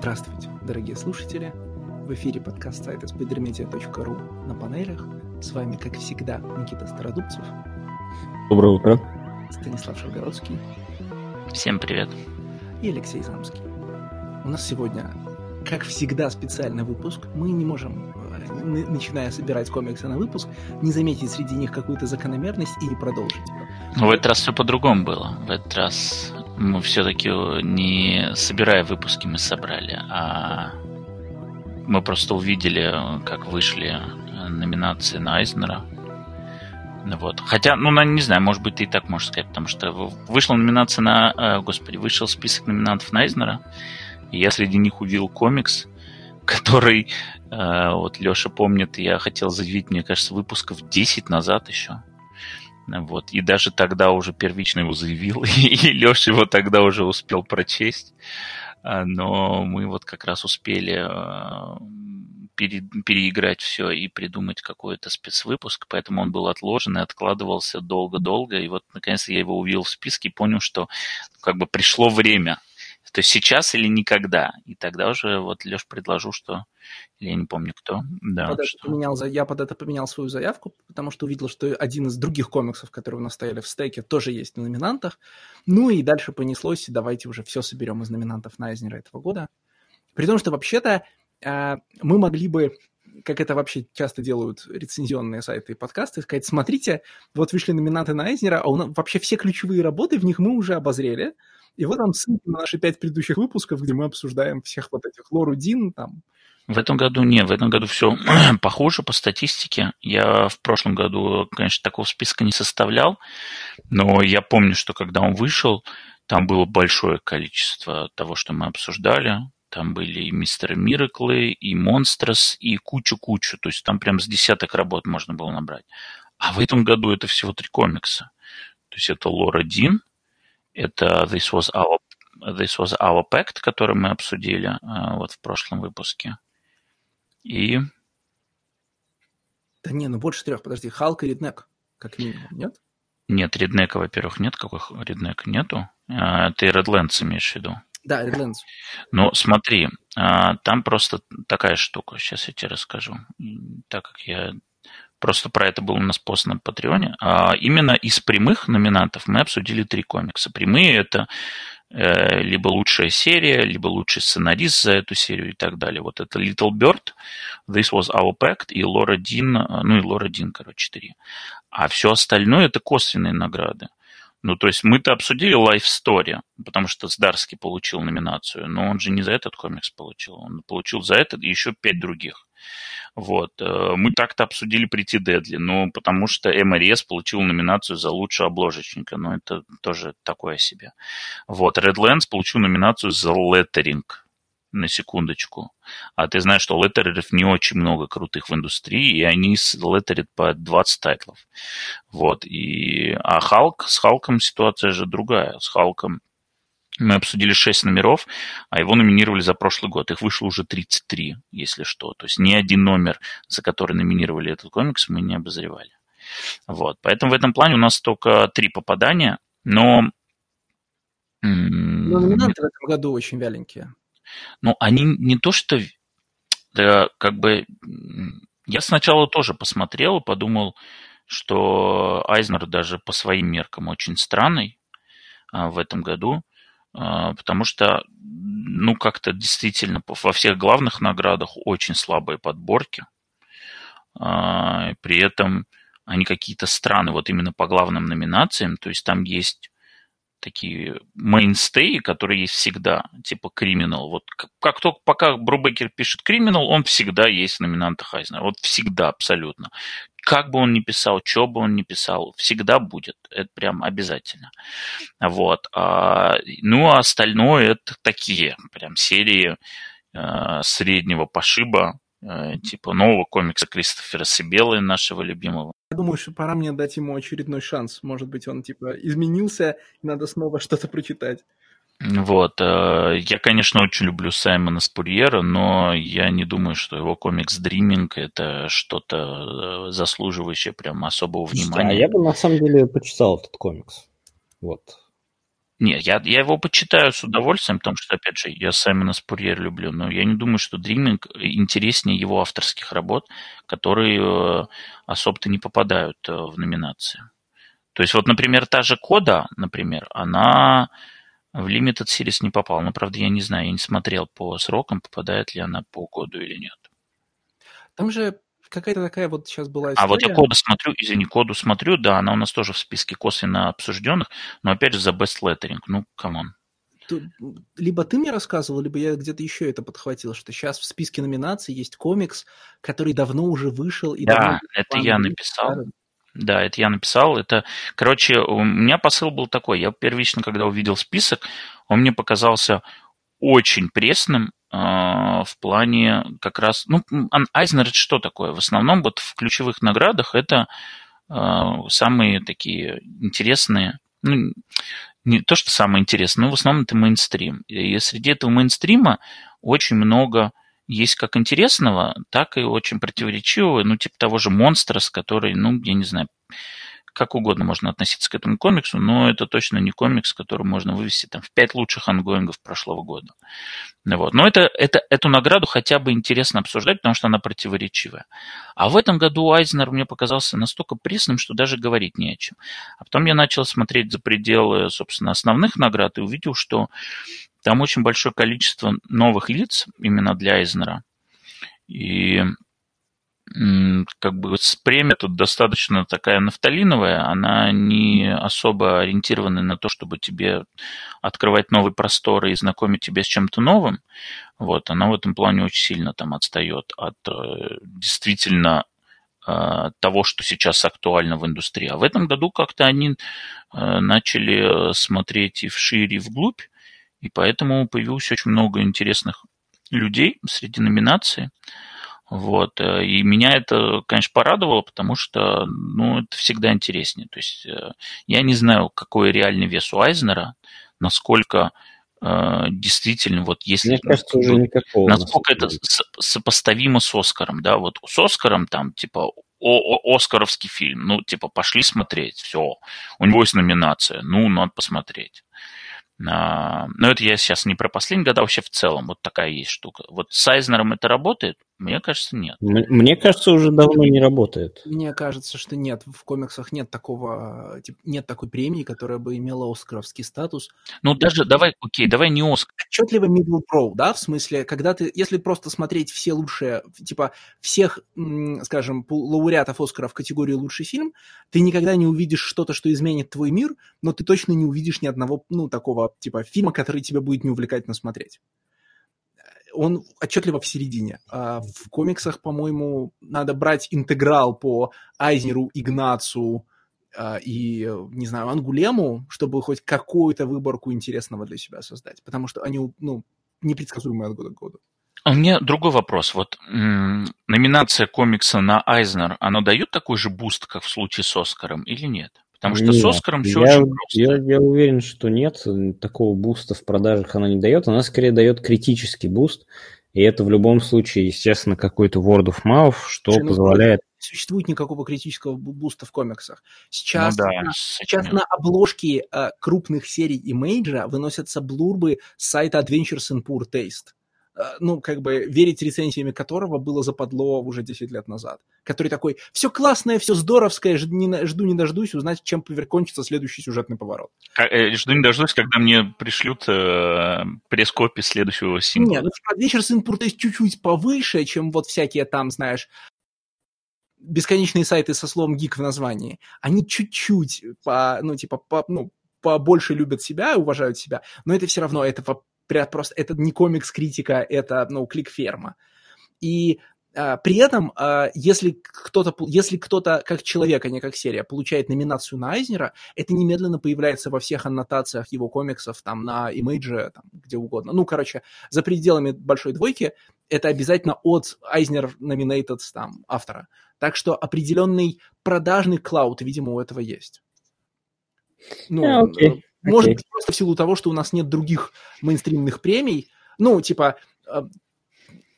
Здравствуйте, дорогие слушатели! В эфире подкаст сайта spidermedia.ru на панелях. С вами, как всегда, Никита Стародубцев. Доброе утро. Станислав Шаргородский. Всем привет. И Алексей Замский. У нас сегодня, как всегда, специальный выпуск. Мы не можем, э, начиная собирать комиксы на выпуск, не заметить среди них какую-то закономерность и не продолжить. Но в этот раз все по-другому было. В этот раз мы все-таки не собирая выпуски мы собрали, а мы просто увидели, как вышли номинации на Айзнера. Вот. Хотя, ну, не знаю, может быть, ты и так можешь сказать, потому что вышла номинация на... Э, господи, вышел список номинантов на Айзнера, и я среди них увидел комикс, который, э, вот Леша помнит, я хотел заявить, мне кажется, выпусков 10 назад еще. Вот. И даже тогда уже первично его заявил, и Леша его тогда уже успел прочесть. А, но мы вот как раз успели а, пере, переиграть все и придумать какой-то спецвыпуск, поэтому он был отложен и откладывался долго-долго. И вот наконец-то я его увидел в списке и понял, что как бы пришло время то есть сейчас или никогда. И тогда уже вот Леш предложил, что... Я не помню кто. Да, под что... поменял, я под это поменял свою заявку, потому что увидел, что один из других комиксов, которые у нас стояли в стейке, тоже есть на номинантах. Ну и дальше понеслось, и давайте уже все соберем из номинантов Найзнера этого года. При том, что вообще-то э, мы могли бы как это вообще часто делают рецензионные сайты и подкасты, сказать, смотрите, вот вышли номинанты на Айзнера, а у нас вообще все ключевые работы, в них мы уже обозрели, и вот там ссылки на наши пять предыдущих выпусков, где мы обсуждаем всех вот этих Лору Дин, там, в этом году нет, в этом году все похуже по статистике. Я в прошлом году, конечно, такого списка не составлял, но я помню, что когда он вышел, там было большое количество того, что мы обсуждали. Там были и Мистер Мираклы, и Монстрос, и кучу-кучу. То есть там прям с десяток работ можно было набрать. А в этом году это всего три комикса. То есть это Лора Дин, это This Was Our, This Was Our Pact, который мы обсудили э, вот в прошлом выпуске. И... Да не, ну больше трех, подожди. Халк и Риднек, как минимум, нет? Нет, Риднека, во-первых, нет. Какой Риднек нету? Э, ты Redlands имеешь в виду? Да, Redlands. Ну, смотри, э, там просто такая штука. Сейчас я тебе расскажу. Так как я Просто про это был у нас пост на Патреоне. А именно из прямых номинантов мы обсудили три комикса. Прямые – это э, либо лучшая серия, либо лучший сценарист за эту серию и так далее. Вот это Little Bird, This Was Our Pact и Лора Дин, ну и Лора Дин, короче, три. А все остальное – это косвенные награды. Ну, то есть мы-то обсудили Life Story, потому что Здарский получил номинацию, но он же не за этот комикс получил, он получил за этот и еще пять других. Вот. Э, мы так-то обсудили «Прийти Дедли», ну, потому что МРС получил номинацию за лучшего обложечника, но это тоже такое себе. Вот. Redlands получил номинацию за леттеринг, на секундочку. А ты знаешь, что леттереров не очень много крутых в индустрии, и они леттерят по 20 тайтлов. Вот. И... А Халк, с Халком ситуация же другая. С Халком мы обсудили 6 номеров, а его номинировали за прошлый год. Их вышло уже 33, если что. То есть ни один номер, за который номинировали этот комикс, мы не обозревали. Вот. Поэтому в этом плане у нас только три попадания, но... Но номинанты в этом году очень вяленькие. Ну, они не то что... Да, как бы... Я сначала тоже посмотрел и подумал, что Айзнер даже по своим меркам очень странный а, в этом году. А, потому что, ну, как-то действительно во всех главных наградах очень слабые подборки. А, при этом они какие-то страны, вот именно по главным номинациям, то есть там есть такие мейнстеи, которые есть всегда, типа криминал. Вот как, только пока Брубекер пишет криминал, он всегда есть в номинантах Айзнера. Вот всегда абсолютно как бы он ни писал, что бы он ни писал, всегда будет. Это прям обязательно. Вот. А, ну, а остальное это такие прям серии э, среднего пошиба, э, типа нового комикса Кристофера Сибелы, нашего любимого. Я думаю, что пора мне дать ему очередной шанс. Может быть, он типа изменился, и надо снова что-то прочитать. Вот. Э, я, конечно, очень люблю Саймона Спурьера, но я не думаю, что его комикс Dreaming это что-то э, заслуживающее прям особого внимания. А я бы на самом деле почитал этот комикс. Вот. Не, я, я его почитаю с удовольствием, потому что, опять же, я Саймона Спурьер люблю, но я не думаю, что Dreaming интереснее его авторских работ, которые э, особо-то не попадают в номинации. То есть вот, например, та же Кода, например, она в Limited Series не попала. Но, правда, я не знаю, я не смотрел по срокам, попадает ли она по коду или нет. Там же какая-то такая вот сейчас была история. А вот я коду смотрю, извини, коду смотрю, да, она у нас тоже в списке косвенно обсужденных, но опять же за best lettering, ну, come on. Либо ты мне рассказывал, либо я где-то еще это подхватил, что сейчас в списке номинаций есть комикс, который давно уже вышел. И да, это я написал. Да, это я написал. Это, короче, у меня посыл был такой. Я первично, когда увидел список, он мне показался очень пресным, а, в плане как раз... Ну, Айзнер это что такое? В основном вот в ключевых наградах это а, самые такие интересные, ну, не то, что самое интересное, но в основном это мейнстрим. И среди этого мейнстрима очень много есть как интересного, так и очень противоречивого, ну, типа того же монстра, с который, ну, я не знаю, как угодно можно относиться к этому комиксу, но это точно не комикс, который можно вывести там, в пять лучших ангоингов прошлого года. Вот. Но это, это, эту награду хотя бы интересно обсуждать, потому что она противоречивая. А в этом году Айзнер мне показался настолько пресным, что даже говорить не о чем. А потом я начал смотреть за пределы, собственно, основных наград и увидел, что там очень большое количество новых лиц именно для Айзнера. И как бы премия тут достаточно такая нафталиновая, она не особо ориентирована на то, чтобы тебе открывать новые просторы и знакомить тебя с чем-то новым. Вот, она в этом плане очень сильно там отстает от э, действительно э, того, что сейчас актуально в индустрии. А в этом году как-то они э, начали смотреть и вширь, и вглубь, и поэтому появилось очень много интересных людей среди номинаций. Вот. Э, и меня это, конечно, порадовало, потому что, ну, это всегда интереснее. То есть э, я не знаю, какой реальный вес у Айзнера, насколько э, действительно, вот если... Мне кажется, уже никакого. Насколько это сопоставимо с Оскаром, да, вот с Оскаром там, типа, о Оскаровский фильм, ну, типа, пошли смотреть, все, у него есть номинация, ну, надо посмотреть. А, но это я сейчас не про последние года, а вообще в целом вот такая есть штука. Вот с Айзнером это работает? Мне кажется, нет. Мне кажется, уже давно не работает. Мне кажется, что нет. В комиксах нет такого, нет такой премии, которая бы имела оскаровский статус. Ну, даже, давай, окей, давай не Оскар. Отчетливо middle pro, да, в смысле, когда ты, если просто смотреть все лучшие, типа, всех, скажем, лауреатов Оскара в категории лучший фильм, ты никогда не увидишь что-то, что изменит твой мир, но ты точно не увидишь ни одного, ну, такого, типа, фильма, который тебе будет неувлекательно смотреть он отчетливо в середине. А в комиксах, по-моему, надо брать интеграл по Айзнеру, Игнацу а, и, не знаю, Ангулему, чтобы хоть какую-то выборку интересного для себя создать. Потому что они, ну, непредсказуемые от года к году. А у меня другой вопрос. Вот м- номинация комикса на Айзнер, она дает такой же буст, как в случае с Оскаром, или нет? Потому что нет, с Оскаром все я, очень просто. Я, я уверен, что нет, такого буста в продажах она не дает. Она скорее дает критический буст. И это в любом случае, естественно, какой-то word of mouth, что Слушай, ну, позволяет... Не существует никакого критического буста в комиксах. Сейчас, ну, да, на, сейчас на обложке э, крупных серий имейджа выносятся блурбы с сайта Adventures in Poor Taste. Э, ну, как бы, верить рецензиями которого было западло уже 10 лет назад. Который такой, все классное, все здоровское, жду не, жду не дождусь узнать, чем кончится следующий сюжетный поворот. Э, жду не дождусь, когда мне пришлют э, пресс-копи следующего сингла. Не, ну, типа, вечер сын есть чуть-чуть повыше, чем вот всякие там, знаешь, бесконечные сайты со словом гик в названии. Они чуть-чуть по, ну, типа, по, ну, побольше любят себя, уважают себя, но это все равно, это просто это не комикс-критика, это, ну, клик-ферма. И а, при этом, а, если кто-то, если кто-то как человек, а не как серия, получает номинацию на Айзнера, это немедленно появляется во всех аннотациях его комиксов, там, на имейдже, там, где угодно. Ну, короче, за пределами большой двойки это обязательно от Айзнер nominated там, автора. Так что определенный продажный клауд, видимо, у этого есть. Ну, yeah, okay. Может быть, просто в силу того, что у нас нет других мейнстримных премий. Ну, типа, э,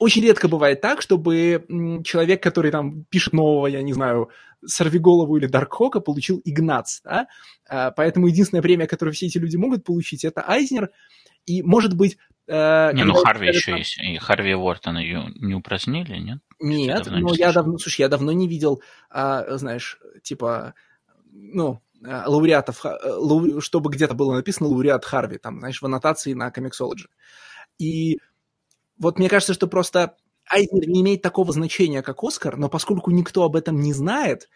очень редко бывает так, чтобы человек, который там пишет нового, я не знаю, Сорвиголову или Даркхока, получил Игнац, да? А, поэтому единственное премия, которое все эти люди могут получить, это Айзнер, и, может быть... Э, не, ну Харви еще там... есть, и Харви Уортона ее не упразднили, нет? Нет, но я давно, слушай, я давно не видел, а, знаешь, типа, ну, э, лауреатов, э, чтобы где-то было написано лауреат Харви, там, знаешь, в аннотации на Comixology. И вот мне кажется, что просто Айзнер не имеет такого значения, как Оскар, но поскольку никто об этом не знает,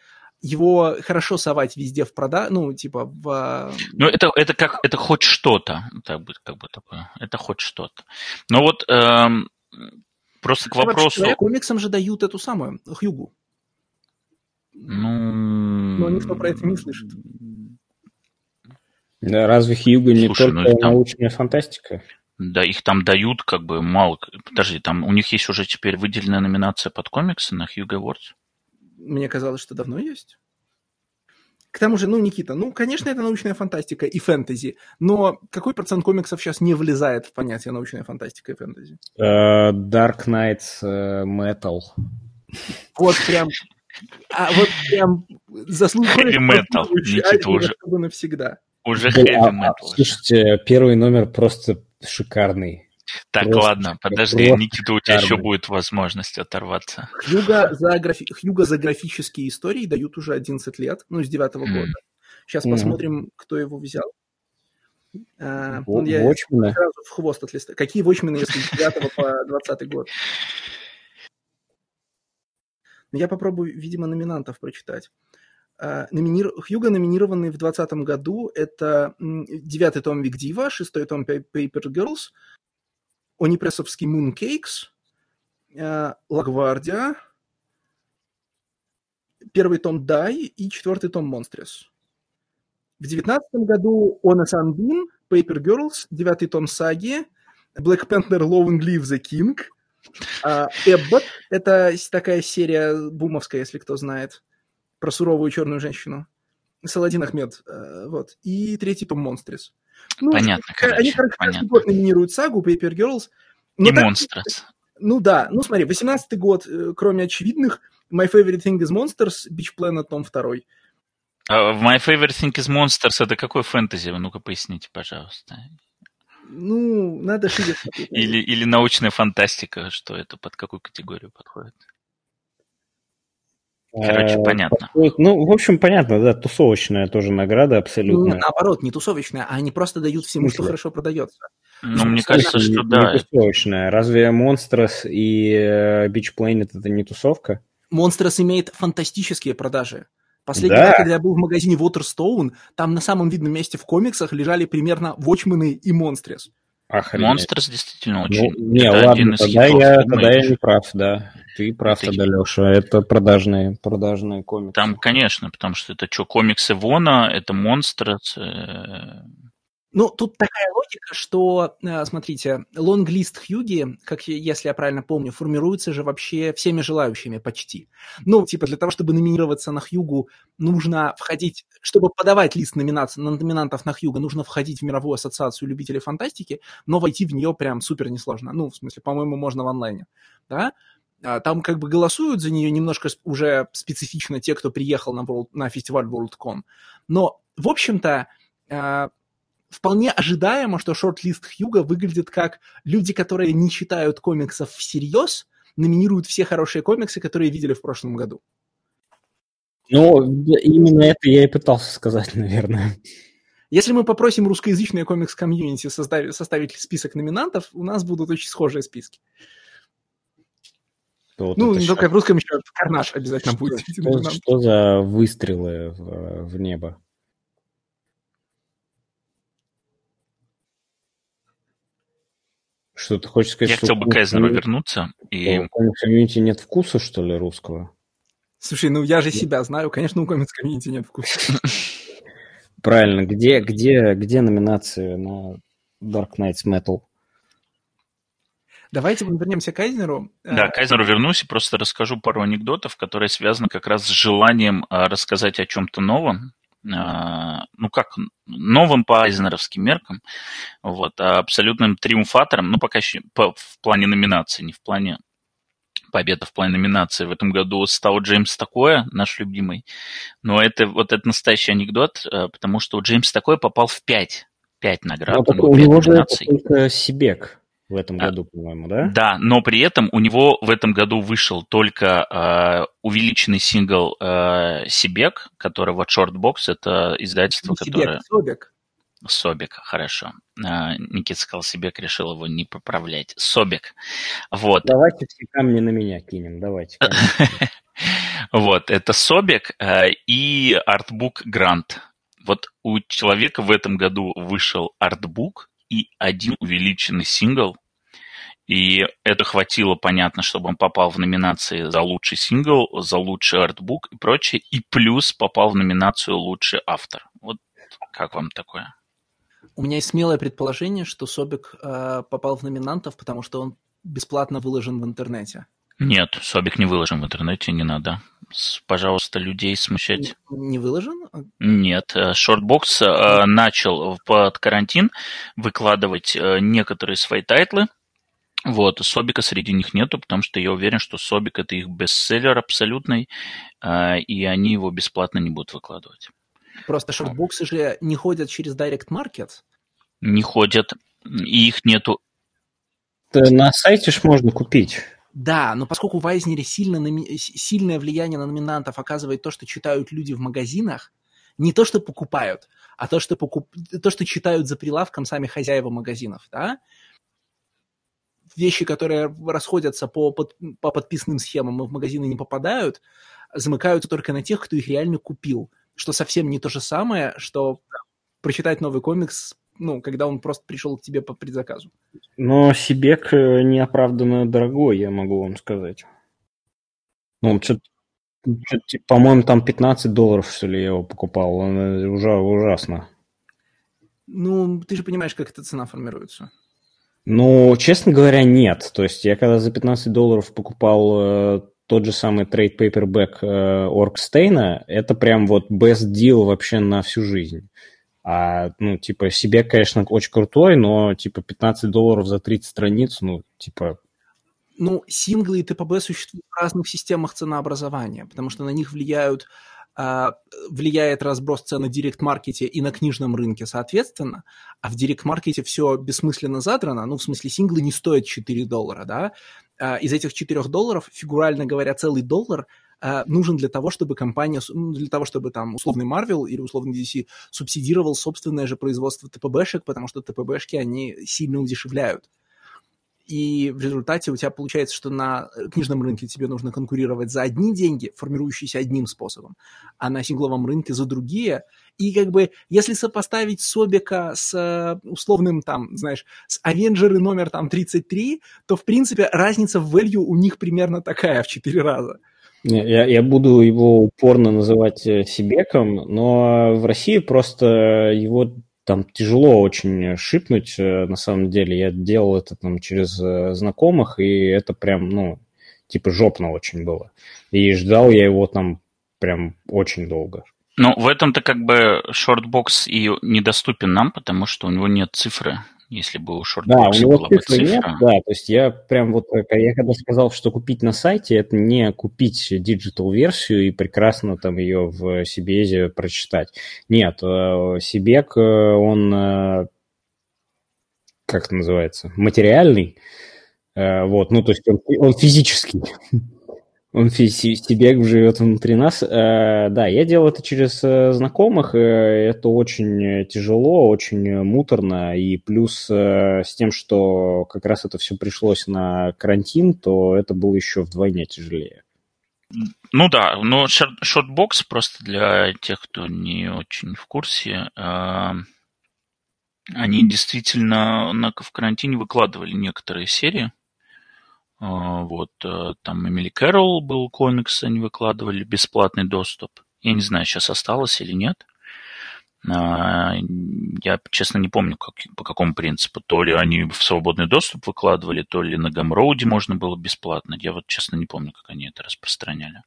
его хорошо совать везде в прода, ну, типа в... Ну, это, это как, это хоть что-то, так бы, как бы такое, это хоть что-то. Но вот эм, просто к вопросу... Вообще, комиксам же дают эту самую, Хьюгу. Ну... Но никто про это не слышит. Да, разве Хьюго не Слушай, только ну, там... научная фантастика? Да, их там дают как бы мало. Подожди, там у них есть уже теперь выделенная номинация под комиксы на Hugo Awards? Мне казалось, что давно есть. К тому же, ну, Никита, ну, конечно, это научная фантастика и фэнтези, но какой процент комиксов сейчас не влезает в понятие научная фантастика и фэнтези? Uh, Dark Knights uh, Metal. Вот прям, а вот прям заслуживает... Heavy Metal, Никита уже. Навсегда. Уже heavy metal. Слушайте, первый номер просто шикарный. Так, просто, ладно, подожди, Никита, у тебя еще будет возможность оторваться. Хьюга за, графи... Хьюга за графические истории дают уже 11 лет, ну, с девятого mm. года. Сейчас mm. посмотрим, кто его взял. А, ну, я сразу в хвост от листа. Какие Watchmen, если с 9 по 20 год? Я попробую, видимо, номинантов прочитать. Uh, номинир... Хьюга номинированный в 2020 году. Это девятый том Вик Дива, шестой том Paper Girls, Онипрессовский Mooncakes, Лагвардия, первый том Дай и четвертый том Монстрес. В 2019 году Ona Sunbeam, Paper Girls, девятый том Саги, Black Panther Leave the King, Эббот, это такая серия бумовская, если кто знает, про суровую черную женщину. Саладин Ахмед, э, вот. И третий том Монстрис. Ну, понятно, короче, Они, короче, понятно. год номинируют сагу Paper Girls. И так, Monsters. Ну да, ну смотри, 18-й год, э, кроме очевидных, My Favorite Thing is Monsters, Beach Planet, том 2. А My Favorite Thing is Monsters это какой фэнтези? Ну-ка поясните, пожалуйста. Ну, надо шире или, или научная фантастика, что это под какую категорию подходит? Короче, э, понятно. Ну, в общем, понятно, да, тусовочная тоже награда абсолютно. Ну, наоборот, не тусовочная, а они просто дают всему, что хорошо продается. Ну, мне кажется, что да. Не тусовочная. Разве Monsters и э, Beach Planet это не тусовка? Monsters имеет фантастические продажи. Последний да. раз, когда я был в магазине Waterstone, там на самом видном месте в комиксах лежали примерно Watchmen и Monsters. Охренеть. Monsters действительно очень... Ну, не, это ладно, тогда, я, тогда я не прав, да. Ты прав это... тогда, Леша. Это продажные, продажные комиксы. Там, конечно, потому что это что, комиксы Вона, это Monsters, э, ну, тут такая логика, что, э, смотрите, лонглист Хьюги, как если я правильно помню, формируется же вообще всеми желающими почти. Ну, типа для того, чтобы номинироваться на Хьюгу, нужно входить, чтобы подавать лист номинаций, на номинантов на Хьюга, нужно входить в мировую ассоциацию любителей фантастики, но войти в нее прям супер несложно. Ну, в смысле, по-моему, можно в онлайне, да? А там как бы голосуют за нее немножко уже специфично те, кто приехал на, World, на фестиваль WorldCon. Но, в общем-то, э, вполне ожидаемо, что шорт-лист Хьюга выглядит как люди, которые не читают комиксов всерьез, номинируют все хорошие комиксы, которые видели в прошлом году. Ну, именно это я и пытался сказать, наверное. Если мы попросим русскоязычное комикс-комьюнити составить, составить список номинантов, у нас будут очень схожие списки. Вот ну, только в русском еще карнаж обязательно будет. Что, что за выстрелы в, в небо? Что ты хочешь сказать? Я хотел бы к Эзнеру вернуться. И... У комикс-комьюнити нет вкуса, что ли, русского? Слушай, ну я же себя знаю. Конечно, у комикс-комьюнити нет вкуса. Правильно. Где, где, где номинации на Dark Knights Metal? Давайте мы вернемся к Кайзнеру. Да, к Кайзнеру вернусь и просто расскажу пару анекдотов, которые связаны как раз с желанием а, рассказать о чем-то новом. А, ну как, новым по айзнеровским меркам, вот, а абсолютным триумфатором, ну пока еще по, в плане номинации, не в плане победа в плане номинации в этом году стал Джеймс Такое, наш любимый. Но это вот это настоящий анекдот, э, потому что Джеймс Такое попал в пять, пять наград. Ну, у, у него же только Сибек в этом а, году, по-моему, да? Да, но при этом у него в этом году вышел только э, увеличенный сингл э, Сибек, который вот Shortbox, это издательство, Не которое... Сибек, Собек. Собик, хорошо. А, Никита сказал, Себек решил его не поправлять. Собик. Вот. Давайте все камни на меня кинем, давайте. Вот, это Собик э, и артбук Грант. Вот у человека в этом году вышел артбук и один увеличенный сингл, и это хватило, понятно, чтобы он попал в номинации за лучший сингл, за лучший артбук и прочее, и плюс попал в номинацию лучший автор. Вот как вам такое? У меня есть смелое предположение, что Собик э, попал в номинантов, потому что он бесплатно выложен в интернете. Нет, Собик не выложен в интернете, не надо. Пожалуйста, людей смущать. Не, выложен? Нет. Shortbox э, э, начал под карантин выкладывать э, некоторые свои title ы. Вот, Собека среди них нету, потому что я уверен, что Собек это их бестселлер абсолютный, и они его бесплатно не будут выкладывать. Просто Shortbox ы же не ходят через Direct Market. Не ходят, и их нету. На сайте ж можно купить. Да, но поскольку в Айзнере сильно, сильное влияние на номинантов оказывает то, что читают люди в магазинах, не то, что покупают, а то, что, покуп... то, что читают за прилавком сами хозяева магазинов, да, вещи, которые расходятся по, под, по подписанным схемам и в магазины не попадают, замыкаются только на тех, кто их реально купил что совсем не то же самое, что прочитать новый комикс, ну, когда он просто пришел к тебе по предзаказу. Но Сибек э, неоправданно дорогой, я могу вам сказать. Ну, что-то, по-моему, там 15 долларов, что ли, я его покупал. Он э, ужа, ужасно. Ну, ты же понимаешь, как эта цена формируется. Ну, честно говоря, нет. То есть я когда за 15 долларов покупал э, тот же самый trade paperback э, Оркстейна, это прям вот best deal вообще на всю жизнь. А, ну, типа, себе, конечно, очень крутой, но, типа, 15 долларов за 30 страниц, ну, типа... Ну, синглы и ТПБ существуют в разных системах ценообразования, потому что на них влияют а, влияет разброс цен на директ-маркете и на книжном рынке, соответственно, а в директ-маркете все бессмысленно задрано, ну, в смысле, синглы не стоят 4 доллара, да, а, из этих 4 долларов, фигурально говоря, целый доллар нужен для того, чтобы компания, ну, для того, чтобы там условный Marvel или условный DC субсидировал собственное же производство ТПБшек, потому что ТПБшки, они сильно удешевляют и в результате у тебя получается, что на книжном рынке тебе нужно конкурировать за одни деньги, формирующиеся одним способом, а на сингловом рынке за другие. И как бы, если сопоставить Собика с э, условным там, знаешь, с Авенджеры номер там 33, то, в принципе, разница в value у них примерно такая в 4 раза. Я, я буду его упорно называть э, Сибеком, но в России просто его там тяжело очень ship нуть, э, на самом деле. Я делал это там через э, знакомых, и это прям, ну, типа жопно очень было. И ждал я его там прям очень долго. Ну, в этом-то как бы Shortbox и недоступен нам, потому что у него нет цифры если бы у Shortbox да, у него цифры нет, да, то есть я прям вот, э, я когда сказал, что купить на сайте, это не купить digital-версию и прекрасно там ее в CBZ прочитать. Нет, э, Сибек, э, он, как это называется, материальный, вот, ну, то есть он, он физический. Он Сибег живет внутри нас. Э, да, я делал это через э, знакомых. Э, это очень тяжело, очень муторно. И плюс с тем, что как раз это все пришлось на карантин, то это было еще вдвойне тяжелее. Ну да, но ShortBox просто для тех, кто не очень в курсе, они действительно в карантине выкладывали некоторые серии. А, вот, э, там Эмили Кэрролл был комикс, они выкладывали бесплатный доступ. Я не знаю, сейчас осталось или нет. А, я, честно, не помню, как, по какому принципу. То ли они в свободный доступ выкладывали, то ли на Gumroad е можно было бесплатно. Я вот, честно, не помню, как они это распространяли.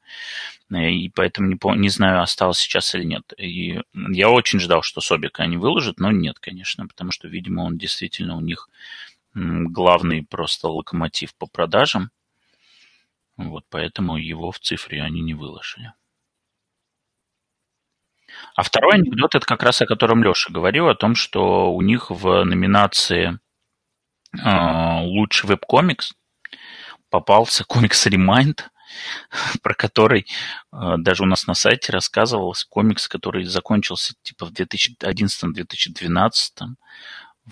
Э, и поэтому не, пом- не знаю, осталось сейчас или нет. И я очень ждал, что Собика они выложат, но нет, конечно, потому что, видимо, он действительно у них главный просто локомотив по продажам. Вот, поэтому его в цифре они не выложили. А второй анекдот, это как раз о котором Леша говорил, о том, что у них в номинации э, «Лучший веб-комикс» попался комикс «Remind», про который э, даже у нас на сайте рассказывался комикс, который закончился типа в 2011-2012.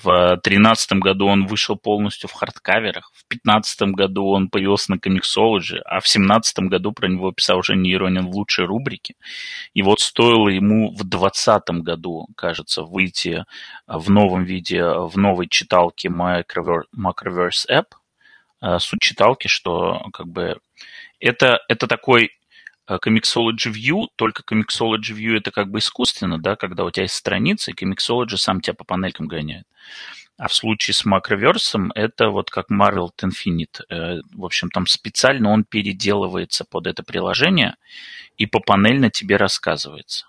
В 2013 году он вышел полностью в хардкаверах, в 2015 году он появился на Comixology, а в 2017 году про него писал уже Нейронин в лучшей рубрике. И вот стоило ему в 2020 году, кажется, выйти в новом виде, в новой читалке Macroverse App. Э, суть читалки, что как бы это, это такой Comixology View, только Comixology View это как бы искусственно, да, когда у тебя есть страница, и Comixology сам тебя по панелькам гоняет. А в случае с Macroverse это вот как Marvel Infinite. Э, в общем, там специально он переделывается под это приложение и по панельно тебе рассказывается.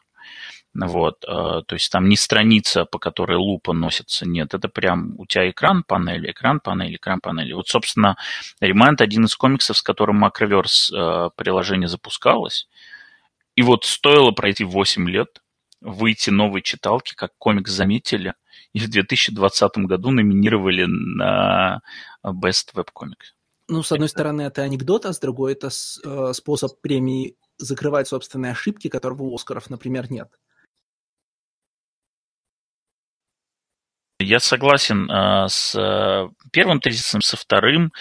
Вот, э, то есть там не страница, по которой лупа носится, нет, это прям у тебя экран панели, экран панели, экран панели. Вот, собственно, Remind один из комиксов, с которым Macroverse э, приложение запускалось, и вот стоило пройти 8 лет, выйти новой читалки, как комикс заметили, и в 2020 году номинировали на Best Web Comic. Ну, с одной стороны, это анекдот, а с другой это э, способ премии закрывать собственные ошибки, которого у Оскаров, например, нет. Я согласен э, с э, первым тезисом, со вторым.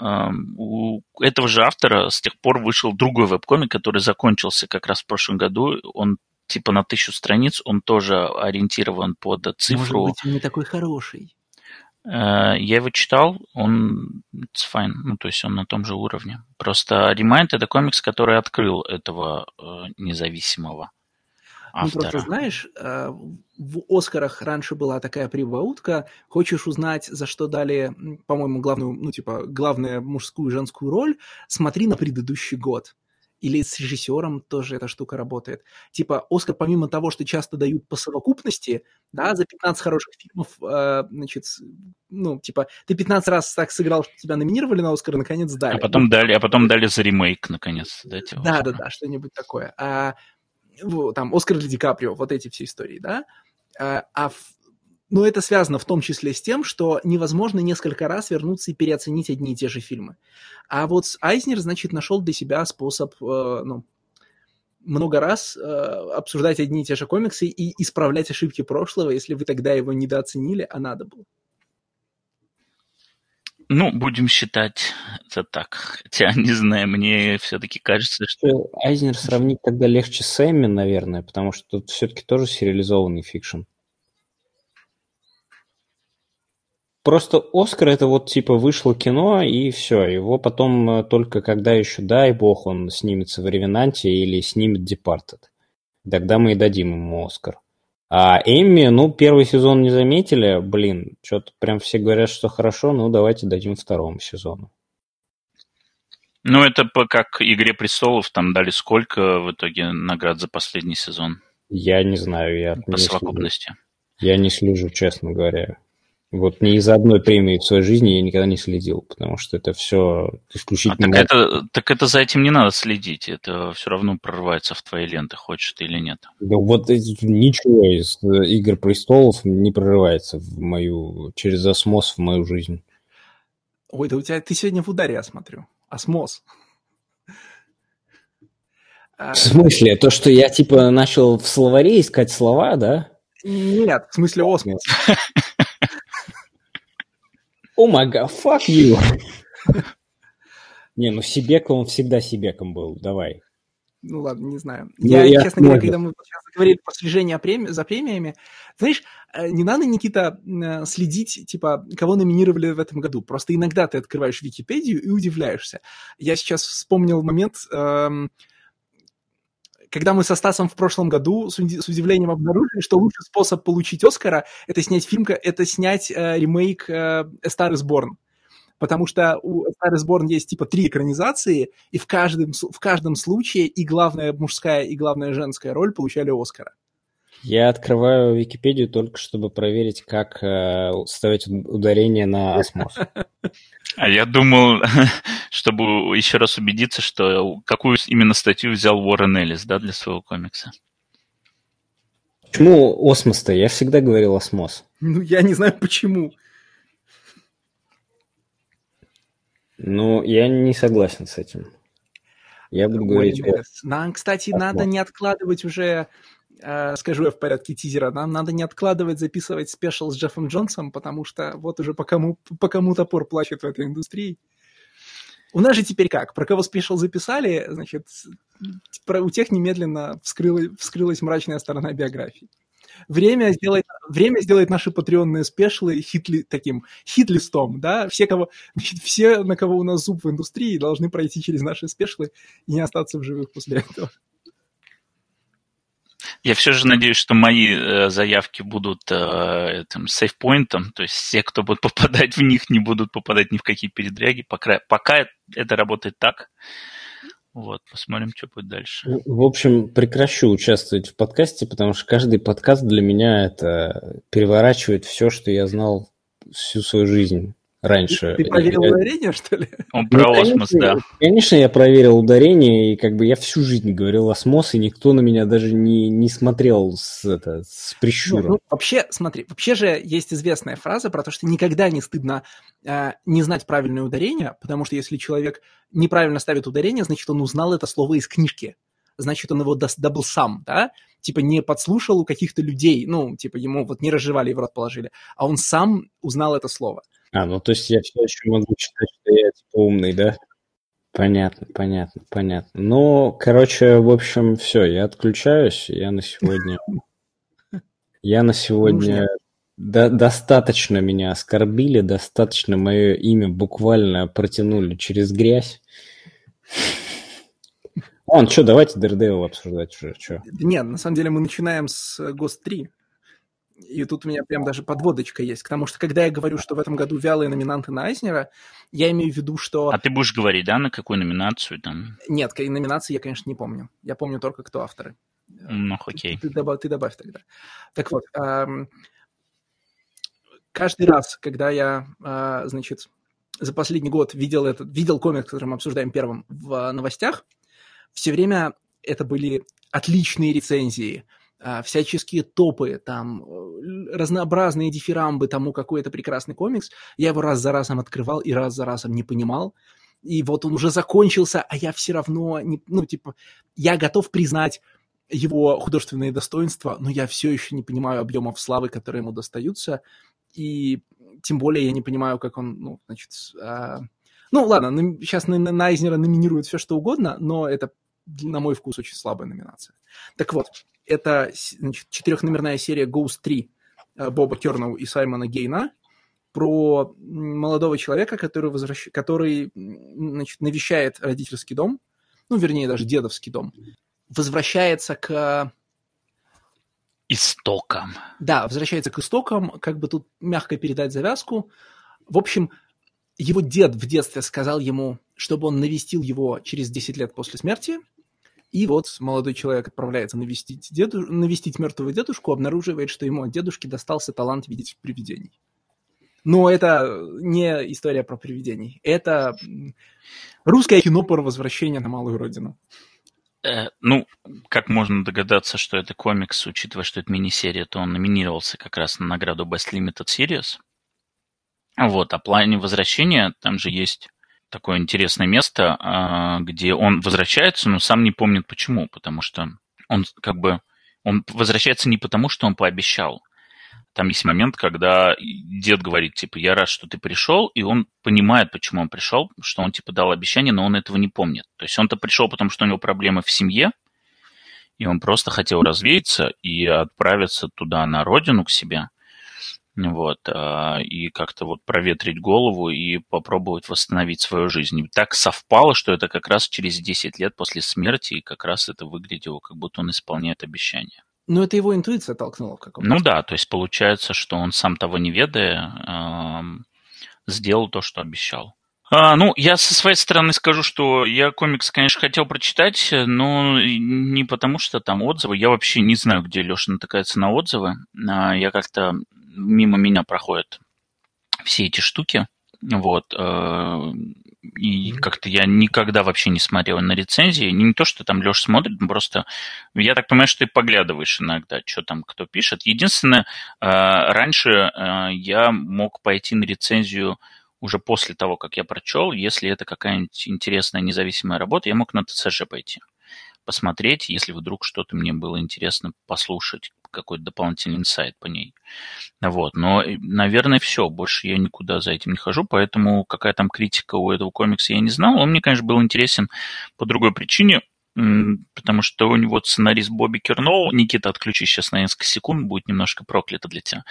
Э, у этого же автора с тех пор вышел другой веб-комик, который закончился как раз в прошлом году. Он типа на тысячу страниц, он тоже ориентирован под цифру. Может быть, он не такой хороший. Я его читал, он it's fine, ну, то есть он на том же уровне. Просто Remind — это комикс, который открыл этого независимого автора. Ну, просто знаешь, э, в «Оскарах» раньше была такая прибаутка. Хочешь узнать, за что дали, по-моему, главную, ну, типа, главную мужскую и женскую роль, смотри на предыдущий год. Или с режиссером тоже эта штука работает. Типа, Оскар, помимо того, что часто дают по совокупности, да, за 15 хороших фильмов, э, значит, ну, типа, ты 15 раз так сыграл, что тебя номинировали на Оскар, наконец дали. А потом дали, а потом дали за ремейк, наконец. Да, да, да, да, что-нибудь такое. А там, Оскар для Ди Каприо, вот эти все истории, да, а, а в, но это связано в том числе с тем, что невозможно несколько раз вернуться и переоценить одни и те же фильмы. А вот Айзнер, значит, нашел для себя способ, э, ну, много раз э, обсуждать одни и те же комиксы и исправлять ошибки прошлого, если вы тогда его недооценили, а надо было. Ну, будем считать это так. Хотя, не знаю, мне все-таки кажется, что... Айзнер сравнить тогда легче с Эмми, наверное, потому что тут все-таки тоже сериализованный fiction. Просто Оскар это вот типа вышло кино и все. Его потом э, только когда еще, дай бог, он снимется в Revenant е или снимет Departed. Тогда мы и дадим ему Оскар. А Эмми, ну, первый сезон не заметили, блин, что-то прям все говорят, что хорошо, ну, давайте дадим второму сезону. Ну, это по, как «Игре престолов», там дали сколько в итоге наград за последний сезон? Я не знаю, я По совокупности. Слежу. Я не слежу, честно говоря. Вот ни из одной премии в своей жизни я никогда не следил, потому что это все исключительно... А так, это, так это за этим не надо следить, это все равно прорывается в твои ленты, хочешь ты или нет. Да вот ничего из «Игр престолов» не прорывается в мою, через осмоз в мою жизнь. Ой, да у тебя, ты сегодня в ударе, я смотрю. Осмоз. В смысле? То, что я, типа, начал в словаре искать слова, да? Нет, в смысле осмос. О май гад, fuck you. Не, ну Сибеком он всегда Сибеком был, давай. Ну ладно, не знаю. Ну, я, я, честно говоря, когда мы сейчас говорили про слежение преми... за премиями, знаешь, э, не надо, Никита, э, следить, типа, кого номинировали в этом году. Просто иногда ты открываешь Википедию и удивляешься. Я сейчас вспомнил момент, эм, когда мы со Стасом в прошлом году с, удивлением обнаружили, что лучший способ получить Оскара – это снять фильм, это снять э, ремейк э, «A Star is Born». Потому что у «A Star is Born» есть типа три экранизации, и в каждом, в каждом случае и главная мужская, и главная женская роль получали Оскара. Я открываю Википедию только чтобы проверить, как э, ставить ударение на осмоз. А я думал, чтобы еще раз убедиться, что какую именно статью взял Уоррен Эллис, да, для своего комикса. Почему осмос-то? Я всегда говорил осмос. Ну, я не знаю почему. Ну, я не согласен с этим. Я буду говорить... Ой, Нам, кстати, осмос. надо не откладывать уже скажу я в порядке тизера, нам надо не откладывать, записывать special с Джеффом Джонсом, потому что вот уже по кому, по кому топор плачет в этой индустрии. У нас же теперь как? Про кого special записали, значит, про, у тех немедленно вскрылась, вскрылась мрачная сторона биографии. Время сделает, время сделает наши патреонные special ы hit-ли, таким hit-list ом, да? Все, кого, значит, все, на кого у нас зуб в индустрии, должны пройти через наши special ы и не остаться в живых после этого. Я все же надеюсь, что мои э, заявки будут э, этим сейфпоинтом, то есть все, кто будет попадать в них, не будут попадать ни в какие передряги. Пока, пока это работает так. Вот, посмотрим, что будет дальше. В общем, прекращу участвовать в подкасте, потому что каждый подкаст для меня это переворачивает все, что я знал всю свою жизнь раньше. Ты проверил я... ударение, что ли? Он про ну, осмос, конечно, да. Конечно, я проверил ударение, и как бы я всю жизнь говорил осмос, и никто на меня даже не, не смотрел с, это, с прищуром. Ну, ну, вообще, смотри, вообще же есть известная фраза про то, что никогда не стыдно э, не знать правильное ударение, потому что если человек неправильно ставит ударение, значит, он узнал это слово из книжки. Значит, он его добыл сам, да? Типа не подслушал у каких-то людей, ну, типа ему вот не разжевали и в рот положили, а он сам узнал это слово. А, ну то есть я все еще могу считать, что я типа умный, да? Понятно, понятно, понятно. Ну, короче, в общем, все, я отключаюсь. Я на сегодня... Я на сегодня... До, достаточно меня оскорбили, достаточно мое имя буквально протянули через грязь. Он, что, давайте Daredevil обсуждать уже, что? Нет, на самом деле мы начинаем с Ghost 3. И тут у меня прям даже подводочка есть, потому что когда я говорю, что в этом году вялые номинанты на Айзнера, я имею в виду, что... А ты будешь говорить, да, на какую номинацию там? Нет, номинации я, конечно, не помню. Я помню только, кто авторы. Ну, окей. Ты, ты, добавь, ты добавь тогда. Так вот, эм, каждый раз, когда я, э, значит, за последний год видел, этот, видел комикс, который мы обсуждаем первым в новостях, все время это были отличные рецензии – а, всяческие топы, там, э, разнообразные дифирамбы тому, какой это прекрасный комикс. Я его раз за разом открывал и раз за разом не понимал. И вот он уже закончился, а я все равно, не, ну, типа, я готов признать его художественные достоинства, но я все еще не понимаю объемов славы, которые ему достаются. И тем более я не понимаю, как он, ну, значит... А... Ну, ладно, сейчас на, на Айзнера номинируют все, что угодно, но это, на мой вкус, очень слабая номинация. Так вот, это значит, четырехномерная серия Ghost 3 э, Боба Керноу и Саймона Гейна про молодого человека, который, возвращ... который значит, навещает родительский дом, ну, вернее, даже дедовский дом, возвращается к... Истокам. Да, возвращается к истокам, как бы тут мягко передать завязку. В общем, его дед в детстве сказал ему, чтобы он навестил его через 10 лет после смерти – и вот молодой человек отправляется навестить, деду, навестить мертвого дедушку, обнаруживает, что ему от дедушки достался талант видеть привидений. Но это не история про привидений. Это русское кино про возвращение на малую родину. Э, ну, как можно догадаться, что это комикс, учитывая, что это мини-серия, то он номинировался как раз на награду Best Limited Series. Вот, а плане возвращения там же есть такое интересное место, а, где он возвращается, но сам не помнит почему, потому что он как бы он возвращается не потому, что он пообещал. Там есть момент, когда дед говорит, типа, я рад, что ты пришел, и он понимает, почему он пришел, что он, типа, дал обещание, но он этого не помнит. То есть он-то пришел, потому что у него проблемы в семье, и он просто хотел развеяться и отправиться туда, на родину, к себе, вот, а, и как-то вот проветрить голову и попробовать восстановить свою жизнь. И так совпало, что это как раз через 10 лет после смерти, и как раз это выглядело, как будто он исполняет обещание. Ну, это его интуиция толкнула в каком-то Ну да, то есть получается, что он сам того не ведая, сделал то, что обещал. А, ну, я со своей стороны скажу, что я комикс, конечно, хотел прочитать, но не потому, что там отзывы. Я вообще не знаю, где Леша натыкается на отзывы. А, я как-то мимо меня проходят все эти штуки. Вот. Э, и как-то я никогда вообще не смотрел на рецензии. Не то, что там Леша смотрит, просто я так понимаю, что ты поглядываешь иногда, что там кто пишет. Единственное, э, раньше э, я мог пойти на рецензию уже после того, как я прочел, если это какая-нибудь интересная независимая работа, я мог на ТЦЖ пойти посмотреть, если вдруг что-то мне было интересно послушать, какой-то дополнительный инсайт по ней. Вот. Но, наверное, все. Больше я никуда за этим не хожу, поэтому какая там критика у этого комикса я не знал. Он мне, конечно, был интересен по другой причине – потому что у него сценарист Бобби Керноу, Никита, отключи сейчас на несколько секунд, будет немножко проклято для тебя,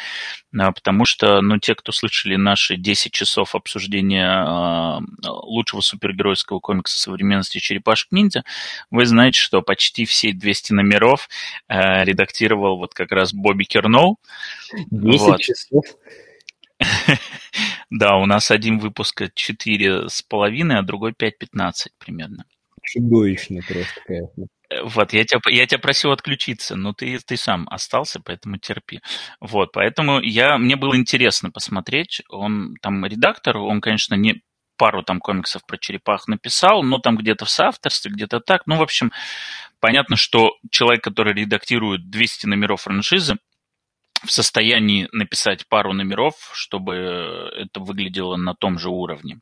а, потому что, ну, те, кто слышали наши 10 часов обсуждения а, лучшего супергеройского комикса современности «Черепашек-ниндзя», вы знаете, что почти все 200 номеров а, редактировал вот как раз Бобби Керноу. 10 вот. часов? Да, у нас один выпуск четыре с половиной, а другой 5.15 примерно. Чудовищно просто, конечно. Э, вот, я тебя, я тебя просил отключиться, но ты, ты сам остался, поэтому терпи. Вот, поэтому я, мне было интересно посмотреть. Он там редактор, он, конечно, не пару там комиксов про черепах написал, но там где-то в соавторстве, где-то так. Ну, в общем, понятно, что человек, который редактирует 200 номеров франшизы, в состоянии написать пару номеров, чтобы это выглядело на том же уровне.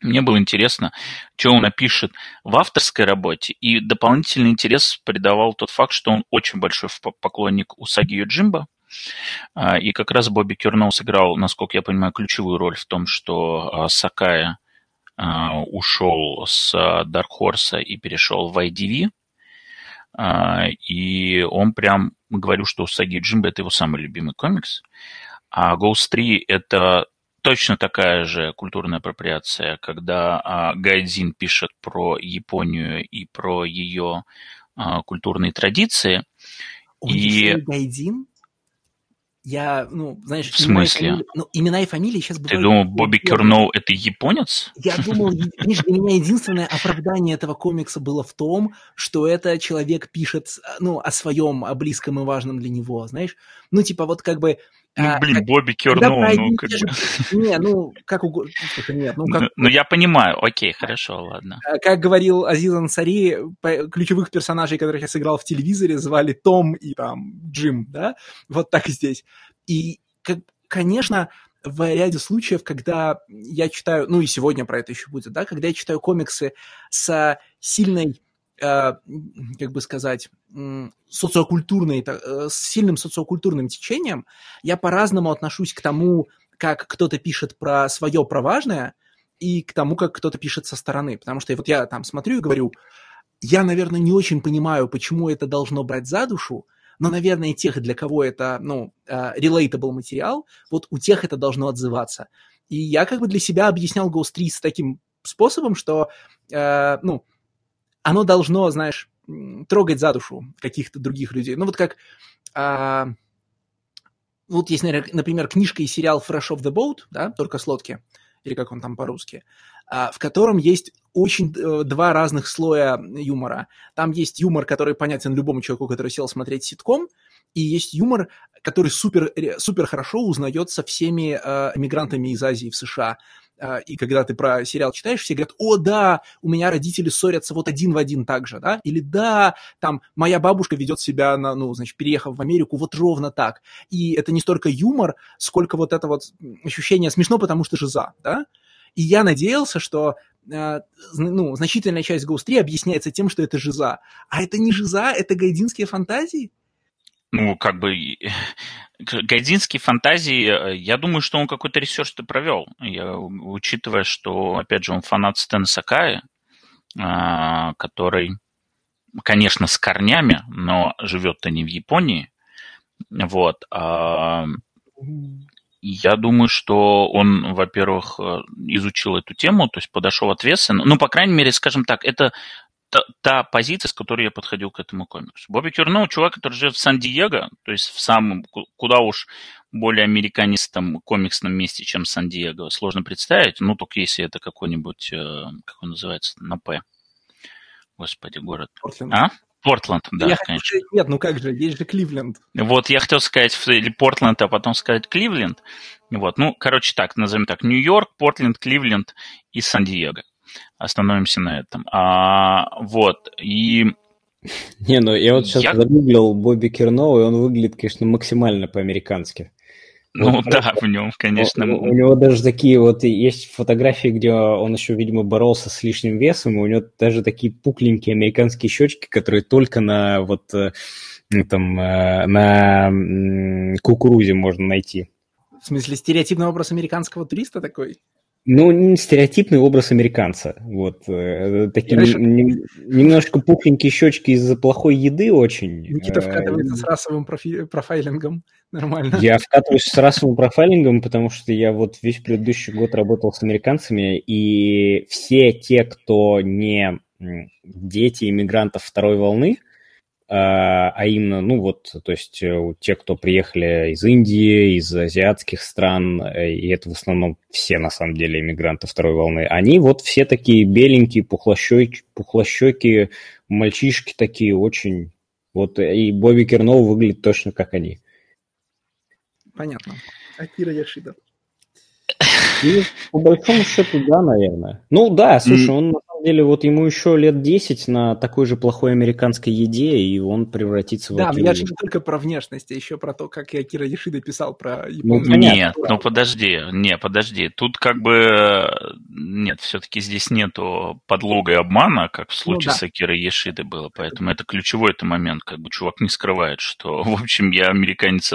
Мне было интересно, что он напишет в авторской работе, и дополнительный интерес придавал тот факт, что он очень большой поклонник Усаги Юджимба, а, и как раз Бобби Керноу сыграл, насколько я понимаю, ключевую роль в том, что а, Сакая а, ушел с Dark Horse и перешел в IDV, и он прям говорил, что Усаги Юджимба – это его самый любимый комикс, а Ghost 3 – это точно такая же культурная апроприация, когда а, Гайдзин пишет про Японию и про ее а, культурные традиции. Он и... Гайдзин? Я, ну, знаешь... В смысле? Фамилии, ну, имена и фамилии сейчас бывают... Ты думал, Бобби Керноу — это японец? Я думал, видишь, для меня единственное оправдание этого комикса было в том, что это человек пишет, ну, о своем, о близком и важном для него, знаешь? Ну, типа, вот как бы ну, а, блин, как, Бобби Керноу, ну, как бы... Не, ну, как угодно. Нет, ну, как... ну, ну, я понимаю, окей, хорошо, ладно. А, как говорил Азиз Ансари, ключевых персонажей, которых я сыграл в телевизоре, звали Том и там Джим, да? Вот так и здесь. И, как, конечно, в ряде случаев, когда я читаю, ну и сегодня про это еще будет, да, когда я читаю комиксы с сильной как бы сказать, социокультурной, э, с сильным социокультурным течением, я по-разному отношусь к тому, как кто-то пишет про свое про важное, и к тому, как кто-то пишет со стороны. Потому что вот я там смотрю и говорю, я, наверное, не очень понимаю, почему это должно брать за душу, но, наверное, тех, для кого это, ну, uh, relatable материал, вот у тех это должно отзываться. И я как бы для себя объяснял Ghost 3 с таким способом, что, ну, оно должно, знаешь, трогать за душу каких-то других людей. Ну вот как... А, вот есть, например, книжка и сериал Fresh of the Boat, да, только с лодки, или как он там по-русски, а, в котором есть очень э, два разных слоя юмора. Там есть юмор, который понятен любому человеку, который сел смотреть ситком, и есть юмор, который супер, супер хорошо узнается всеми э, мигрантами из Азии в США. А, и когда ты про сериал читаешь, все говорят, о, да, у меня родители ссорятся вот один в один так же, да, или да, там, моя бабушка ведет себя, на, ну, значит, переехав в Америку, вот ровно так. И это не столько юмор, сколько вот это вот ощущение смешно, потому что жиза, да. И я надеялся, что а, ну, значительная часть Ghost 3 объясняется тем, что это жиза. А это не жиза, это гайдинские фантазии ну, как бы, Гайдинские фантазии, э, я думаю, что он какой-то ресерч-то провел, я, учитывая, что, опять же, он фанат Стэна Сакая, а, который, конечно, с корнями, но живет-то не в Японии, вот, а, я думаю, что он, во-первых, э, изучил эту тему, то есть подошел ответственно. Ну, по крайней мере, скажем так, это та, та позиция, с которой я подходил к этому комиксу. Бобби Кюрноу, чувак, который живет в Сан-Диего, то есть в самом, куда уж более американистом комиксном месте, чем Сан-Диего, сложно представить, ну, только если это какой-нибудь, э, как он называется, на П. Господи, город. Портленд. А? Портленд, да, я конечно. Сказать, нет, ну как же, есть же Кливленд. Вот, я хотел сказать или Портленд, а потом сказать Кливленд. Вот, ну, короче, так, назовем так, Нью-Йорк, Портленд, Кливленд и Сан-Диего. Остановимся на этом. А, вот, и... Не, ну я вот сейчас я... загуглил Бобби Кернова, и он выглядит, конечно, максимально по-американски. Ну вот, да, в нем, конечно. У, у него даже такие вот есть фотографии, где он еще, видимо, боролся с лишним весом, и у него даже такие пухленькие американские щечки, которые только на вот э, там э, на кукурузе можно найти. В смысле, стереотипный образ американского туриста такой? Ну, стереотипный образ американца. Вот. Э, такие решил... немножко пухленькие щечки из-за плохой еды очень. Никита вкатывается с расовым профи... профайлингом. Нормально. Я вкатываюсь с расовым профайлингом, потому что я вот весь предыдущий год работал с американцами, и все те, кто не дети иммигрантов второй волны, а, а именно, ну вот, то есть э, те, кто приехали из Индии, из азиатских стран, э, и это в основном все, на самом деле, иммигранты второй волны, они вот все такие беленькие, пухлощеки, пухлощеки мальчишки такие очень... Вот и Бобби Кернов выглядит точно как они. Понятно. Акира Яшида. И по большому счету, да, наверное. Ну да, слушай, он на самом деле, вот ему еще лет 10 на такой же плохой американской еде, и он превратится в Да, я же не только про внешность, а еще про то, как я Кира Яшида писал про. Ну, нет, ну подожди, не, подожди. Тут как бы нет, все-таки здесь нету подлога и обмана, как в ну случае ну, да. с Акирой Яшидой было, поэтому это ключевой это момент, как бы чувак не скрывает, что, в общем, я американец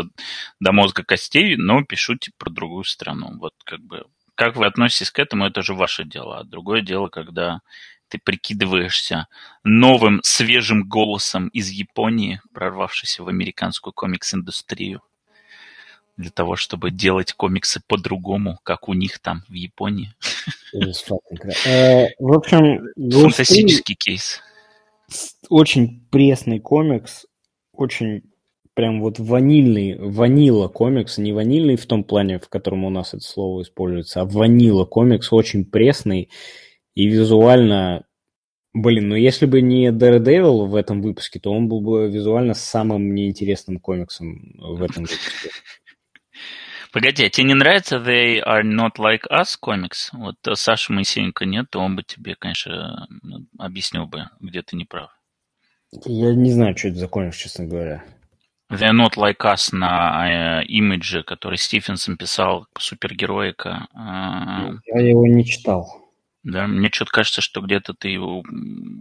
до мозга костей, но пишу типа про другую страну. Вот как бы как вы относитесь к этому, это же ваше дело. А другое дело, когда ты прикидываешься новым, свежим голосом из Японии, прорвавшийся в американскую комикс-индустрию, для того, чтобы делать комиксы по-другому, как у них там в Японии. Э, в общем, фантастический кейс. Очень пресный комикс, очень прям вот ванильный, ванила комикс, не ванильный в том плане, в котором у нас это слово используется, а ванила комикс очень пресный и визуально... Блин, ну если бы не Daredevil в этом выпуске, то он был бы визуально самым неинтересным комиксом в этом выпуске. Погоди, а тебе не нравится They Are Not Like Us комикс? Вот э, Саша Моисеенко нет, то он бы тебе, конечно, объяснил бы, где ты не прав. Я не знаю, что это за комикс, честно говоря. They're Not Like Us на э, имидже, который Стивенсон писал, супергероика. Э, Я его не читал. Да, мне что-то кажется, что где-то ты его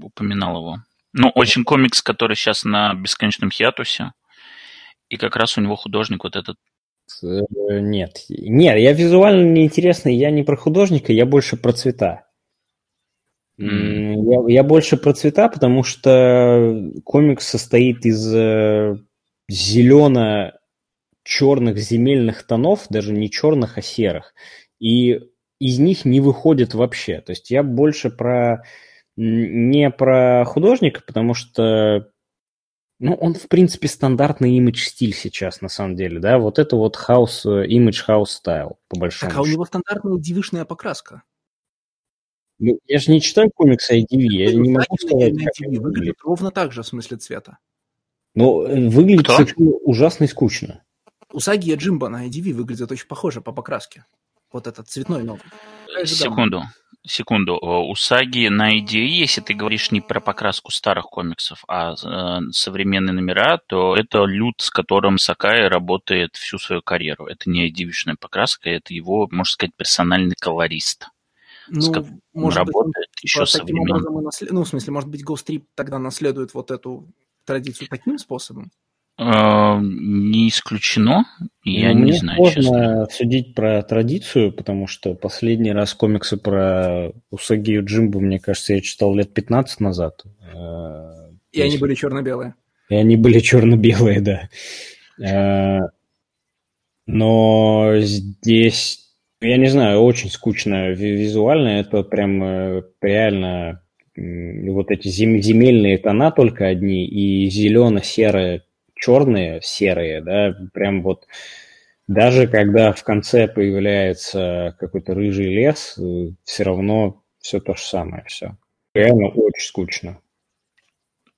упоминал его. Ну, очень комикс, который сейчас на бесконечном хиатусе. И как раз у него художник вот этот э, нет. Нет, я визуально неинтересный, я не про художника, я больше про цвета. Mm. Я, я больше про цвета, потому что комикс состоит из зелено-черных земельных тонов, даже не черных, а серых. И из них не выходит вообще. То есть я больше про не про художника, потому что ну, он, в принципе, стандартный Image-стиль сейчас, на самом деле, да, вот это вот house, Image house style, по большому Так, а у него стандартная девишная покраска. Ну, я же не читаю комиксы IDV, я не могу сказать, как выглядит ровно так же в смысле цвета. Но э, выглядит Кто? совершенно ужасно и скучно. Усаги и Джимба на IDV выглядят очень похоже по покраске. Вот этот цветной новый. Секунду, секунду. Усаги на IDV, если ты говоришь не про покраску старых комиксов, а э, современные номера, то это люд, с которым Сакай работает всю свою карьеру. Это не IDV-шная покраска, это его, можно сказать, персональный колорист. Ну, может работает быть, еще таким образом и наслед... Ну, в смысле, может быть, Ghost Trip тогда наследует вот эту традицию таким способом? А, не исключено. Я Мне не знаю, сложно честно. судить про традицию, потому что последний раз комиксы про Усаги и Джимбу, мне кажется, я читал лет 15 назад. А, и они были черно-белые. И они были черно-белые, да. А, но здесь, я не знаю, очень скучно визуально. Это прям э, реально вот эти зем, земельные тона только одни и зелено-серые, черные, серые, да, прям вот даже когда в конце появляется какой-то рыжий лес, э, все равно все то же самое, все. Реально очень скучно.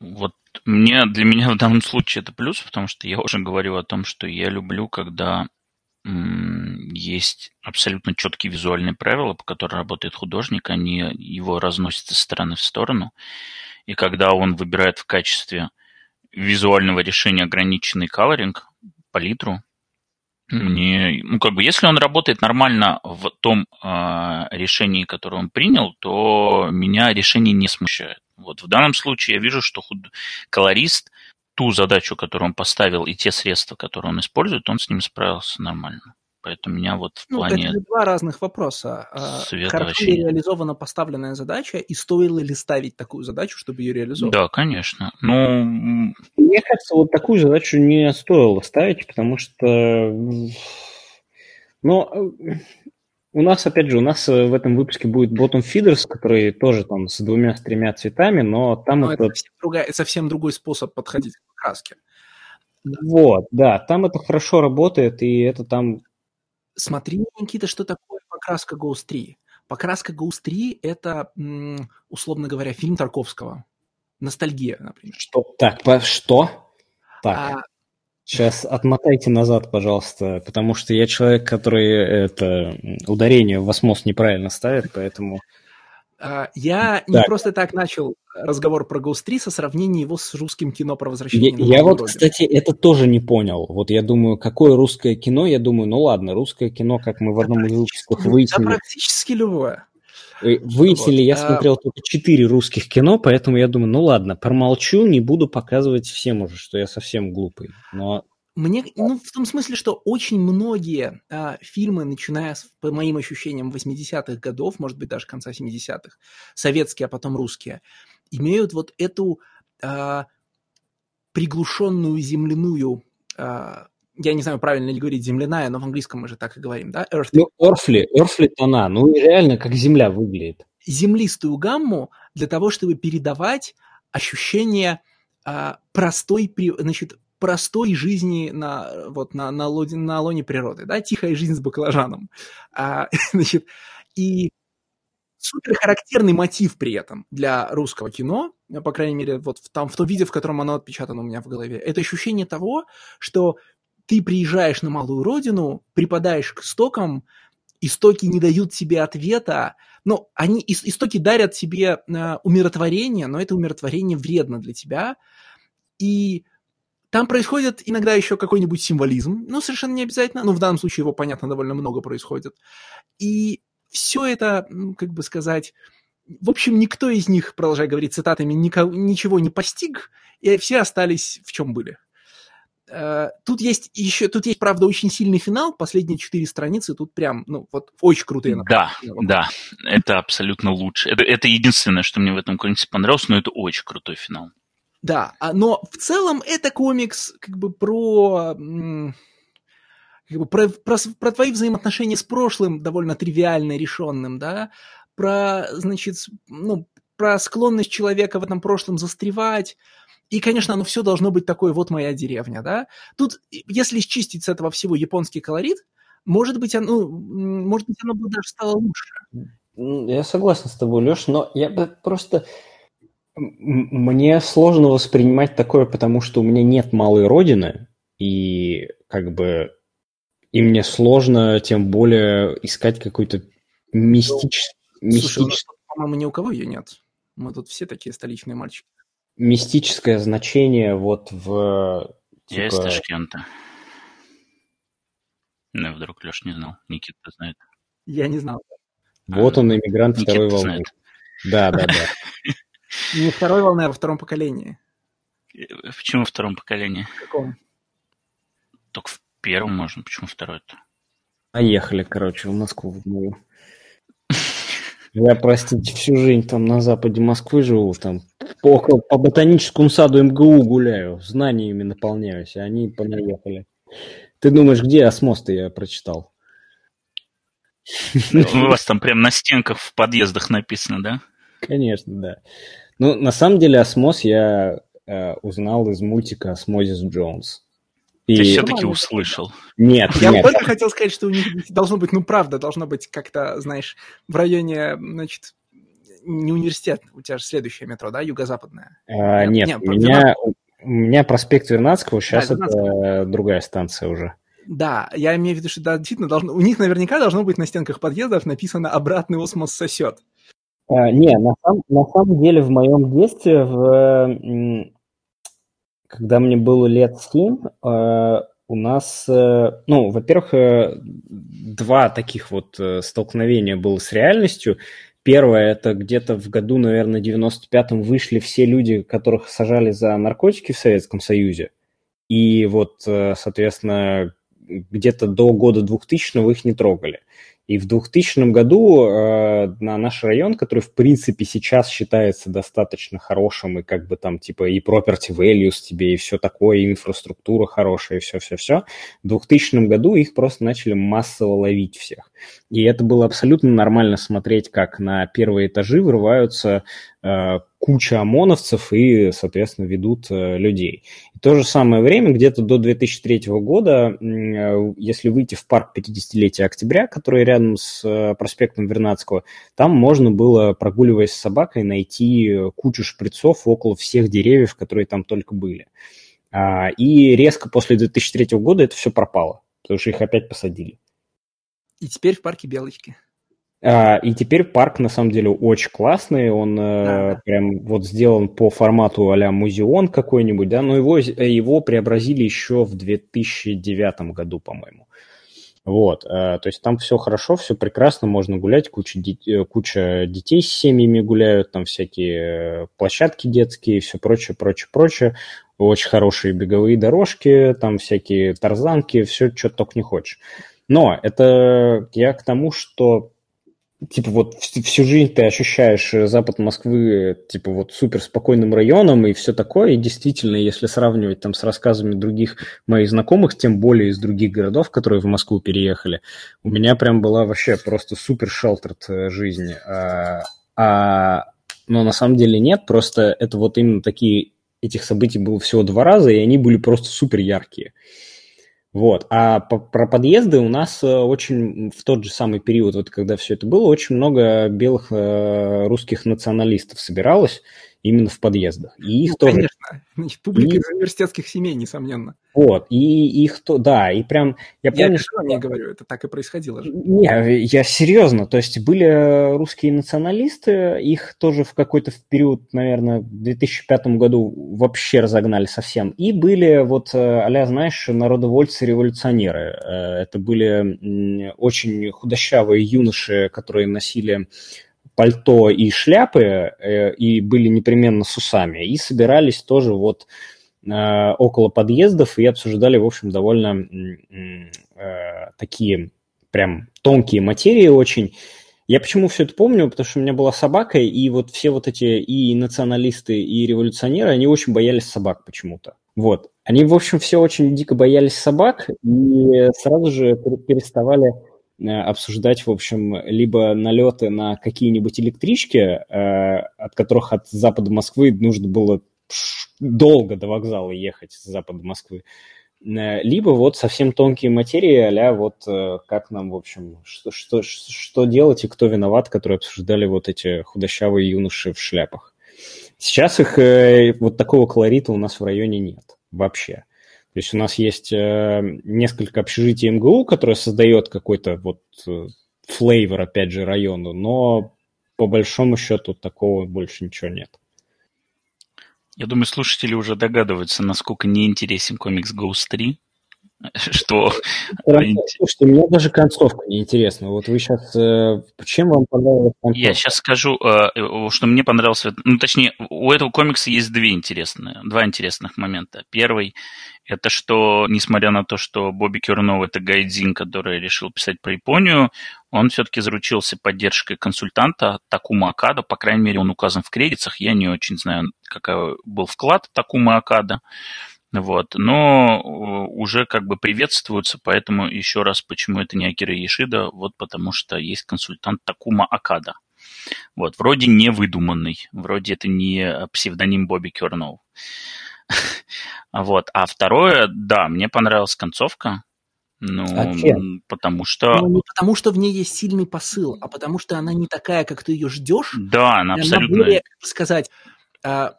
Вот мне, для меня в данном случае это плюс, потому что я уже говорил о том, что я люблю, когда есть абсолютно четкие визуальные правила, по которым работает художник, они его разносят из стороны в сторону. И когда он выбирает в качестве визуального решения ограниченный колоринг, палитру, мне, ну, как бы, если он работает нормально в том э, решении, которое он принял, то меня решение не смущает. Вот в данном случае я вижу, что худ... колорист ту задачу, которую он поставил, и те средства, которые он использует, он с ним справился нормально. Поэтому меня вот в ну, плане... Это два разных вопроса. А, Света Хорошо вообще ли реализована поставленная задача, и стоило ли ставить такую задачу, чтобы ее реализовать? Да, конечно. Ну, м, Мне кажется, вот такую задачу не стоило ставить, потому что... Но э, у нас, опять же, у нас э, в этом выпуске будет bottom feeders, который тоже там с двумя, с тремя цветами, но там Но это... это совсем, другая- совсем другой способ подходить к краске. Вот, да, там это хорошо работает, и это там... Смотри, Никита, что такое покраска Ghost 3. Покраска Ghost 3 – это, условно говоря, фильм Тарковского. Ностальгия, например. Что? Так, по- что? Так, А, сейчас отмотайте назад, пожалуйста, потому что я человек, который это ударение в осмос неправильно ставит, поэтому... а, я не Так. просто так начал разговор про Ghost 3 со сравнением его с русским кино про возвращение. Я, я вот, кстати, это тоже не понял. Вот я думаю, какое русское кино? Я думаю, ну ладно, русское кино, как мы в одном из выпусков Да выяснили. практически любое. э, Выяснили, Вот, я а- смотрел только четыре русских кино, поэтому я думаю, ну ладно, промолчу, не буду показывать всем уже, что я совсем глупый. Но Мне, ну, в том смысле, что очень многие а, фильмы, начиная с, по моим ощущениям, 80-х годов, может быть, даже конца 70-х, советские, а потом русские, имеют вот эту а, приглушенную земляную, а, я не знаю, правильно ли говорить земляная, но в английском мы же так и говорим, да, earthy, ну, Орфли, Орфли тона, ну реально как земля выглядит. землистую гамму для того, чтобы передавать ощущение а, простой, значит, простой жизни на, вот, на, на, лоне, на лоне природы, да, тихая жизнь с баклажаном. А, значит, и супер характерный мотив при этом для русского кино, по крайней мере, вот в, там, в том виде, в котором оно отпечатано у меня в голове, это ощущение того, что ты приезжаешь на малую родину, припадаешь к истокам, истоки не дают тебе ответа, ну, они, ис- истоки дарят тебе э, умиротворение, но это умиротворение вредно для тебя, и там происходит иногда еще какой-нибудь символизм, ну, совершенно не обязательно, но в данном случае его, понятно, довольно много происходит. И все это, как бы сказать, в общем, никто из них, продолжая говорить цитатами, нико- ничего не постиг, и все остались в чем были. Э, Тут есть еще, тут есть, правда, очень сильный финал, последние четыре страницы, тут прям, ну, вот очень крутые. да, например. да, это абсолютно лучше. Это, это единственное, что мне в этом комиксе понравилось, но это очень крутой финал. Да, а- но в целом это комикс как бы про, как бы про, про, про твои взаимоотношения с прошлым, довольно тривиально решенным, да, про, значит, ну, про склонность человека в этом прошлом застревать. И, конечно, оно все должно быть такое, вот моя деревня, да. Тут, если счистить с этого всего японский колорит, может быть, оно, может быть, оно бы даже стало лучше. Я согласен с тобой, Леш, но я просто... Мне сложно воспринимать такое, потому что у меня нет малой родины, и как бы и мне сложно, тем более, искать какой-то мистич... Слушай, у нас, мистич- тут, по-моему, ни у кого ее нет. Мы тут все такие столичные мальчики. мистическое значение вот в... Я из типа, Ташкента. Ну, вдруг Леш не знал. Никита знает. Я не знал. Вот он, иммигрант Никита второй волны. знает. Да, да, да. Не второй волны, а во втором поколении. Э, Почему в втором поколении? В каком? Только в первом можно. Почему второй-то? Поехали, короче, в Москву в мою. Я, простите, всю жизнь там на западе Москвы живу, там по, по ботаническому саду МГУ гуляю, знаниями наполняюсь, а они понаехали. Ты думаешь, где осмос-то я прочитал? У вас там прям на стенках в подъездах написано, да? Конечно, да. Ну, на самом деле, осмос я э, узнал из мультика «Осмозис Джонс». Ты И... все-таки Нормально. услышал. Нет, Я нет, только хотел сказать, что у них должно быть, ну правда, должно быть как-то, знаешь, в районе, значит, не университет, у тебя же следующее метро, да, юго-западное. А, Нет, нет, у меня, у меня проспект Вернадского, сейчас Да, это другая станция уже. Да, я имею в виду, что да, действительно должно, у них наверняка должно быть на стенках подъездов написано «обратный осмос сосет». А, не, на, сам, на самом деле в моем детстве, в, когда мне было лет семь, а, у нас, э, ну, во-первых, э, два таких вот э, столкновения было с реальностью. Первое, это где-то в году, наверное, 95-м вышли все люди, которых сажали за наркотики в Советском Союзе. И вот, соответственно, где-то до года 2000 их не трогали. И в 2000 году э, на наш район, который в принципе сейчас считается достаточно хорошим, и как бы там типа и property values тебе, и все такое, и инфраструктура хорошая, и все-все-все, в 2000 году их просто начали массово ловить всех. И это было абсолютно нормально смотреть, как на первые этажи вырываются куча ОМОНовцев и, соответственно, ведут э, людей. И в то же самое время, где-то до 2003 года, э, если выйти в парк 50-летия октября, который рядом с э, проспектом Вернадского, там можно было, прогуливаясь с собакой, найти кучу шприцов около всех деревьев, которые там только были. А, и резко после 2003 года это все пропало, потому что их опять посадили. И теперь в парке Белочки. А, и теперь парк на самом деле очень классный, он э, да. прям вот сделан по формату а-ля музеон какой-нибудь, да, но его, его преобразили еще в 2009 году, по-моему. Вот, э, то есть там все хорошо, все прекрасно, можно гулять, куча, э, куча детей с семьями гуляют, там всякие площадки детские, все прочее, прочее, прочее, очень хорошие беговые дорожки, там всякие тарзанки, все, что только не хочешь. Но это я к тому, что типа вот всю жизнь ты ощущаешь э, запад Москвы типа вот супер спокойным районом и все такое. И действительно, если сравнивать там с рассказами других моих знакомых, тем более из других городов, которые в Москву переехали, у меня прям была вообще просто супер шелтерт э, жизнь. А, а, но на самом деле нет, просто это вот именно такие этих событий было всего два раза, и они были просто супер яркие. Вот. А по, про подъезды у нас э, очень в тот же самый период, вот когда все это было, очень много белых э, русских националистов собиралось именно в подъездах. И их ну, тоже... конечно. Значит, публика и... из университетских семей, несомненно. Вот, и их то, да, и прям, я помню, я что... не говорю, это так и происходило же. Не, я серьезно, то есть были русские националисты, их тоже в какой-то период, наверное, в 2005 году вообще разогнали совсем, и были вот, а знаешь, народовольцы-революционеры, э, это были очень худощавые юноши, которые носили пальто и шляпы э, и были непременно с усами, и собирались тоже вот э, около подъездов и обсуждали, в общем, довольно э, такие прям тонкие материи очень. Я почему все это помню? Потому что у меня была собака, и вот все вот эти и националисты, и революционеры, они очень боялись собак почему-то. Вот. Они, в общем, все очень дико боялись собак, и сразу же переставали обсуждать, в общем, либо налеты на какие-нибудь электрички, э, от которых от запада Москвы нужно было долго до вокзала ехать с запада Москвы, э, либо вот совсем тонкие материи, а вот как нам, в общем, что, что, что делать и кто виноват, которые обсуждали вот эти худощавые юноши в шляпах. Сейчас их вот такого колорита у нас в районе нет вообще. То есть у нас есть э, несколько общежитий МГУ, которые создает какой-то вот э, флейвор, опять же, району, но по большому счету такого больше ничего нет. Я думаю, слушатели уже догадываются, насколько неинтересен комикс Ghost 3. Что... Слушайте, мне даже концовка неинтересна. Вот вы сейчас... Э, чем вам понравилась концовка? Я сейчас скажу, э, что мне понравилось... Ну, точнее, у этого комикса есть две интересные, два интересных момента. Первый – это что, несмотря на то, что Бобби Кюрнов – это гайдзин, который решил писать про Японию, он все-таки заручился поддержкой консультанта Такума Акада, по крайней мере, он указан в кредитах, я не очень знаю, какой был вклад Такума Акада. Вот. Но э, уже как бы приветствуются, поэтому еще раз, почему это не Акира Ешида, вот потому что есть консультант Такума Акада. Вот, вроде не выдуманный, вроде это не псевдоним Бобби Кернов. Вот. А второе, да, мне понравилась концовка. Ну, а потому что... Ну, не потому что в ней есть сильный посыл, а потому что она не такая, как ты ее ждешь. Да, она абсолютно... Она более, как сказать, э,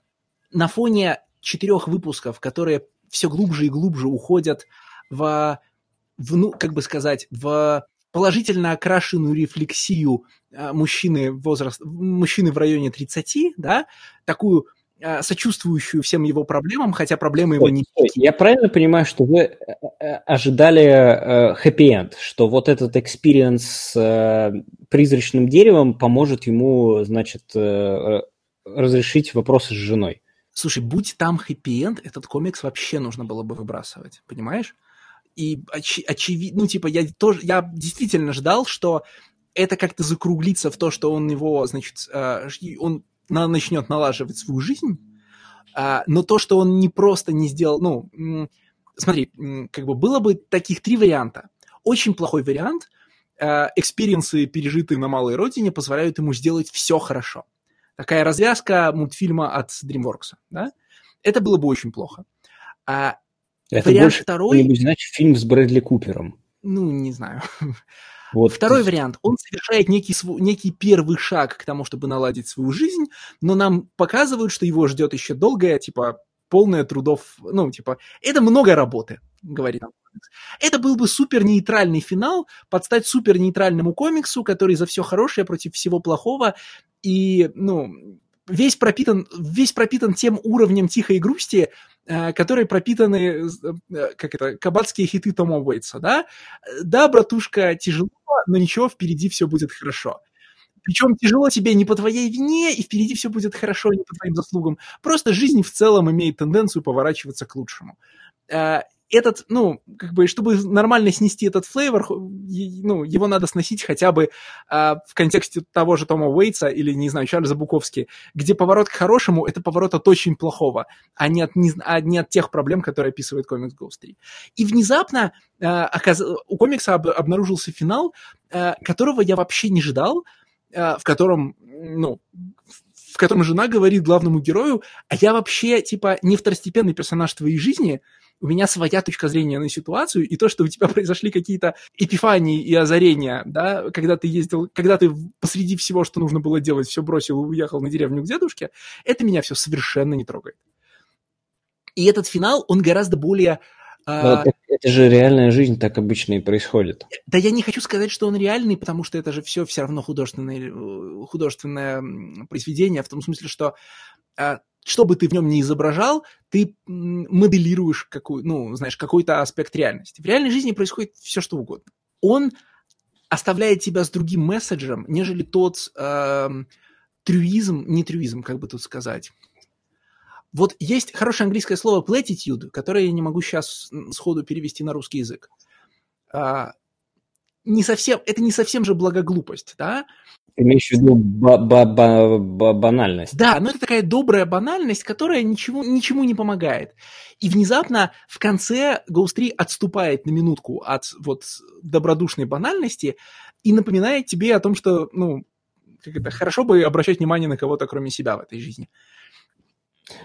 на фоне четырех выпусков, которые все глубже и глубже уходят в в, ну, как бы сказать, в положительно окрашенную рефлексию а, мужчины, возраст, мужчины в районе 30, да, такую а, сочувствующую всем его проблемам, хотя проблемы его не... Я правильно понимаю, что вы э, э, ожидали хэппи-энд, что вот этот experience с э, призрачным деревом поможет ему, значит, разрешить вопросы с женой? Слушай, будь там хэппи-энд, этот комикс вообще нужно было бы выбрасывать, понимаешь? И оч- очевидно, ну, типа, я тоже, я действительно ждал, что это как-то закруглится в то, что он его, значит, э, он на, начнет налаживать свою жизнь, э, но то, что он не просто не сделал, ну, смотри, как бы было бы таких три варианта. Очень плохой вариант, э, experience ы, пережитые на малой родине, позволяют ему сделать все хорошо. Такая развязка мультфильма от DreamWorks, да? Это было бы очень плохо. А это вариант больше второй... значит, фильм с Брэдли Купером. Ну, не знаю. Вот. Второй вариант. Он совершает некий, некий первый шаг к тому, чтобы наладить свою жизнь, но нам показывают, что его ждет еще долгое, типа, полное трудов, ну, типа, это много работы, говорит нам. Это был бы супер нейтральный финал, подстать супер нейтральному комиксу, который за все хорошее против всего плохого, и, ну, весь пропитан, весь пропитан тем уровнем тихой грусти, э, которые пропитаны, э, как это, кабацкие хиты Тома Уэйтса, да? Да, братушка, тяжело, но ничего, впереди все будет хорошо. Причем тяжело тебе не по твоей вине, и впереди все будет хорошо не по твоим заслугам. Просто жизнь в целом имеет тенденцию поворачиваться к лучшему. Этот, ну, как бы, чтобы нормально снести этот флейвор, ну, его надо сносить хотя бы а, в контексте того же Тома Уэйтса или, не знаю, Чарльза Буковски, где поворот к хорошему – это поворот от очень плохого, а не от, не, а не от тех проблем, которые описывает комикс Ghost 3. И внезапно а, оказ... у комикса об... обнаружился финал, а, которого я вообще не ждал, а, в котором, ну, в котором жена говорит главному герою, а я вообще, типа, не второстепенный персонаж твоей жизни – у меня своя точка зрения на ситуацию, и то, что у тебя произошли какие-то эпифании и озарения, да, когда ты ездил, когда ты посреди всего, что нужно было делать, все бросил и уехал на деревню к дедушке, это меня все совершенно не трогает. И этот финал, он гораздо более а, это, это же реальная жизнь, так обычно и происходит. Да я не хочу сказать, что он реальный, потому что это же все все равно художественное, художественное произведение, в том смысле, что а, что бы ты в нем не изображал, ты моделируешь какую, ну, знаешь, какой-то аспект реальности. В реальной жизни происходит все, что угодно. Он оставляет тебя с другим месседжем, нежели тот э, трюизм, не трюизм, как бы тут сказать. Вот есть хорошее английское слово platitude, которое я не могу сейчас сходу перевести на русский язык. А, не совсем, это не совсем же благоглупость, да? Имеешь в виду ба -ба -ба -ба банальность. Да, но это такая добрая банальность, которая ничего, ничему не помогает. И внезапно в конце Ghost 3 отступает на минутку от вот добродушной банальности и напоминает тебе о том, что, ну, как это, хорошо бы обращать внимание на кого-то, кроме себя в этой жизни.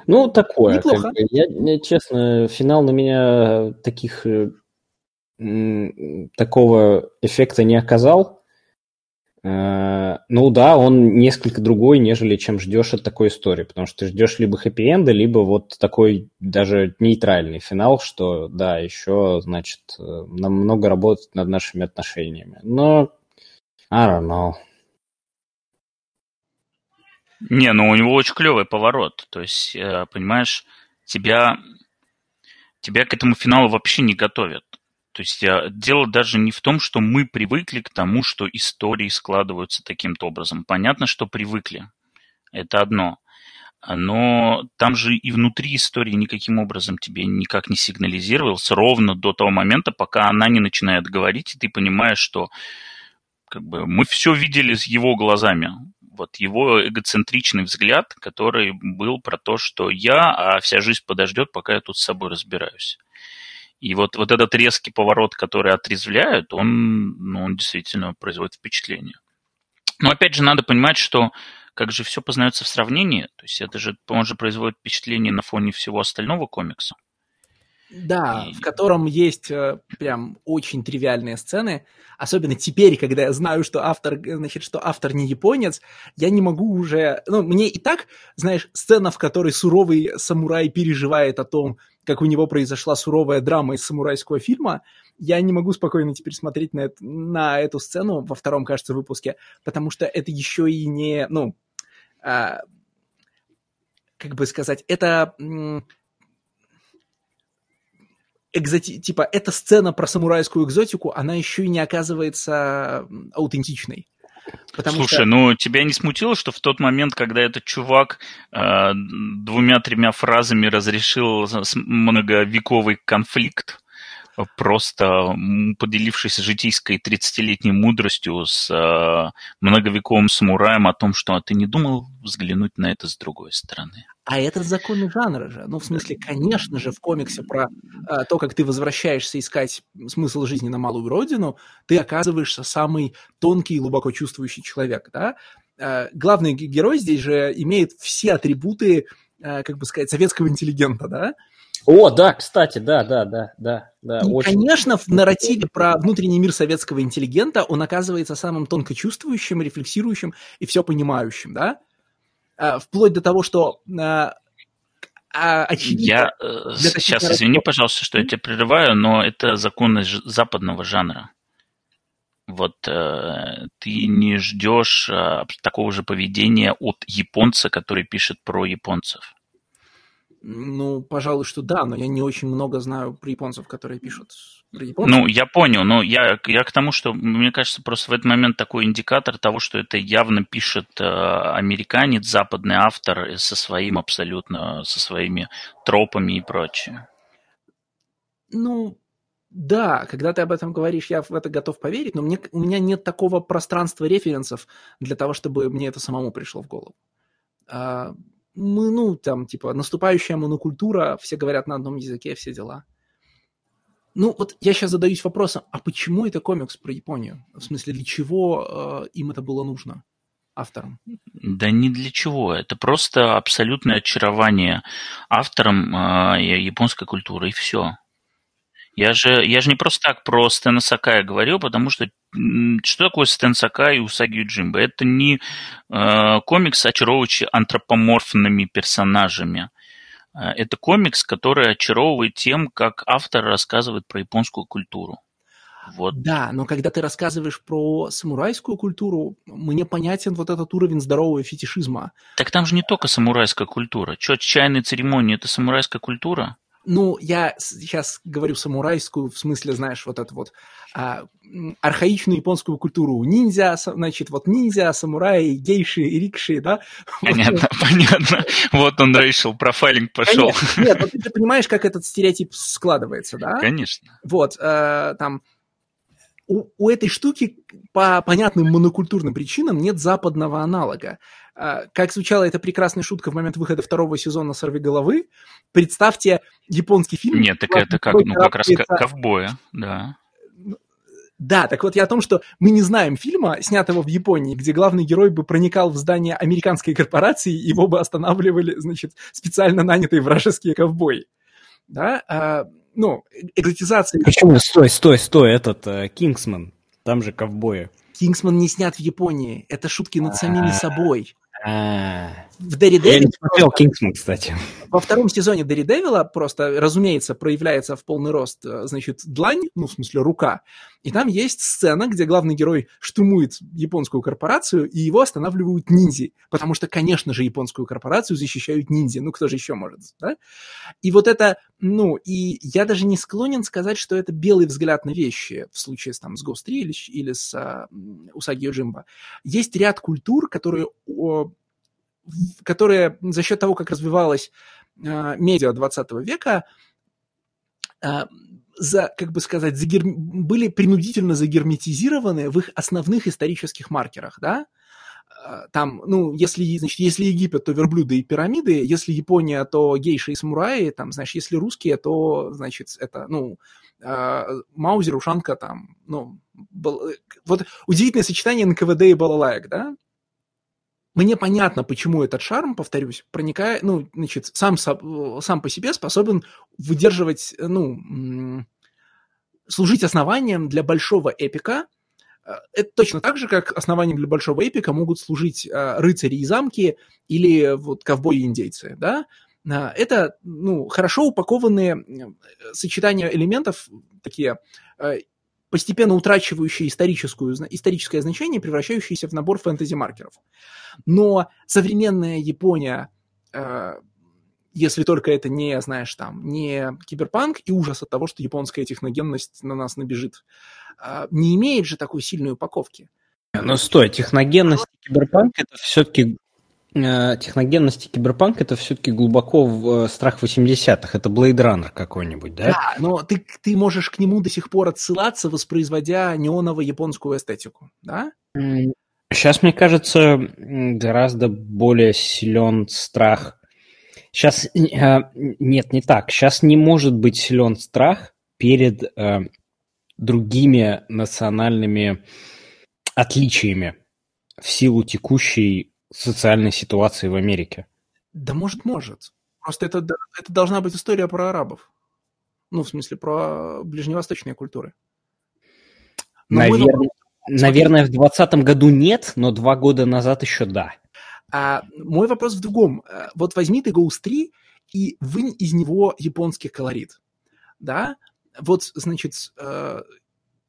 Ну, такое. Неплохо. Как бы, я, я, честно, финал на меня таких э, такого эффекта не оказал. Э, ну да, он несколько другой, нежели чем ждешь от такой истории, потому что ты ждешь либо хэппи-энда, либо вот такой даже нейтральный финал, что да, еще, значит, э, нам много работать над нашими отношениями. Но, I don't know. Не, ну у него очень клевый поворот. То есть, э, понимаешь, тебя, тебя к этому финалу вообще не готовят. То есть дело даже не в том, что мы привыкли к тому, что истории складываются таким-то образом. Понятно, что привыкли. Это одно. Но там же и внутри истории никаким образом тебе никак не сигнализировался ровно до того момента, пока она не начинает говорить, и ты понимаешь, что как бы, мы все видели с его глазами. Вот его эгоцентричный взгляд, который был про то, что я, а вся жизнь подождет, пока я тут с собой разбираюсь. И вот, вот этот резкий поворот, который отрезвляет, он, ну, он действительно производит впечатление. Но опять же, надо понимать, что как же все познается в сравнении. То есть это же, он же производит впечатление на фоне всего остального комикса. Да, и... в котором есть э, прям очень тривиальные сцены. Особенно теперь, когда я знаю, что автор, значит, что автор не японец, я не могу уже... Ну, мне и так, знаешь, сцена, в которой суровый самурай переживает о том, как у него произошла суровая драма из самурайского фильма, я не могу спокойно теперь смотреть на, это, на эту сцену во втором, кажется, выпуске, потому что это еще и не, ну, а, как бы сказать, это экзоти... типа, эта сцена про самурайскую экзотику, она еще и не оказывается аутентичной. Потому Слушай, что... ну тебя не смутило, что в тот момент, когда этот чувак э, двумя-тремя фразами разрешил многовековый конфликт, просто поделившись житейской 30-летней мудростью с э, многовековым самураем о том, что а ты не думал взглянуть на это с другой стороны. А это законы жанра же. Ну, в смысле, конечно же, в комиксе про э, то, как ты возвращаешься искать смысл жизни на малую родину, ты оказываешься самый тонкий и глубоко чувствующий человек, да? Э, главный герой здесь же имеет все атрибуты, э, как бы сказать, советского интеллигента, да? О, да, кстати, да, да, да, да. да и, очень... конечно, в нарративе про внутренний мир советского интеллигента он оказывается самым тонко чувствующим, рефлексирующим и все понимающим, да? А, вплоть до того, что а, а, очевидно... Я э, сейчас, извини, пожалуйста, что я тебя прерываю, но это законы западного жанра. Вот э, ты не ждешь э, такого же поведения от японца, который пишет про японцев. Ну, пожалуй, что да, но я не очень много знаю про японцев, которые пишут про японцев. Ну, я понял, но я, я к тому, что, мне кажется, просто в этот момент такой индикатор того, что это явно пишет э, американец, западный автор со своим абсолютно, со своими тропами и прочее. Ну, да, когда ты об этом говоришь, я в это готов поверить, но мне, у меня нет такого пространства референсов для того, чтобы мне это самому пришло в голову. Мы, ну, там, типа, наступающая монокультура, все говорят на одном языке, все дела. Ну, вот я сейчас задаюсь вопросом, а почему это комикс про Японию? В смысле, для чего э, им это было нужно, авторам? Да не для чего. Это просто абсолютное очарование автором э, японской культуры, и все. Я же, я же не просто так про Стэна Сакая говорил, потому что что такое Стэн Сакай и Усаги Юджимба? Это не э, комикс, очаровывающий антропоморфными персонажами. Э, это комикс, который очаровывает тем, как автор рассказывает про японскую культуру. Вот. Да, но когда ты рассказываешь про самурайскую культуру, мне понятен вот этот уровень здорового фетишизма. Так там же не только самурайская культура. Чё, чайные церемонии – это самурайская культура? Ну, я сейчас говорю самурайскую, в смысле, знаешь, вот это вот а, архаичную японскую культуру. Ниндзя, значит, вот ниндзя, самураи, гейши, рикши, да? Понятно, понятно. Вот он, Рейшел, профайлинг пошел. Конечно. Нет, вот ты понимаешь, как этот стереотип складывается, да? Конечно. Вот, э, там, у, у этой штуки по понятным монокультурным причинам нет западного аналога. А, как звучала эта прекрасная шутка в момент выхода второго сезона «Сорви головы», представьте японский фильм... Нет, так это как, ну, как раз ковбоя, да. Да, так вот я о том, что мы не знаем фильма, снятого в Японии, где главный герой бы проникал в здание американской корпорации, и его бы останавливали, значит, специально нанятые вражеские ковбои. Да, а, ну, экзотизация... Почему? Стой, стой, стой, этот uh, Кингсман, там же ковбои. Кингсман не снят в Японии, это шутки над самими а. Собой. В Daredevil... Я не смотрел Кингсман, кстати. Во втором сезоне Daredevil просто, разумеется, проявляется в полный рост, э, значит, длань, ну, в смысле, рука. И там есть сцена, где главный герой штурмует японскую корпорацию, и его останавливают ниндзи. Потому что, конечно же, японскую корпорацию защищают ниндзи. Ну, кто же еще может, да? И вот это, ну, и я даже не склонен сказать, что это белый взгляд на вещи в случае с, там, с Ghost 3 или, или с а, Усаги Йоджимба. Есть ряд культур, которые которые за счет того, как развивалась э, медиа 20 века, э, за, как бы сказать, загер... были принудительно загерметизированы в их основных исторических маркерах, да, там, ну, если, значит, если Египет, то верблюды и пирамиды, если Япония, то гейши и самураи, там, знаешь, если русские, то, значит, это, ну, э, Маузер, Ушанка, там, ну, был, вот удивительное сочетание НКВД и балалаек, да, мне понятно, почему этот шарм, повторюсь, проникает, ну, значит, сам, сам по себе способен выдерживать, ну, служить основанием для большого эпика. Э, это точно так же, как основанием для большого эпика могут служить э, рыцари и замки или вот ковбои и индейцы, да? Это ну, хорошо упакованные сочетания элементов, такие постепенно утрачивающие историческую, историческое значение, превращающиеся в набор фэнтези-маркеров. Но современная Япония, э, если только это не, знаешь, там, не киберпанк и ужас от того, что японская техногенность на нас набежит, э, не имеет же такой сильной упаковки. Но стой, техногенность киберпанк это все-таки техногенности киберпанк это все-таки глубоко в э, страх 80-х. Это Blade Runner какой-нибудь, да? Да, но ты, ты можешь к нему до сих пор отсылаться, воспроизводя неоново-японскую эстетику, да? Сейчас, мне кажется, гораздо более силен страх. Сейчас э, нет, не так. Сейчас не может быть силен страх перед э, другими национальными отличиями в силу текущей социальной ситуации в Америке. Да может, может. Просто это, это должна быть история про арабов. Ну, в смысле, про ближневосточные культуры. Но наверное, мы... наверное, в 2020 году нет, но два года назад еще да. А мой вопрос в другом. Э, вот возьми ты Ghost 3 и вынь из него японский колорит. Да? Вот, значит, э,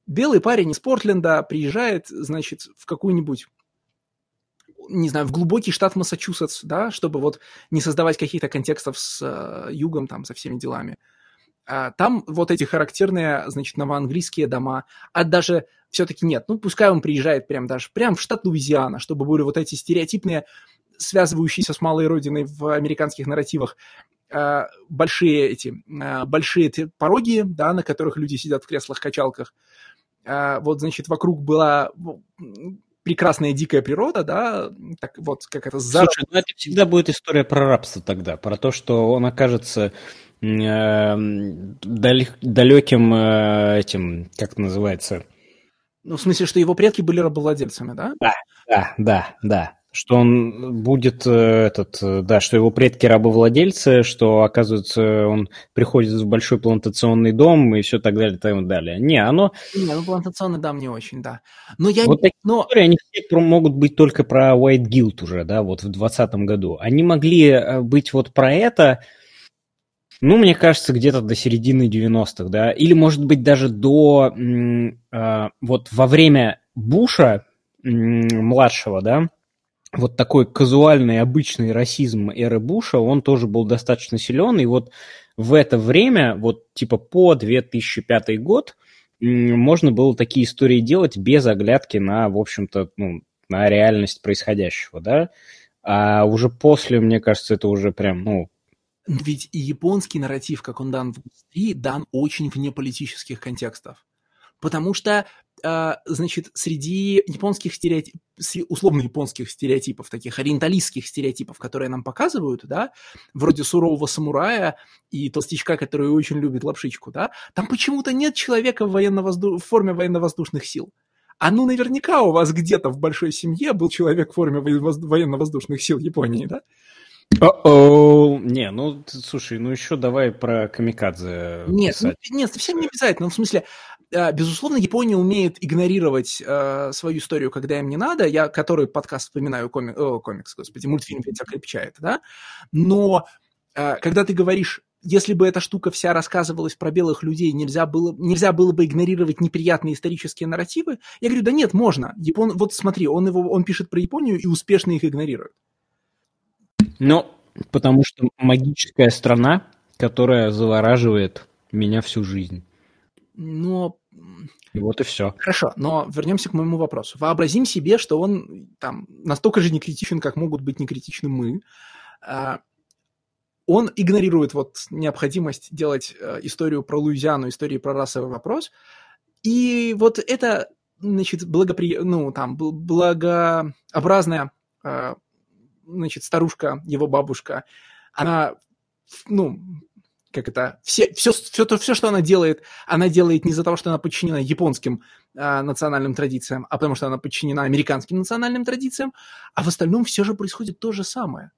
белый парень из Портленда приезжает, значит, в какую-нибудь не знаю, в глубокий штат Массачусетс, да, чтобы вот не создавать каких-то контекстов с э, югом, там, со всеми делами. А, там вот эти характерные, значит, новоанглийские дома, а даже все-таки нет, ну, пускай он приезжает прям даже, прям в штат Луизиана, чтобы были вот эти стереотипные, связывающиеся с малой родиной в американских нарративах, э, большие эти, э, большие пороги, да, на которых люди сидят в креслах-качалках, э, вот, значит, вокруг была прекрасная дикая природа, да, так вот как это... За... Слушай, ну это всегда будет история про рабство тогда, про то, что он окажется э, далеким э, этим, как это называется... Ну, в смысле, что его предки были рабовладельцами, да? Да, да, да, да что он будет э, этот, э, да, что его предки рабовладельцы, что, оказывается, он приходит в большой плантационный дом и все так далее, так далее. Не, оно... Не, ну плантационный дом не очень, да. Но я вот такие но... истории, они все могут быть только про White Guild уже, да, вот в 2020 году. Они могли э, быть вот про это, ну, мне кажется, где-то до середины 90-х, да, или, может быть, даже до, э, вот во время Буша э, младшего, да, вот такой казуальный, обычный расизм эры Буша, он тоже был достаточно силен, и вот в это время, вот типа по 2005 год, можно было такие истории делать без оглядки на, в общем-то, ну, на реальность происходящего, да, а уже после, мне кажется, это уже прям, ну... Ведь и японский нарратив, как он дан в индустрии, дан очень вне политических контекстов. Потому что а, значит, среди японских стереотипов, условно японских стереотипов, таких ориенталистских стереотипов, которые нам показывают, да, вроде сурового самурая и толстячка, который очень любит лапшичку, да, там почему-то нет человека в, военно-возду... в форме военно-воздушных сил. А ну наверняка у вас где-то в большой семье был человек в форме военно-воздушных сил Японии, да? О-о, не, ну, слушай, ну еще давай про камикадзе Нет, ну, нет, совсем не обязательно. Ну, в смысле, безусловно, Япония умеет игнорировать э, свою историю, когда им не надо. Я, который подкаст вспоминаю, коми, о, комикс, господи, мультфильм ведь окрепчает, да? Но э, когда ты говоришь, если бы эта штука вся рассказывалась про белых людей, нельзя было, нельзя было бы игнорировать неприятные исторические нарративы, я говорю, да нет, можно. Япон, вот смотри, он, его, он пишет про Японию и успешно их игнорирует. Ну, потому что магическая страна, которая завораживает меня всю жизнь. Но вот и все. Хорошо, но вернемся к моему вопросу. Вообразим себе, что он там настолько же не критичен, как могут быть не критичны мы. А, он игнорирует вот необходимость делать э, историю про Луизиану, историю про расовый вопрос. И вот это, значит, благопри... ну, там, благообразная, э, значит, старушка, его бабушка, она, ну, как это, все, все, все, то, все, что она делает, она делает не из-за того, что она подчинена японским э, национальным традициям, а потому что она подчинена американским национальным традициям, а в остальном все же происходит то же самое.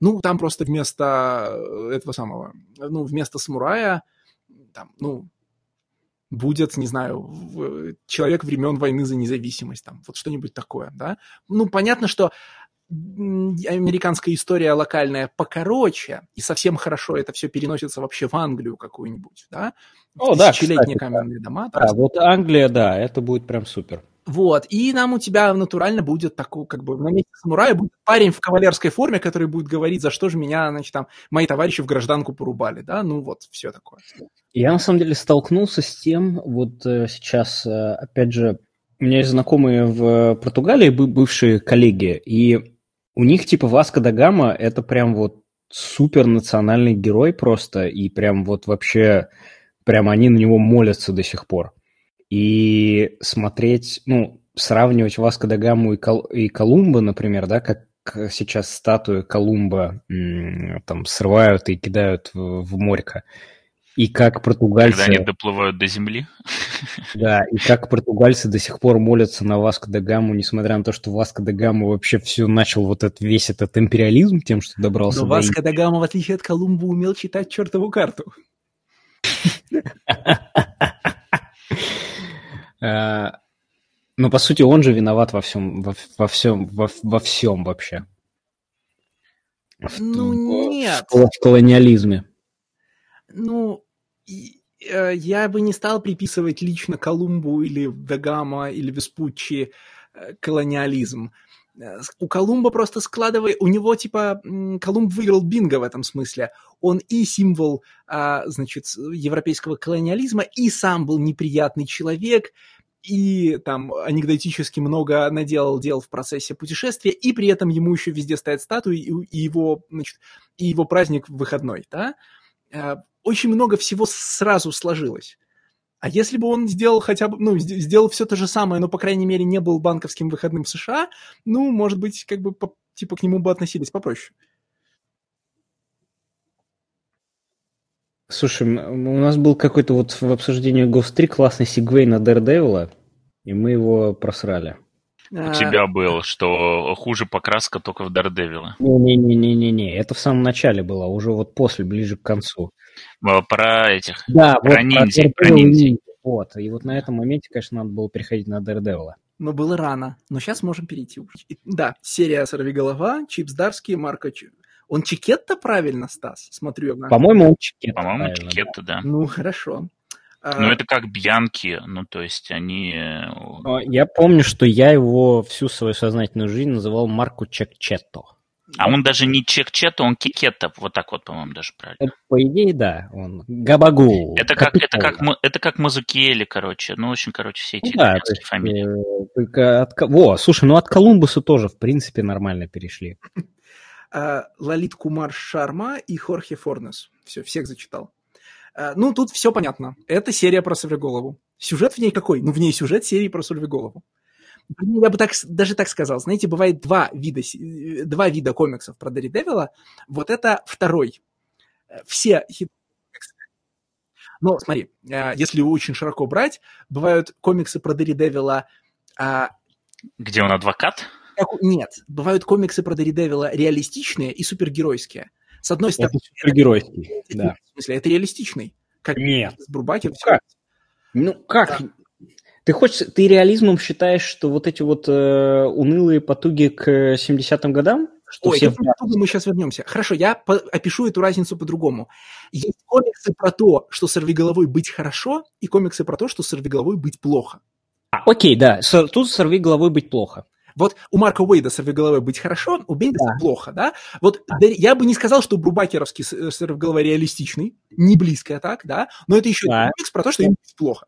Ну, там просто вместо э, этого самого, ну, вместо самурая, там, ну, будет, не знаю, человек времен войны за независимость, там, вот что-нибудь такое, да. Ну, понятно, что американская история локальная покороче, и совсем хорошо это все переносится вообще в Англию какую-нибудь, да? О, да, Тысячелетние каменные дома. Да, вот Англия, да, это будет прям супер. Вот, и нам у тебя натурально будет такой, как бы, на месте самурая будет парень в кавалерской форме, который будет говорить, за что же меня, значит, там, мои товарищи в гражданку порубали, да, ну вот, все такое. Я, на самом деле, столкнулся с тем, вот э, сейчас, э, опять же, у меня есть знакомые в Португалии, бывшие коллеги, и у них, типа, Васко да Гама, это прям вот супер национальный герой просто, и прям вот вообще, прям они на него молятся до сих пор и смотреть, ну, сравнивать Васко да Гаму и, Кол- и Колумба, например, да, как сейчас статуи Колумба там срывают и кидают в, в морько. И как португальцы... Когда они доплывают до земли. Да, и как португальцы до сих пор молятся на Васко да Гаму, несмотря на то, что Васко да Гама вообще все начал вот этот, весь этот империализм тем, что добрался Но до Васко да Гама, в отличие от Колумба, умел читать чертову карту. Э, ну, по сути, он же виноват во всем, во, во всем, во, во всем вообще. В, ну, нет. В, в колониализме. Ну, э, я бы не стал приписывать лично Колумбу или Дагама или Веспуччи э, колониализм. У Колумба просто складывает, у него типа Колумб выиграл бинго в этом смысле. Он и символ, а, значит, европейского колониализма, и сам был неприятный человек, и там анекдотически много наделал дел в процессе путешествия, и при этом ему еще везде стоят статуи, и, его, значит, и его праздник выходной, да? Очень много всего сразу сложилось. А если бы он сделал хотя бы, ну, сделал все то же самое, но, по крайней мере, не был банковским выходным в США, ну, может быть, как бы, по, типа, к нему бы относились попроще. Слушай, у нас был какой-то вот в обсуждении Ghost 3 классный сигвей на Daredevil, и мы его просрали. У а... тебя был, что хуже покраска только в Daredevil. Не-не-не-не-не, это в самом начале было, уже вот после, ближе к концу. Про этих, да, про вот, ниндзя, про, про ниндзя. Вот, и вот на этом моменте, конечно, надо было переходить на Daredevil. Но было рано, но сейчас можем перейти. Да, серия «Сорвиголова», Чип Здарски, Марко он Чикетта правильно, Стас? Смотрю я. На... По-моему, он Чикетта. По-моему, Чикетта, да. Ну, хорошо. Ну, это как Бьянки, ну, то есть они... Э, я помню, что я его всю свою сознательную жизнь называл Марку Чекчетто. А он даже не Чекчетто, он Кикетто, вот так вот, по-моему, даже правильно. Это, по идее, да, он Габагу. Это как, это как, это как Мазукиели, короче, ну, очень, короче, все эти ну, да, есть, фамилии. Э, только от... Во, слушай, ну от Колумбуса тоже, в принципе, нормально перешли. А, Лалит Кумар Шарма и Хорхе Форнес. Все, всех зачитал. А, ну, тут все понятно. Это серия про Сорвиголову. Сюжет в ней какой? Ну, в ней сюжет серии про Сорвиголову. Я бы так, даже так сказал. Знаете, бывает два вида, два вида комиксов про Дэри Девила. Вот это второй. Все хит но смотри, а, если очень широко брать, бывают комиксы про Дэри Девила... Где он адвокат? Нет, бывают комиксы про Дэри реалистичные и супергеройские. С одной стороны... Это супергеройский, это, да. В смысле, это реалистичный. Как Нет. С Брубаки. Ну, как? Ну, как? Да. Ты хочешь, ты реализмом считаешь, что вот эти вот э, унылые потуги к 70-м годам? Что Ой, все... к мы сейчас вернемся. Хорошо, я по- опишу эту разницу по-другому. Есть комиксы про то, что сорвиголовой быть хорошо, и комиксы про то, что сорвиголовой быть плохо. А, окей, да, тут сорви головой быть плохо. Вот у Марка Уэйда сорвиголовой быть хорошо, у Бендиса да. плохо, да? Вот да. я бы не сказал, что Брубакеровский сорвиголова реалистичный, не близко так, да? Но это еще да. про то, что им плохо.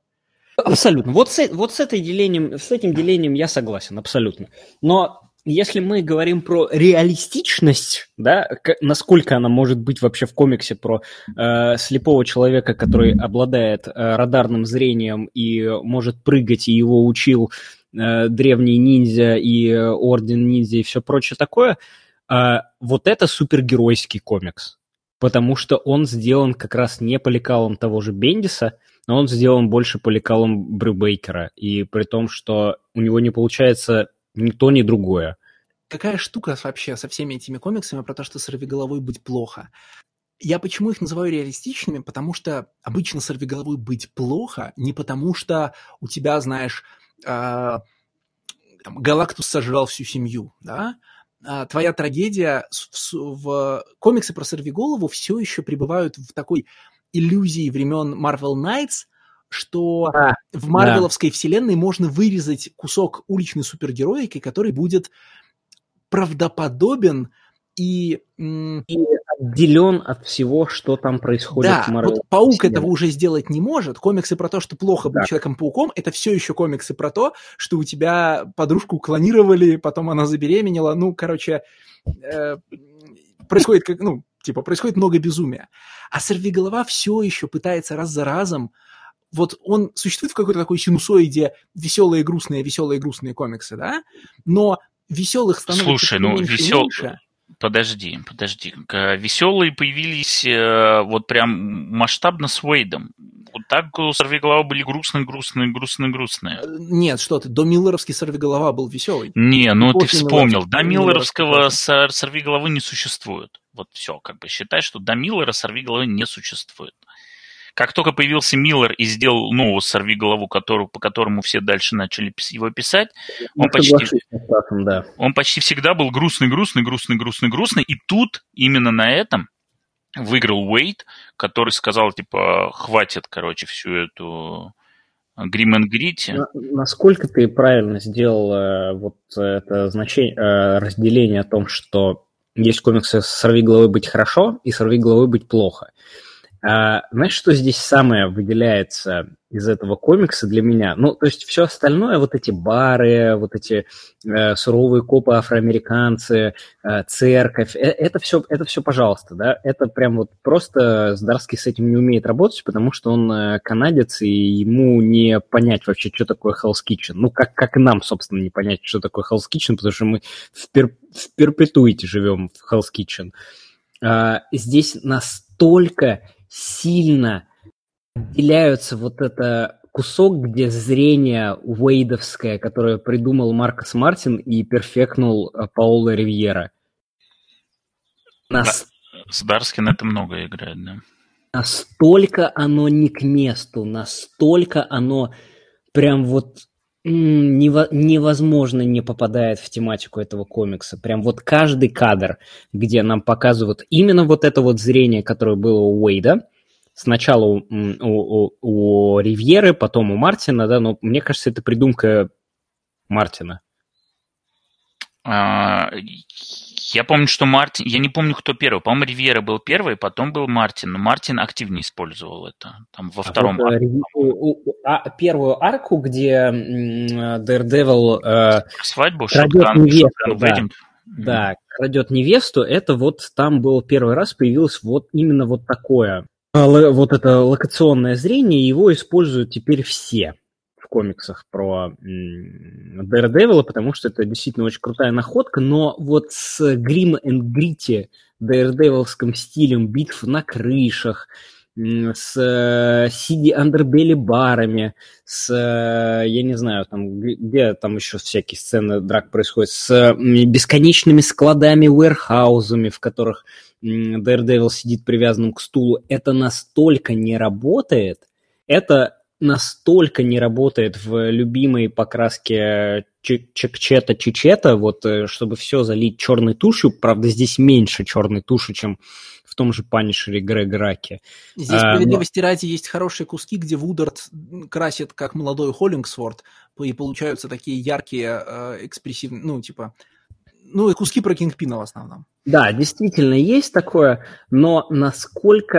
Абсолютно. Вот с, вот с, этой делением, с этим делением я согласен, абсолютно. Но если мы говорим про реалистичность, да, насколько она может быть вообще в комиксе про э, слепого человека, который обладает э, радарным зрением и может прыгать, и его учил э, древний ниндзя и э, орден ниндзя и все прочее такое, э, вот это супергеройский комикс. Потому что он сделан как раз не по лекалам того же Бендиса, но он сделан больше по лекалам Брюбейкера. И при том, что у него не получается ни то, ни другое. Какая штука вообще со всеми этими комиксами про то, что сорвиголовой быть плохо? Я почему их называю реалистичными? Потому что обычно сорвиголовой быть плохо не потому, что у тебя, знаешь, там, Галактус сожрал всю семью, да? а, твоя трагедия в, в комиксы про сорвиголову все еще пребывают в такой иллюзии времен Marvel Knights, что а, в Марвеловской да. вселенной можно вырезать кусок уличной супергероики, который будет правдоподобен и... и отделен от всего, что там происходит да, в Marvel. Вот Паук вселенной. этого уже сделать не может. Комиксы про то, что плохо да. быть Человеком-пауком, это все еще комиксы про то, что у тебя подружку клонировали, потом она забеременела. Ну, короче, э, происходит как, ну, типа, происходит много безумия. А Сорвиголова все еще пытается раз за разом вот он существует в какой-то такой синусоиде веселые, грустные, веселые, грустные комиксы, да? Но веселых становится Слушай, ну, меньше весел... меньше. Подожди, подожди. Веселые появились э, вот прям масштабно с Уэйдом. Вот так Сорвиголова были грустные, грустные, грустные, грустные. Э, нет, что ты, до Миллеровский Сорвиголова был веселый. Не, ну ты вспомнил, до Миллеровского Сорвиголовы не существует. Вот все, как бы считай, что до Миллера Сорвиголовы не существует. Как только появился Миллер и сделал новую «Сорви голову», которую, по которому все дальше начали его писать, он почти, статусом, да. он почти всегда был грустный, грустный, грустный, грустный, грустный. И тут именно на этом выиграл Уэйт, который сказал, типа, хватит, короче, всю эту Грим Gritty. Насколько ты правильно сделал э, вот это значение, э, разделение о том, что есть комиксы «Сорви головы быть хорошо» и «Сорви головы быть плохо». А, знаешь, что здесь самое выделяется из этого комикса для меня? Ну, то есть все остальное, вот эти бары, вот эти э, суровые копы афроамериканцы, э, церковь, э, это все, это все, пожалуйста, да, это прям вот просто Здарский с этим не умеет работать, потому что он э, канадец, и ему не понять вообще, что такое Hell's Kitchen. Ну, как, как нам, собственно, не понять, что такое Hell's Kitchen, потому что мы в, пер, в перпетуите живем в Hell's Kitchen. А, здесь настолько сильно отделяются вот это кусок, где зрение уэйдовское, которое придумал Маркос Мартин и перфекнул э, Паоло Ривьера. Нас... Да, Сдарский на это много играет, да. Настолько оно не к месту, настолько оно прям вот невозможно не попадает в тематику этого комикса. Прям вот каждый кадр, где нам показывают именно вот это вот зрение, которое было у Уэйда, сначала у, у, у, Ривьеры, потом у Мартина, да, но мне кажется, это придумка Мартина. А, я помню, что Мартин... Я не помню, кто первый. По-моему, Ривьера был первый, потом был Мартин. Но Мартин активнее использовал это. Там во а втором вот, арке. А, первую арку, где Daredevil... Э, Свадьбу, Шоткан, Шоткан да. Да, крадет невесту. Это вот там был первый раз появилось вот именно вот такое. А, вот это локационное зрение, его используют теперь все комиксах про Daredevil, потому что это действительно очень крутая находка, но вот с Grim and Gritty Daredevilским стилем битв на крышах, с э, Сиди Андербелли барами, с, э, я не знаю, там, где там еще всякие сцены драк происходят, с бесконечными складами, уэрхаузами, в которых Daredevil сидит привязанным к стулу, это настолько не работает, это настолько не работает в любимой покраске чекчета чечета, вот э, чтобы все залить черной тушью, правда здесь меньше черной туши, чем в том же Панишере Грег Раки. Здесь, а, справедливости но... ради, есть хорошие куски, где Вудард красит как молодой Холлингсворт, и получаются такие яркие, э, экспрессивные, ну, типа, ну, и куски про Кингпина в основном. Да, действительно есть такое, но насколько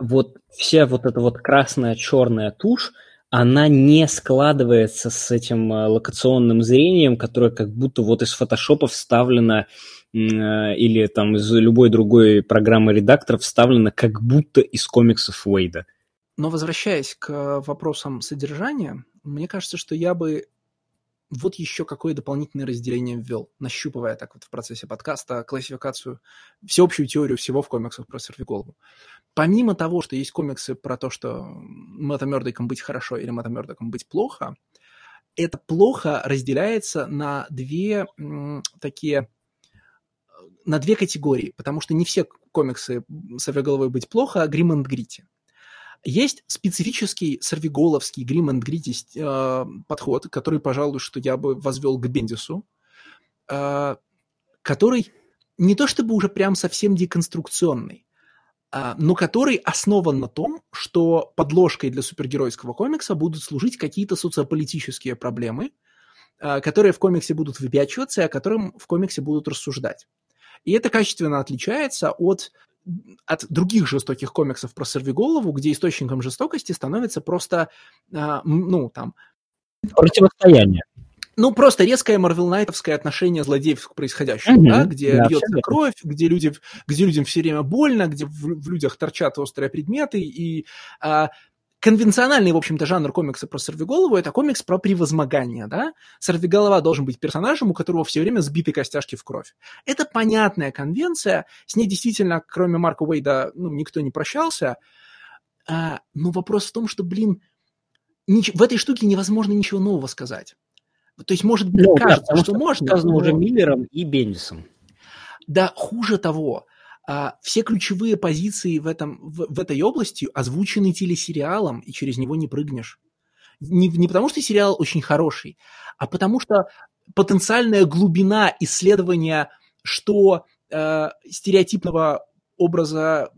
э, вот вся вот эта вот красная черная тушь, она не складывается с этим э, локационным зрением, которое как будто вот из фотошопа вставлено э, или там из любой другой программы редактора вставлено как будто из комиксов Уэйда. Но возвращаясь к вопросам содержания, мне кажется, что я бы вот еще какое дополнительное разделение ввел, нащупывая так вот в процессе подкаста классификацию, всеобщую теорию всего в комиксах про Сорвиголову. Помимо того, что есть комиксы про то, что Мэтта Мёрдоком быть хорошо или Мэтта Мёрдоком быть плохо, это плохо разделяется на две такие на две категории, потому что не все комиксы «Сорвиголовой быть плохо», а «Грим энд Грити». Есть специфический сорвиголовский грим and грити э, подход, который, пожалуй, что я бы возвел к Бендису, э, который не то чтобы уже прям совсем деконструкционный, а, но который основан на том, что подложкой для супергеройского комикса будут служить какие-то социополитические проблемы, а, которые в комиксе будут выпячиваться и о которых в комиксе будут рассуждать. И это качественно отличается от, от других жестоких комиксов про сорвиголову, где источником жестокости становится просто, а, ну, там... Противостояние. Ну, просто резкое марвел-найтовское отношение злодеев к происходящему, mm-hmm. да, где да, льется кровь, где, люди, где людям все время больно, где в, в людях торчат острые предметы, и а, конвенциональный, в общем-то, жанр комикса про сорвиголову – это комикс про превозмогание, да? Сорвиголова должен быть персонажем, у которого все время сбиты костяшки в кровь. Это понятная конвенция, с ней действительно, кроме Марка Уэйда, ну, никто не прощался, а, но вопрос в том, что, блин, нич- в этой штуке невозможно ничего нового сказать. То есть, может быть, ну, кажется, да, что, что можно. Сказано но... уже Миллером и Бендисом. Да, хуже того, все ключевые позиции в, этом, в, в этой области озвучены телесериалом, и через него не прыгнешь. Не, не потому, что сериал очень хороший, а потому что потенциальная глубина исследования, что э, стереотипного образа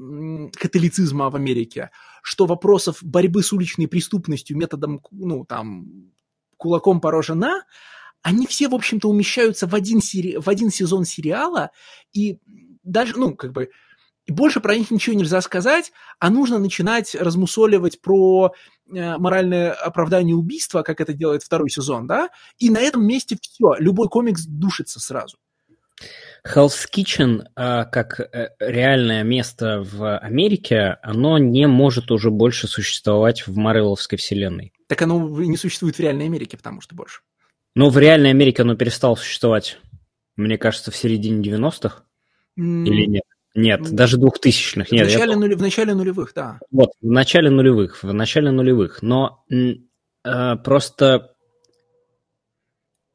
католицизма в Америке, что вопросов борьбы с уличной преступностью методом, ну, там, кулаком по роже на, они все, в общем-то, умещаются в один, сери... в один сезон сериала, и даже, ну, как бы, больше про них ничего нельзя сказать, а нужно начинать размусоливать про э, моральное оправдание убийства, как это делает второй сезон, да, и на этом месте все, любой комикс душится сразу. Hell's Kitchen, а, как э, реальное место в Америке, оно не может уже больше существовать в Марвеловской вселенной. Так оно не существует в реальной Америке, потому что больше. Ну, в реальной Америке оно перестало существовать, мне кажется, в середине 90-х. Mm. Или нет? Нет, mm. даже двухтысячных. Нет, в, начале я... нули... в начале нулевых, да. Вот, в начале нулевых, в начале нулевых. Но э, просто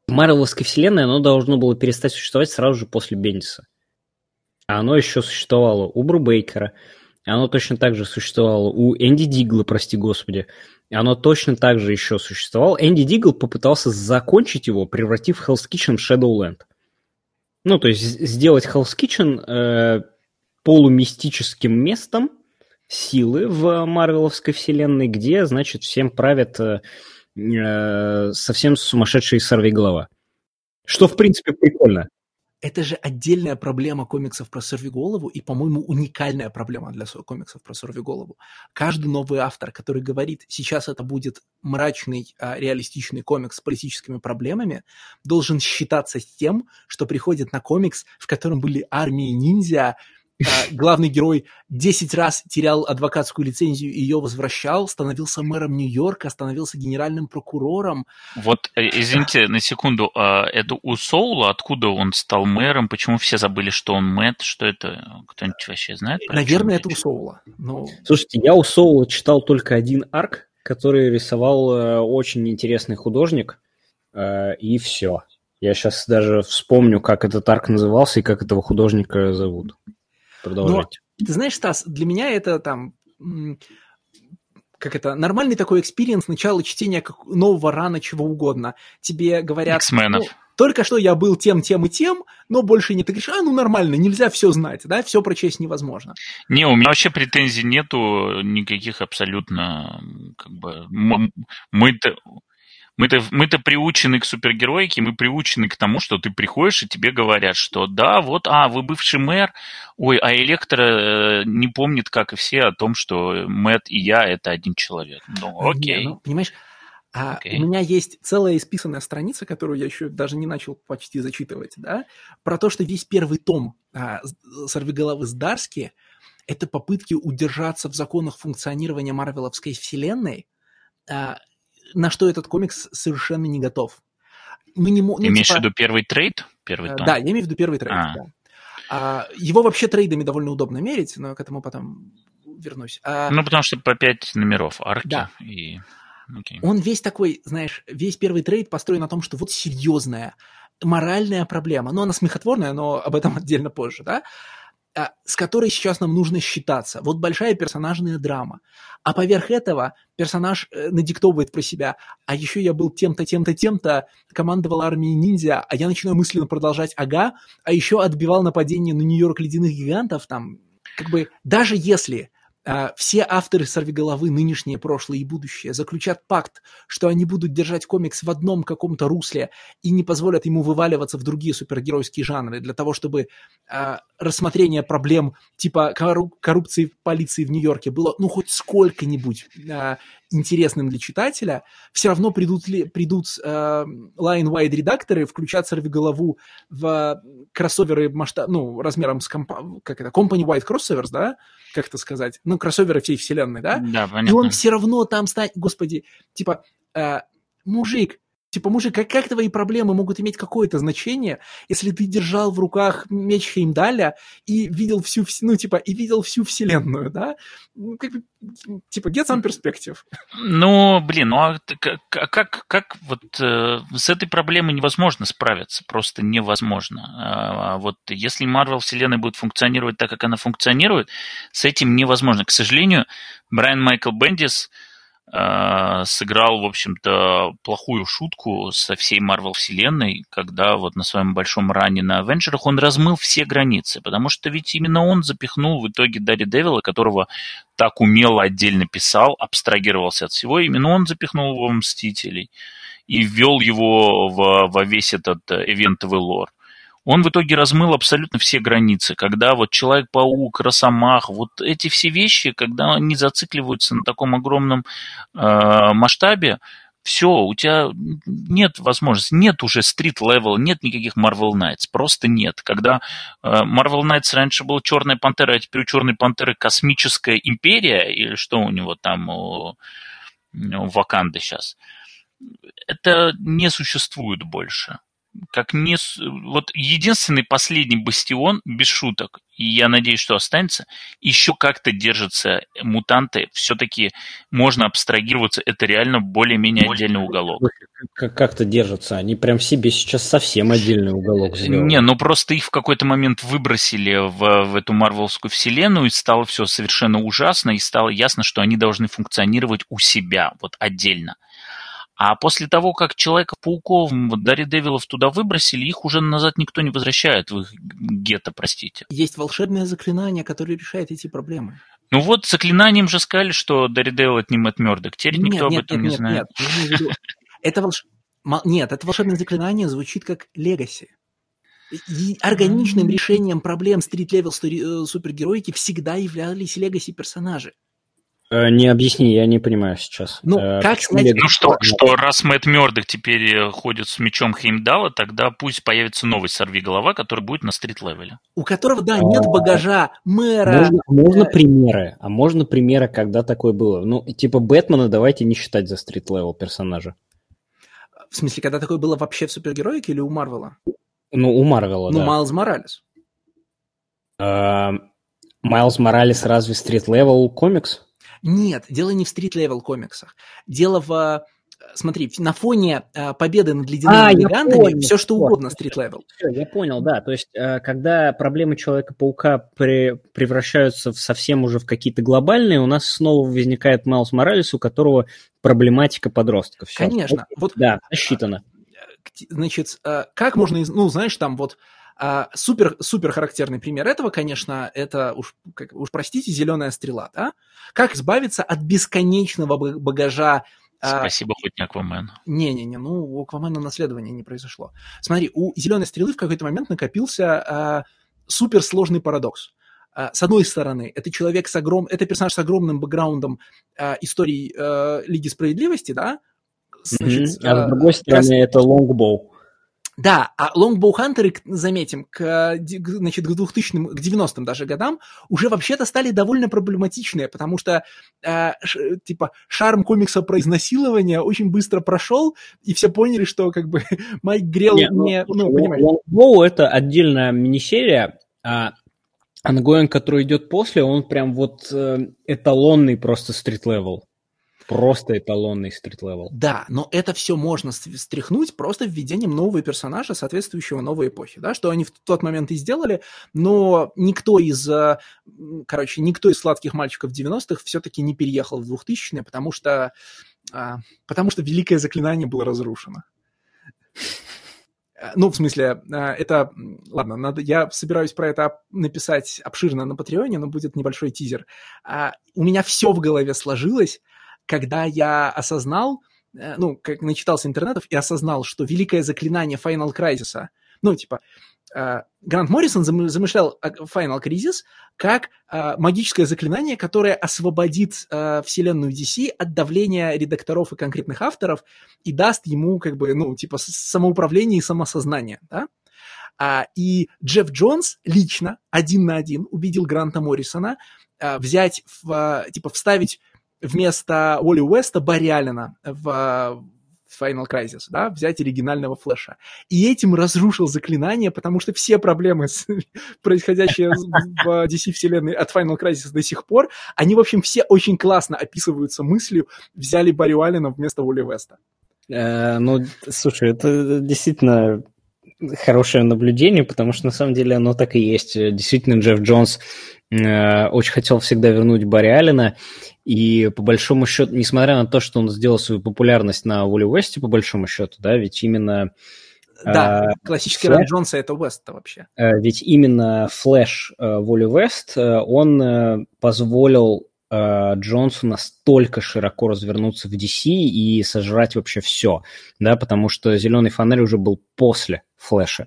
в Марвеловской вселенной оно должно было перестать существовать сразу же после Бендиса. А оно еще существовало у Брубейкера, оно точно так же существовало у Энди Дигла, прости господи. Оно точно так же еще существовало. Энди Дигл попытался закончить его, превратив Hell's Kitchen в Shadowland. Ну, то есть сделать Hell's Kitchen э, полумистическим местом силы в Марвеловской вселенной, где, значит, всем правят э, э совсем сумасшедшие сорвиголова. Что, в принципе, прикольно это же отдельная проблема комиксов про сорвиголову и, по-моему, уникальная проблема для комиксов про сорвиголову. Каждый новый автор, который говорит, сейчас это будет мрачный, а, реалистичный комикс с политическими проблемами, должен считаться с тем, что приходит на комикс, в котором были армии ниндзя, главный герой 10 раз терял адвокатскую лицензию и ее возвращал, становился мэром Нью-Йорка, становился генеральным прокурором. Вот, э, извините, на секунду, а это у Соула, откуда он стал мэром, почему все забыли, что он Мэтт, что это, кто-нибудь вообще знает? Наверное, это у Соула. Но... Слушайте, я у Соула читал только один arc, который рисовал э, очень интересный художник, э, и все. Я сейчас даже вспомню, как этот arc назывался и как этого художника зовут. Продолжайте. Но, ты знаешь, Стас, для меня это там как это, нормальный такой experience начала чтения нового run а чего угодно. Тебе говорят... Ну, только что я был тем, тем и тем, но больше не. Ты говоришь, а, ну нормально, нельзя все знать, да, все прочесть невозможно. Не, у меня вообще претензий нету никаких абсолютно, как бы, мы-то мы-то, мы-то приучены к супергероике, мы приучены к тому, что ты приходишь, и тебе говорят, что да, вот, а, вы бывший мэр, ой, а Электро э, не помнит, как и все, о том, что Мэтт и я – это один человек. Ну, окей. Не, ну, понимаешь, а okay. у меня есть целая исписанная страница, которую я еще даже не начал почти зачитывать, да, про то, что весь первый том а, «Сорвиголовы» Здарски — это попытки удержаться в законах функционирования Марвеловской вселенной, а, на что этот комикс совершенно не готов. Мы не ну, Имеешь типа... в виду первый trade? Первый том? Да, я имею в виду первый trade, а. да. А, его вообще trade ами довольно удобно мерить, но к этому потом вернусь. А, ну, потому что по пять номеров арки. Да. И... Okay. Он весь такой, знаешь, весь первый trade построен на том, что вот серьезная моральная проблема. Ну, она смехотворная, но об этом отдельно позже, да? А, с которой сейчас нам нужно считаться. Вот большая персонажная драма. А поверх этого персонаж э, надиктовывает про себя. А еще я был тем-то, тем-то, тем-то, командовал армией ниндзя, а я начинаю мысленно продолжать, ага, а еще отбивал нападение на Нью-Йорк ледяных гигантов, там, как бы, даже если все авторы «Сорвиголовы», нынешнее, прошлое и будущее, заключат пакт, что они будут держать комикс в одном каком-то русле и не позволят ему вываливаться в другие супергеройские жанры для того, чтобы э, рассмотрение проблем типа коррупции полиции в Нью-Йорке было ну хоть сколько-нибудь э, интересным для читателя, все равно придут, ли, придут э, line-wide редакторы включать сорвиголову в кроссоверы масштаб, ну, размером с компа, как это, company-wide crossovers, да, как это сказать, ну, кроссоверы всей вселенной, да? Да, понятно. И он все равно там станет, господи, типа, э, мужик, Типа, мужик, как, как твои проблемы могут иметь какое-то значение, если ты держал в руках меч Хеймдаля и видел всю, ну, типа, и видел всю вселенную, да? Ну, как типа, get some perspective. Ну, блин, ну а как, как, как вот э, с этой проблемой невозможно справиться, просто невозможно. А, вот если Marvel вселенная будет функционировать так, как она функционирует, с этим невозможно. К сожалению, Брайан Майкл Бендис – Э, сыграл, в общем-то, плохую шутку со всей Марвел вселенной, когда вот на своем большом ране на Авенджерах он размыл все границы, потому что ведь именно он запихнул в итоге Дарри Девила, которого так умело отдельно писал, абстрагировался от всего, именно он запихнул его в Мстителей и ввел его во, во весь этот эвентовый лор он в итоге размыл абсолютно все границы, когда вот Человек-паук, Росомах, вот эти все вещи, когда они зацикливаются на таком огромном э, масштабе, все, у тебя нет возможности, нет уже street-level, нет никаких Marvel Knights, просто нет. Когда э, Marvel Knights раньше был Черная Пантера, а теперь у Черной Пантеры космическая империя, или что у него там у, у Ваканды сейчас, это не существует больше как не... Вот единственный последний бастион, без шуток, и я надеюсь, что останется, еще как-то держатся мутанты, все-таки можно абстрагироваться, это реально более-менее отдельный уголок. Как-то держатся, они прям себе сейчас совсем отдельный уголок сделали. Не, ну просто их в какой-то момент выбросили в, в эту марвелскую вселенную, и стало все совершенно ужасно, и стало ясно, что они должны функционировать у себя, вот отдельно. А после того, как Человека-пауков, Дарри Девилов туда выбросили, их уже назад никто не возвращает в их гетто, простите. Есть волшебное заклинание, которое решает эти проблемы. Ну вот, заклинанием же сказали, что не Мэтт Мёрдок. Теперь нет, никто нет, об этом нет, не нет, знает. Нет, это волш... Нет, это волшебное заклинание звучит как legacy. И органичным решением проблем street-level э, супергероики всегда являлись legacy персонажи. Э, не объясни, я не понимаю сейчас. Ну, э, как снять... Ну что, что раз Мэтт Мёрдок теперь э, ходит с мечом Хеймдала, тогда пусть появится новый сорвиголова, который будет на street-level е. У которого, да, нет а, багажа мэра. Можно, можно примеры, а можно примеры, когда такое было? Ну, типа Бэтмена давайте не считать за street-level персонажа. В смысле, когда такое было вообще в супергероике или у Марвела? Ну, у Марвела, ну, да. Ну, Майлз Моралес. Майлз Моралес разве street-level комикс? Нет, дело не в street-level комиксах. Дело в смотри, на фоне э, победы над ледяными а, гигантами все что угодно street-level. Все, я понял, да. То есть, э, когда проблемы Человека-паука при, превращаются в совсем уже в какие-то глобальные, у нас снова возникает Майлз Моралес, у которого проблематика подростков. Все. Конечно. Вот, да, засчитано. Значит, э, как можно, ну, знаешь, там вот а, супер, супер характерный пример этого, конечно, это уж, как, уж простите, зеленая стрела, да? Как избавиться от бесконечного багажа а, Спасибо, хоть не Аквамен. Не-не-не, ну, у Аквамена наследования не произошло. Смотри, у Зеленой Стрелы в какой-то момент накопился а, суперсложный парадокс. А, с одной стороны, это человек с огром... это персонаж с огромным бэкграундом а, истории а, Лиги Справедливости, да? Значит, mm-hmm. А с другой стороны, раз... это Longbow. Да, а Longbow Hunter ы, заметим, к, значит, к 2000-м, к 90-м даже годам уже вообще-то стали довольно проблематичные, потому что, э, ш, типа, шарм комикса про изнасилование очень быстро прошел, и все поняли, что, как бы, Майк Грел не... Ну, не ну, понимаешь. Longbow — это отдельная мини-серия, а ongoing, который идет после, он прям вот э, эталонный просто street-level. Просто эталонный street-level. Да, но это все можно стряхнуть просто введением нового персонажа, соответствующего новой эпохе, да, что они в тот момент и сделали, но никто из, э, короче, никто из сладких мальчиков 90-х все-таки не переехал в 2000-е, потому что, а, потому что великое заклинание было разрушено. Э, ну, в смысле, э, это... Ладно, надо, я собираюсь про это написать обширно на Патреоне, но будет небольшой тизер. А, у меня все в голове сложилось, когда я осознал, э, ну, как начитался интернетов и осознал, что великое заклинание Final Crisis, ну, типа, Грант Моррисон замышлял Final Crisis как э, магическое заклинание, которое освободит э, вселенную DC от давления редакторов и конкретных авторов и даст ему, как бы, ну, типа, самоуправление и самосознание, да? А, и Джефф Джонс лично, один на один, убедил Гранта Моррисона а, взять, в, типа, вставить вместо Уолли Уэста Барри Аллена в, Final Crisis, да, взять оригинального флеша. И этим разрушил заклинание, потому что все проблемы, с, происходящие в DC-вселенной от Final Crisis до сих пор, они, в общем, все очень классно описываются мыслью «взяли Барри Аллена вместо Уолли Веста». Э, ну, слушай, это действительно хорошее наблюдение, потому что на самом деле оно так и есть. Действительно, Джефф Джонс э, очень хотел всегда вернуть Барри Аллена, и по большому счету, несмотря на то, что он сделал свою популярность на Уолли Уэсте, по большому счету, да, ведь именно... Да, э, классический Флэш, Джонса это Уэст вообще. Э, ведь именно Флэш э, Уолли Уэст, э, он э, позволил э, Джонсу настолько широко развернуться в DC и сожрать вообще все, да, потому что «Зеленый фонарь» уже был после Флэша.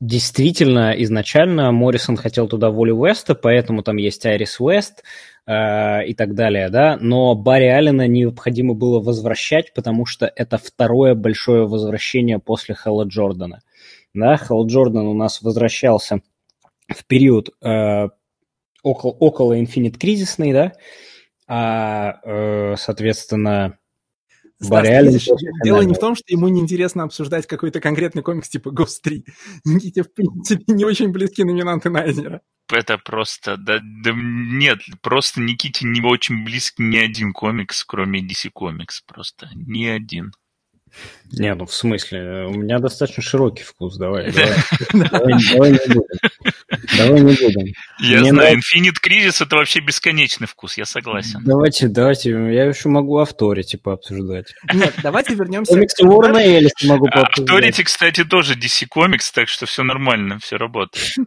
Действительно, изначально Моррисон хотел туда Воли Уэста, поэтому там есть Айрис Уэст э, и так далее, да, но Барри Аллена необходимо было возвращать, потому что это второе большое возвращение после Хэлла Джордана. Да, Хэлл Джордан у нас возвращался в период э, около, около Infinite кризисный, да, а, э, соответственно, Барри Дело не в том, что ему неинтересно обсуждать какой-то конкретный комикс типа Ghost 3. Никите, в принципе, не очень близки номинанты Найзера. Это просто... Да, да нет, просто Никите не очень близкий ни один комикс, кроме DC Comics. Просто ни один. Не, ну в смысле, у меня достаточно широкий вкус, давай, давай, не будем. Давай не будем. Я знаю. Infinite Crisis это вообще бесконечный вкус, я согласен. Давайте, давайте, я еще могу Авторити типа обсуждать. Нет, давайте вернемся. Комиксы Уоррена Эллиса могу пообсуждать. Авторити, кстати, тоже DC Comics, так что все нормально, все работает.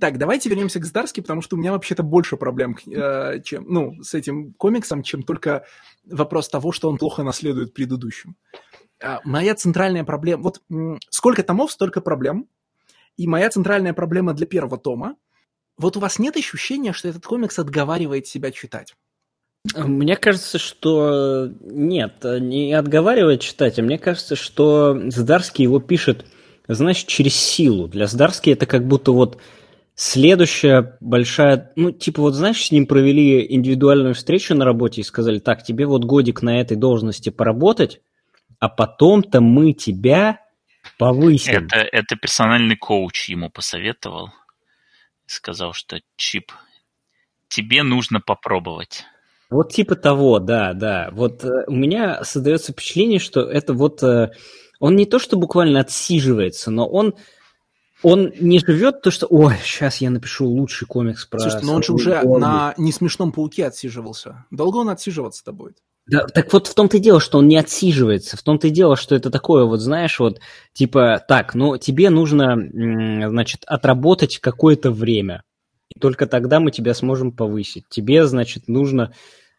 Так, давайте вернемся к Здарски, потому что у меня вообще-то больше проблем э, чем, ну, с этим комиксом, чем только вопрос того, что он плохо наследует предыдущим. Э, моя центральная проблема... Вот сколько томов, столько проблем. И моя центральная проблема для первого тома. Вот у вас нет ощущения, что этот комикс отговаривает себя читать? Мне кажется, что нет, не отговаривает читать, а мне кажется, что Здарский его пишет, знаешь, через силу. Для Здарски это как будто вот Следующая большая, ну, типа, вот знаешь, с ним провели индивидуальную встречу на работе и сказали, так, тебе вот годик на этой должности поработать, а потом-то мы тебя повысим. Это, это персональный коуч ему посоветовал. Сказал, что Чип, тебе нужно попробовать. Вот типа того, да, да. Вот э, у меня создается впечатление, что это вот... Э, он не то, что буквально отсиживается, но он он не живет то, что, ой, сейчас я напишу лучший комикс про... Слушай, но он же уже Орби. на несмешном пауке отсиживался. Долго он отсиживаться-то будет? Да, так вот в том-то и дело, что он не отсиживается. В том-то и дело, что это такое, вот знаешь, вот типа, так, ну тебе нужно, значит, отработать какое-то время. И только тогда мы тебя сможем повысить. Тебе, значит, нужно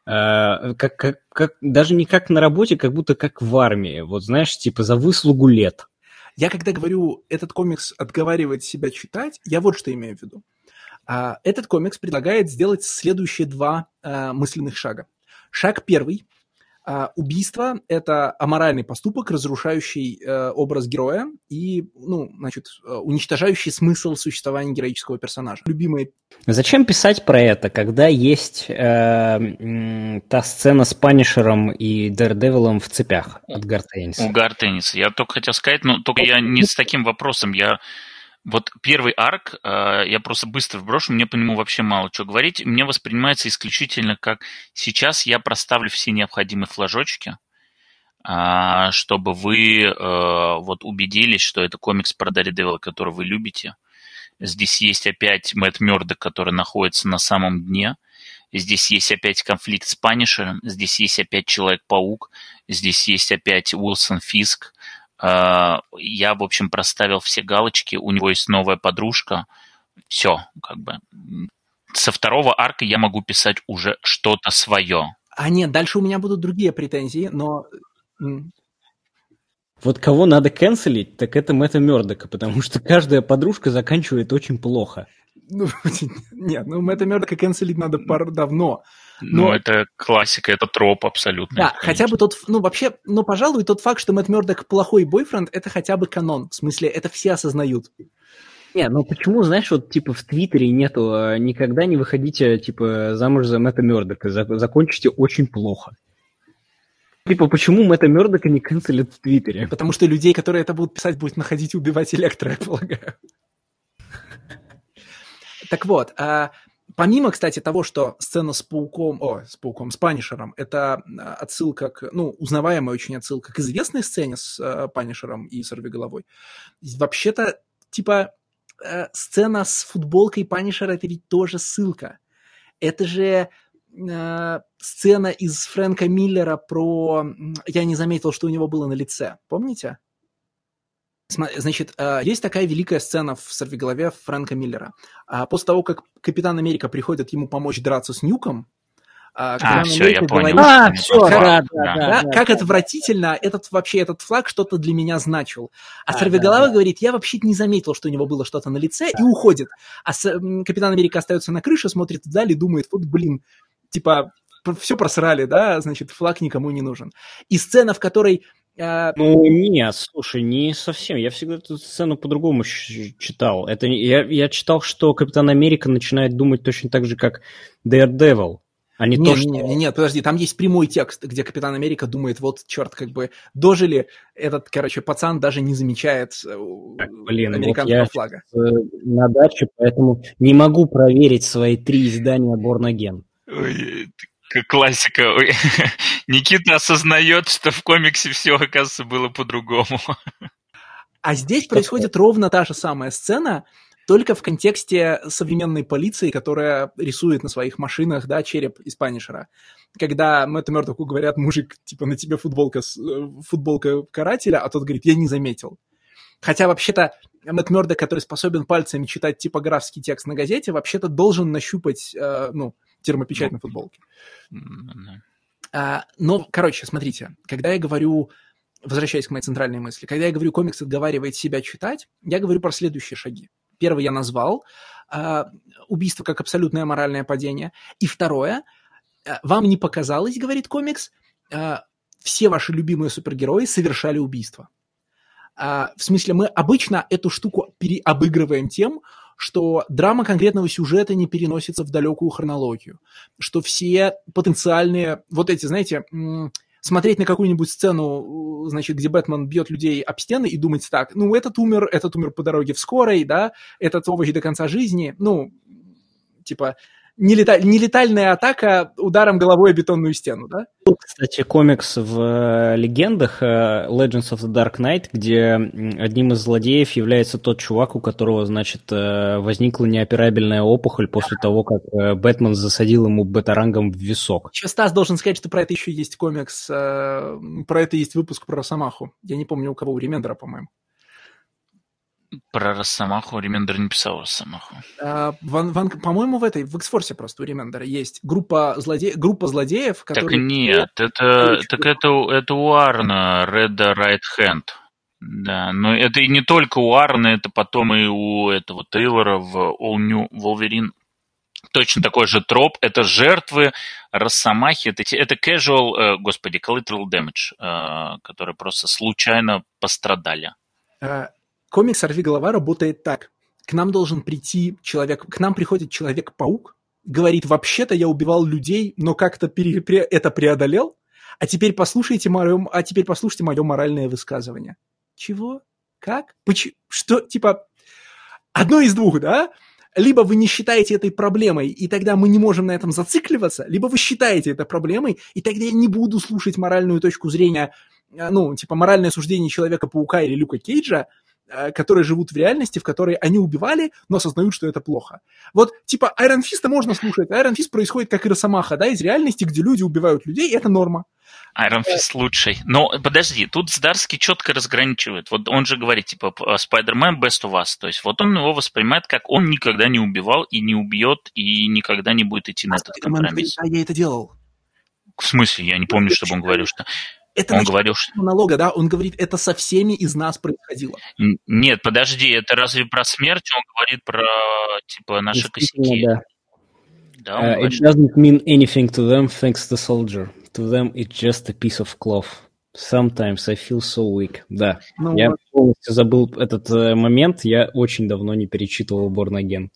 э, как, как, как, даже не как на работе, как будто как в армии. Вот знаешь, типа за выслугу лет. Я когда говорю, этот комикс отговаривает себя читать, я вот что имею в виду. А, этот комикс предлагает сделать следующие два а, мысленных шага. Шаг первый а, убийство – это аморальный поступок, разрушающий э, образ героя и, ну, значит, э, уничтожающий смысл существования героического персонажа. Любимые. Зачем писать про это, когда есть э, та сцена с Панишером и Дердевилом в цепях от Гартенниса? У Гартенниса. Я только хотел сказать, но только я не с таким вопросом. Я Вот первый арк, э, я просто быстро вброшу, мне по нему вообще мало чего говорить. Мне воспринимается исключительно как сейчас я проставлю все необходимые флажочки, а, чтобы вы э, вот убедились, что это комикс про Daredevil, который вы любите. Здесь есть опять Мэтт Мёрдок, который находится на самом дне. Здесь есть опять конфликт с Панишером. Здесь есть опять Человек-паук. Здесь есть опять Уилсон Фиск. А, я, в общем, проставил все галочки, у него есть новая подружка. Все, как бы. Со второго арка я могу писать уже что-то свое. А нет, дальше у меня будут другие претензии, но... Вот кого надо канцелить, так это Мэтта Мёрдока, потому что каждая подружка заканчивает очень плохо. Ну, нет, ну Мэтта Мёрдока канцелить надо пар давно. Но... Ну, это классика, это троп абсолютно. Да, конечно. хотя бы тот, ну, вообще, ну, пожалуй, тот факт, что Мэтт Мёрдок плохой бойфренд, это хотя бы канон. В смысле, это все осознают. Не, ну почему, знаешь, вот типа в Твиттере нету, а, никогда не выходите, типа, замуж за Мэтта Мёрдока, закончите очень плохо. Типа, почему Мэтта Мёрдока не канцелят в Твиттере? Потому что людей, которые это будут писать, будет находить и убивать электро, я полагаю. Так вот, а, Помимо, кстати, того, что сцена с пауком, о, с пауком, с Панишером, это а, отсылка к, ну, узнаваемая очень отсылка к известной сцене с э, Панишером и Сорвиголовой. Вообще-то, типа, э, сцена с футболкой Панишера это ведь тоже ссылка. Это же э, сцена из Фрэнка Миллера про «Я не заметил, что у него было на лице». Помните? Значит, э, есть такая великая сцена в «Сорвиголове» Фрэнка Миллера. А после того, как Капитан Америка приходит ему помочь драться с Нюком, а, а все, я понял. а, все, да, да, да, да, как да, отвратительно этот вообще этот флаг что-то для меня значил. А, а Сорвиголова да, говорит, я вообще не заметил, что у него было что-то на лице, да. и уходит. А с, Капитан Америка остается на крыше, смотрит вдаль и думает, вот, блин, типа, все просрали, да, значит, флаг никому не нужен. И сцена, в которой а, ну, нет, слушай, не совсем. Я всегда эту сцену по-другому читал. Это, я, я читал, что Капитан Америка начинает думать точно так же, как Daredevil. А не нет, то, что... нет, подожди, там есть прямой текст, где Капитан Америка думает, вот, черт, как бы, дожили, этот, короче, пацан даже не замечает э, так, блин, американского вот я флага. на даче, поэтому не могу проверить свои три издания Born Again. Ой, классика. Никита осознает, что в комиксе все, оказывается, было по-другому. А здесь происходит ровно та же самая сцена, только в контексте современной полиции, которая рисует на своих машинах, да, череп из Панишера. Когда Мэтту Мёрдоку говорят, мужик, типа, на тебе футболка, э, футболка карателя, а тот говорит, я не заметил. Хотя, вообще-то, Мэтт Мёрдок, который способен пальцами читать типографский текст на газете, вообще-то должен нащупать, э, ну, термопечать ну, на футболке. А, но, короче, смотрите, когда я говорю, возвращаясь к моей центральной мысли, когда я говорю, комикс отговаривает себя читать, я говорю про следующие шаги. Первый я назвал, а, убийство как абсолютное моральное падение. И второе, а, вам не показалось, говорит комикс, а, все ваши любимые супергерои совершали убийство. А, в смысле, мы обычно эту штуку переобыгрываем тем, что драма конкретного сюжета не переносится в далекую хронологию, что все потенциальные, вот эти, знаете, смотреть на какую-нибудь сцену, значит, где Бэтмен бьет людей об стены и думать так, ну, этот умер, этот умер по дороге в скорой, да, этот овощ до конца жизни, ну, типа, нелеталь, нелетальная атака ударом головой о бетонную стену, да? Кстати, комикс в э, легендах э, Legends of the Dark Knight, где одним из злодеев является тот чувак, у которого, значит, э, возникла неоперабельная опухоль после того, как Бэтмен засадил ему бетарангом в висок. Сейчас Стас должен сказать, что про это еще есть комикс, про это есть выпуск про Росомаху. Я не помню, у кого, у Ремендера, по-моему. Про Росомаху Ремендер не писал Росомаху. А, ван, ван, по-моему, в этой, в Эксфорсе просто у Ремендера есть группа, злоде... группа злодеев, которые... Так нет, это, так это, это у Арна, Red Right Hand. Да, но это и не только у Арна, это потом и у этого Тейлора в All New Wolverine. Точно такой же троп. Это жертвы Росомахи. Это, это casual, э, господи, collateral damage, э, которые просто случайно пострадали. Комикс «Сорви голова» работает так. К нам должен прийти человек, к нам приходит Человек-паук, говорит, вообще-то я убивал людей, но как-то пере, пре, это преодолел, а теперь послушайте мое, а теперь послушайте мое моральное высказывание. Чего? Как? Почему? Что? Типа, одно из двух, да? Либо вы не считаете этой проблемой, и тогда мы не можем на этом зацикливаться, либо вы считаете это проблемой, и тогда я не буду слушать моральную точку зрения, э, ну, типа моральное суждение Человека-паука или Люка Кейджа, которые живут в реальности, в которой они убивали, но осознают, что это плохо. Вот, типа, Iron Fist можно слушать. Iron Fist происходит как и Росомаха, да, из реальности, где люди убивают людей, и это норма. Iron Fist лучший. Но подожди, тут Здарский четко разграничивает. Вот он же говорит, типа, Spider-Man best of us. То есть вот он его воспринимает, как он никогда не убивал и не убьет, и никогда не будет идти на этот компромисс. А я это делал. В смысле? Я не помню, чтобы он говорил, что... Это он говорил, что... монолога, да? Он говорит, это со всеми из нас происходило. Нет, подожди, это разве про смерть? Он говорит про, типа, наши косяки. Да. Да, uh, it doesn't mean anything to them, thanks the soldier. To them it's just a piece of cloth. Sometimes I feel so weak. Да, ну, я вот. полностью забыл этот э, момент. Я очень давно не перечитывал Born Again.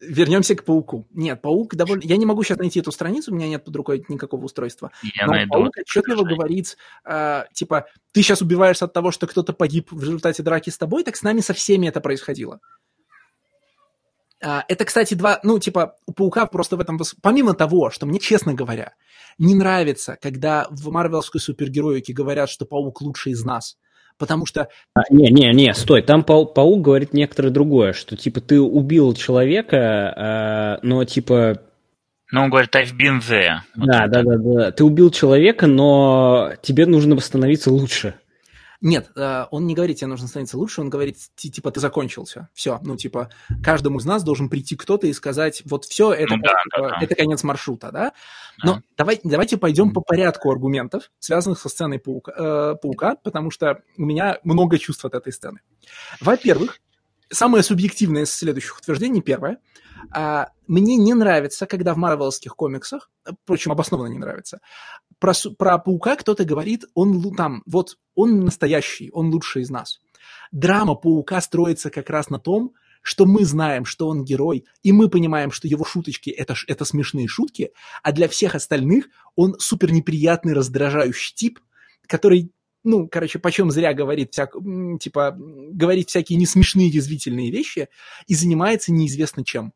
Вернемся к пауку. Нет, паук довольно... Я не могу сейчас найти эту страницу, у меня нет под рукой никакого устройства. Я Но найду. паук отчетливо говорит, э, типа, ты сейчас убиваешься от того, что кто-то погиб в результате драки с тобой, так с нами со всеми это происходило. А, это, кстати, два, ну, типа, у Паука просто в этом... Помимо того, что мне, честно говоря, не нравится, когда в марвелской супергероике говорят, что Паук лучший из нас – потому что... А, стой, там пау паук говорит некоторое другое, что типа ты убил человека, э, но типа... Ну, он говорит, I've been there. Вот да, да, да, да. Ты убил человека, но тебе нужно восстановиться лучше. Нет, э, он не говорит, тебе нужно становиться лучше, он говорит, типа, ты закончился. Все, ну, типа, каждому из нас должен прийти кто-то и сказать, вот все, это, ну, да, да, да. это конец маршрута, да? Но да. давай, давайте пойдем по порядку аргументов, связанных со сценой паука, э, паука, потому что у меня много чувств от этой сцены. Во-первых, самое субъективное из следующих утверждений, первое – а, мне не нравится, когда в марвелских комиксах, впрочем, обоснованно не нравится, про, про паука кто-то говорит, он там, вот он настоящий, он лучший из нас. Драма паука строится как раз на том, что мы знаем, что он герой, и мы понимаем, что его шуточки это, это смешные шутки, а для всех остальных он супер неприятный, раздражающий тип, который ну, короче, почем зря говорит, всяк, типа, говорит всякие несмешные, язвительные вещи и занимается неизвестно чем.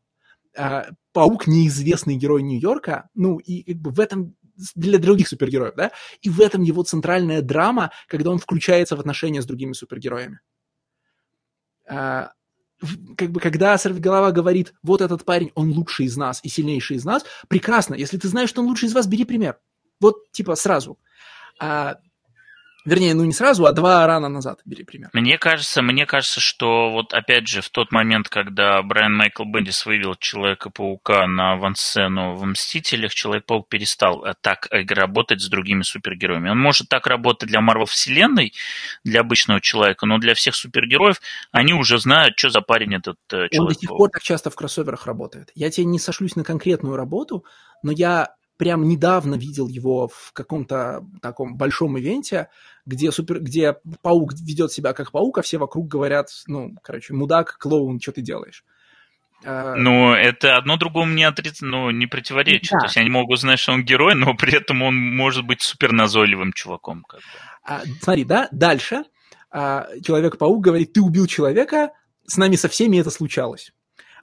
А, паук неизвестный герой Нью-Йорка, ну, и как бы в этом для других супергероев, да, и в этом его центральная драма, когда он включается в отношения с другими супергероями. А, как бы, когда Сорвиголова говорит, вот этот парень, он лучший из нас и сильнейший из нас, прекрасно, если ты знаешь, что он лучший из вас, бери пример. Вот, типа, сразу. А, Вернее, ну не сразу, а два рана назад, бери пример. Мне кажется, мне кажется, что вот опять же в тот момент, когда Брайан Майкл Бендис вывел Человека-паука на авансцену в «Мстителях», Человек-паук перестал э, так э, работать с другими супергероями. Он может так работать для Марвел Вселенной, для обычного человека, но для всех супергероев они уже знают, что за парень этот э, человек. Он до сих пор так часто в кроссоверах работает. Я тебе не сошлюсь на конкретную работу, но я прям недавно видел его в каком-то таком большом ивенте, где, супер, где паук ведет себя как паук, а все вокруг говорят, ну, короче, мудак, клоун, что ты делаешь? А, ну, это одно другому не, отриц... ну, не противоречит. Да. То есть они могут знать, что он герой, но при этом он может быть супер назойливым чуваком. Как бы. а, смотри, да, дальше а, Человек-паук говорит, ты убил человека, с нами со всеми это случалось.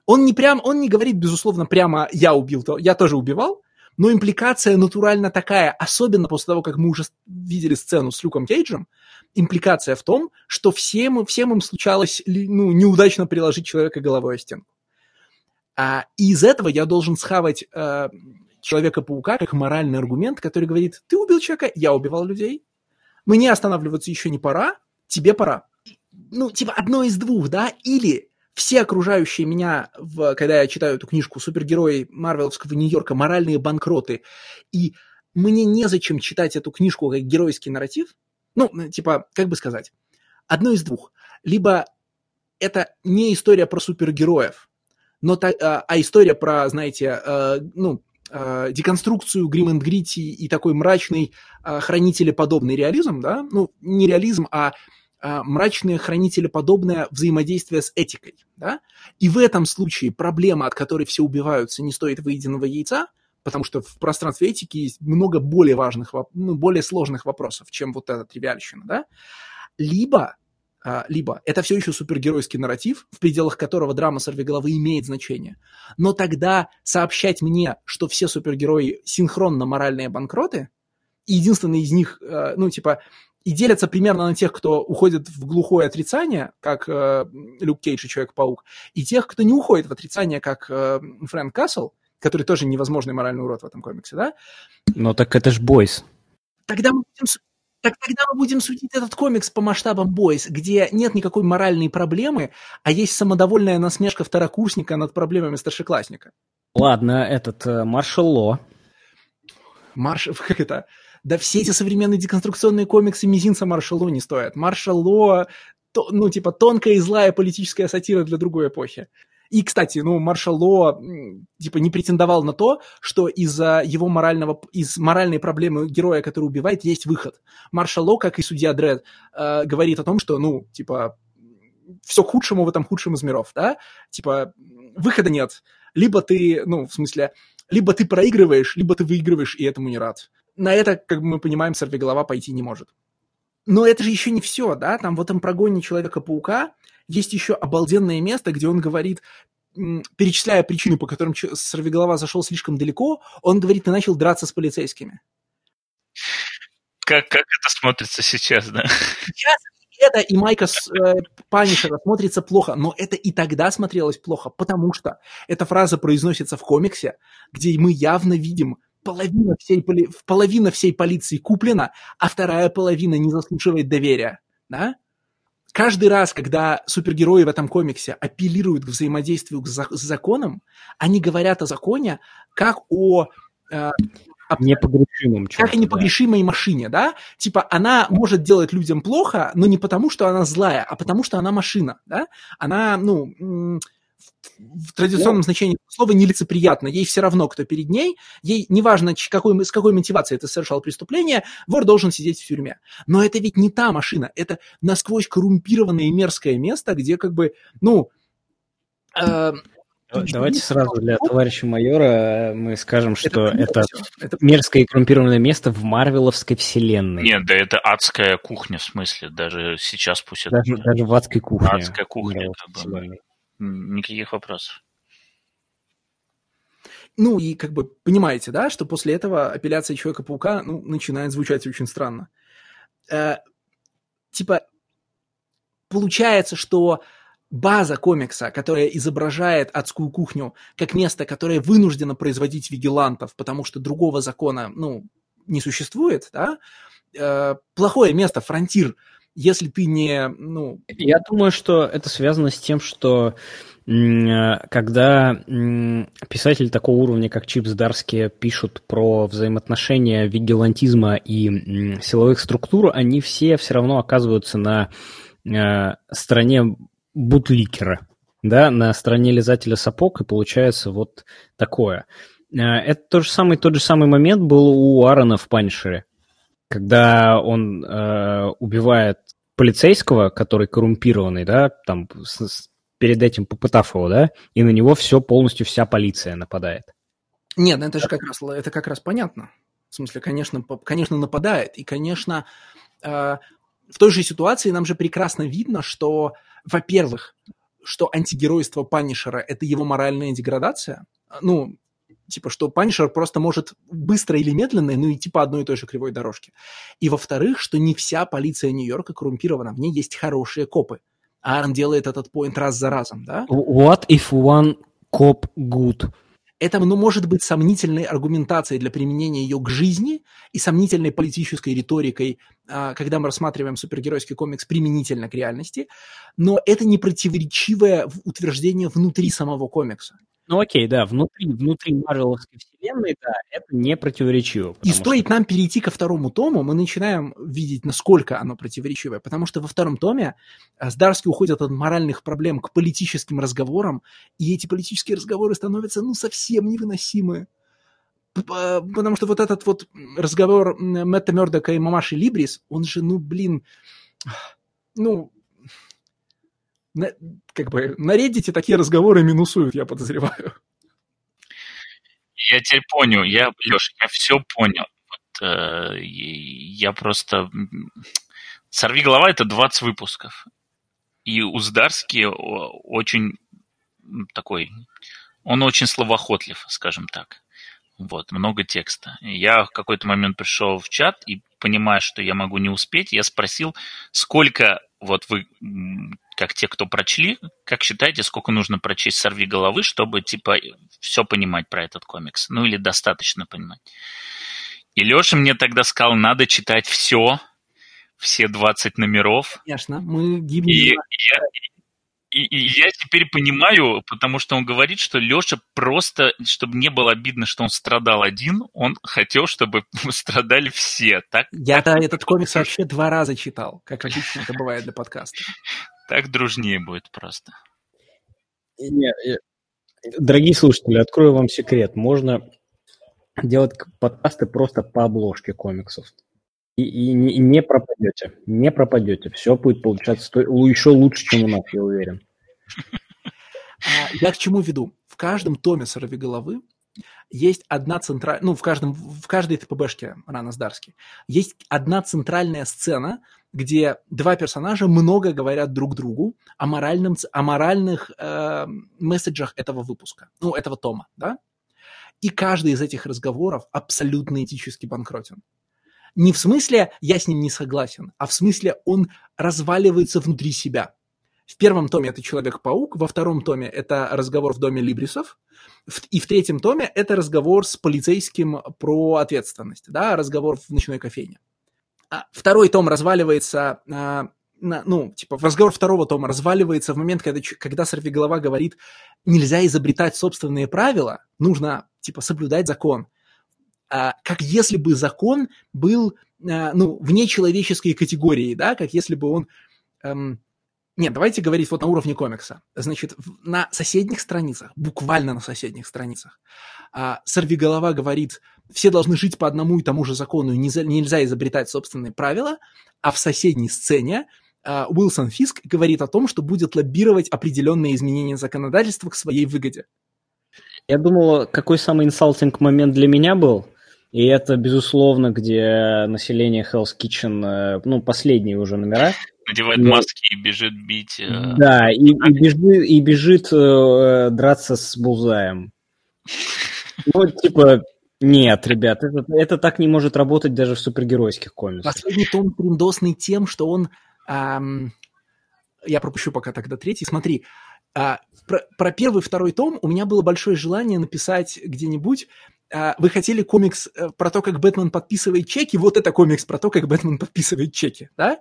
Он не прям, он не говорит, безусловно, прямо я убил, то я тоже убивал, но импликация натурально такая, особенно после того, как мы уже видели сцену с Люком Кейджем, импликация в том, что всем, всем им случалось ну, неудачно приложить человека головой о стенку. А, из этого я должен схавать э, Человека-паука как моральный аргумент, который говорит, ты убил человека, я убивал людей, мне останавливаться еще не пора, тебе пора. Ну, типа одно из двух, да, или все окружающие меня, в, когда я читаю эту книжку «Супергерои Марвеловского Нью-Йорка. Моральные банкроты», и мне незачем читать эту книжку как геройский нарратив, ну, типа, как бы сказать, одно из двух. Либо это не история про супергероев, но та, а, а история про, знаете, э, ну, э, деконструкцию Грим энд Грити и такой мрачный э, хранителеподобный реализм, да, ну, не реализм, а мрачные хранители подобное взаимодействие с этикой. Да? И в этом случае проблема, от которой все убиваются, не стоит выеденного яйца, потому что в пространстве этики есть много более важных, ну, более сложных вопросов, чем вот эта тривиальщина. Да? Либо а, либо это все еще супергеройский нарратив, в пределах которого драма сорвиголовы имеет значение, но тогда сообщать мне, что все супергерои синхронно моральные банкроты, и единственный из них, э, ну, типа, и делятся примерно на тех, кто уходит в глухое отрицание, как э, Люк Кейдж и Человек-паук, и тех, кто не уходит в отрицание, как э, Фрэнк Кассел, который тоже невозможный моральный урод в этом комиксе, да? Но так это ж Бойс. Тогда мы будем, так тогда мы будем судить этот комикс по масштабам Бойс, где нет никакой моральной проблемы, а есть самодовольная насмешка второкурсника над проблемами старшеклассника. Ладно, этот э, Маршал Ло. Марш... Как это? Да все эти современные деконструкционные комиксы мизинца Маршал Ло не стоят. Маршал Ло, то, ну, типа, тонкая и злая политическая сатира для другой эпохи. И, кстати, ну, Маршал Ло, типа, не претендовал на то, что из-за его морального, из моральной проблемы героя, который убивает, есть выход. Маршал Ло, как и судья Дред, э, говорит о том, что, ну, типа, все к худшему в этом худшем из миров, да? Типа, выхода нет. Либо ты, ну, в смысле, либо ты проигрываешь, либо ты выигрываешь, и этому не рад. На это, как мы понимаем, сорвиголова пойти не может. Но это же еще не все, да? Там в этом прогоне Человека-паука есть еще обалденное место, где он говорит, перечисляя причины, по которым сорвиголова зашел слишком далеко, он говорит, ты начал драться с полицейскими. Как, как это смотрится сейчас, да? Сейчас это и Майка с э, Панишера смотрится плохо, но это и тогда смотрелось плохо, потому что эта фраза произносится в комиксе, где мы явно видим, половина всей, поли... половина всей полиции куплена, а вторая половина не заслуживает доверия. Да? Каждый раз, когда супергерои в этом комиксе апеллируют к взаимодействию с законом, они говорят о законе как о э, непогрешимом Как о непогрешимой да. машине, да? Типа она может делать людям плохо, но не потому, что она злая, а потому, что она машина, да? Она, ну, в традиционном yeah. значении слова нелицеприятно. Ей все равно, кто перед ней. Ей неважно, какой, с какой мотивацией ты совершал преступление, вор должен сидеть в тюрьме. Но это ведь не та машина. Это насквозь коррумпированное и мерзкое место, где как бы, ну... Э, Давайте сразу для товарища майора мы скажем, что это, это, это мерзкое и коррумпированное место в Марвеловской вселенной. Нет, да это адская кухня, в смысле, даже сейчас пусть даже, это... Даже в адской кухне. Адская кухня. Как бы. Никаких вопросов. Ну и как бы понимаете, да, что после этого апелляция Человека-паука ну, начинает звучать очень странно. Э, типа, получается, что база комикса, которая изображает адскую кухню как место, которое вынуждено производить вигилантов, потому что другого закона, ну, не существует, да, э, плохое место, фронтир – если ты не, ну... Я думаю, что это связано с тем, что когда писатели такого уровня, как Чипс Дарски, пишут про взаимоотношения вигилантизма и силовых структур, они все все равно оказываются на э, стороне бутликера, да, на стороне лизателя сапог, и получается вот такое. Э, это тот же самый, тот же самый момент был у Аарона в Паншере когда он э, убивает полицейского, который коррумпированный, да, там с, с, перед этим попытав его, да, и на него все полностью вся полиция нападает. Нет, ну это же как раз это как раз понятно. В смысле, конечно, конечно нападает, и, конечно, э, в той же ситуации нам же прекрасно видно, что, во-первых, что антигеройство Панишера – это его моральная деградация. Ну, Типа, что Паншер просто может быстро или медленно, ну, идти по одной и той же кривой дорожке. И во-вторых, что не вся полиция Нью-Йорка коррумпирована, в ней есть хорошие копы. Аарон делает этот поинт раз за разом, да? What if one cop good? Это, ну, может быть сомнительной аргументацией для применения ее к жизни и сомнительной политической риторикой, а, когда мы рассматриваем супергеройский комикс применительно к реальности, но это не противоречивое утверждение внутри самого комикса. Ну окей, да, внутри, внутри Марвеловской вселенной, да, это не противоречиво. И стоит что... нам перейти ко второму тому, мы начинаем видеть, насколько оно противоречивое, потому что во втором томе Здарский уходит от моральных проблем к политическим разговорам, и эти политические разговоры становятся, ну, совсем невыносимы. Потому что вот этот вот разговор Мэтта Мёрдока и Мамаши Либрис, он же, ну, блин, ну, на, как бы на Reddit такие разговоры минусуют, я подозреваю. Я теперь понял, я, Леша, я все понял. Вот, э, я просто... Сорви голова это 20 выпусков. И Уздарский очень такой, он очень словоохотлив, скажем так. Вот, много текста. Я в какой-то момент пришел в чат и, понимая, что я могу не успеть, я спросил, сколько вот вы, как те, кто прочли, как считаете, сколько нужно прочесть «Сорви головы», чтобы, типа, все понимать про этот комикс? Ну, или достаточно понимать? И Леша мне тогда сказал, надо читать все, все 20 номеров. Конечно, мы гибнем. И, и, и, и я теперь понимаю, потому что он говорит, что Леша просто, чтобы не было обидно, что он страдал один, он хотел, чтобы страдали все. Так, Я-то этот комикс вообще два раза читал, как обычно это бывает для подкаста. Так дружнее будет просто. Не, дорогие слушатели, открою вам секрет. Можно делать подкасты просто по обложке комиксов. И, и, и не пропадете. Не пропадете. Все будет получаться еще лучше, чем у нас, я уверен. А, я к чему веду? В каждом томе головы есть одна центральная, ну, в, каждом, в каждой ТПБшке Рана Сдарски есть одна центральная сцена, где два персонажа много говорят друг другу о, моральном, о моральных э, месседжах этого выпуска, ну, этого тома, да? И каждый из этих разговоров абсолютно этически банкротен. Не в смысле «я с ним не согласен», а в смысле он разваливается внутри себя. В первом томе это Человек-паук, во втором томе это разговор в доме Либрисов, и в третьем томе это разговор с полицейским про ответственность, да, разговор в ночной кофейне. А второй том разваливается, а, ну, типа, разговор второго тома разваливается в момент, когда, когда Сорвиголова говорит, нельзя изобретать собственные правила, нужно, типа, соблюдать закон. А, как если бы закон был, ну, вне человеческой категории, да, как если бы он... Эм, нет, давайте говорить вот на уровне комикса. Значит, на соседних страницах, буквально на соседних страницах, а, Сорвиголова говорит, все должны жить по одному и тому же закону, и нельзя, нельзя изобретать собственные правила, а в соседней сцене а, Уилсон Фиск говорит о том, что будет лоббировать определенные изменения законодательства к своей выгоде. Я думал, какой самый инсалтинг момент для меня был, и это, безусловно, где население Hell's Kitchen, э, ну, последние уже номера. Надевает Но... маски и бежит бить. Э, да, и, и бежит, и бежит э, драться с Булзаем. Ну, типа, нет, ребят, это, это так не может работать даже в супергеройских комиксах. Последний том трендосный тем, что он... Эм, я пропущу пока тогда третий. Смотри, э, про, про первый второй том у меня было большое желание написать где-нибудь а, вы хотели комикс э, про то, как Бэтмен подписывает чеки, вот это комикс про то, как Бэтмен подписывает чеки, да?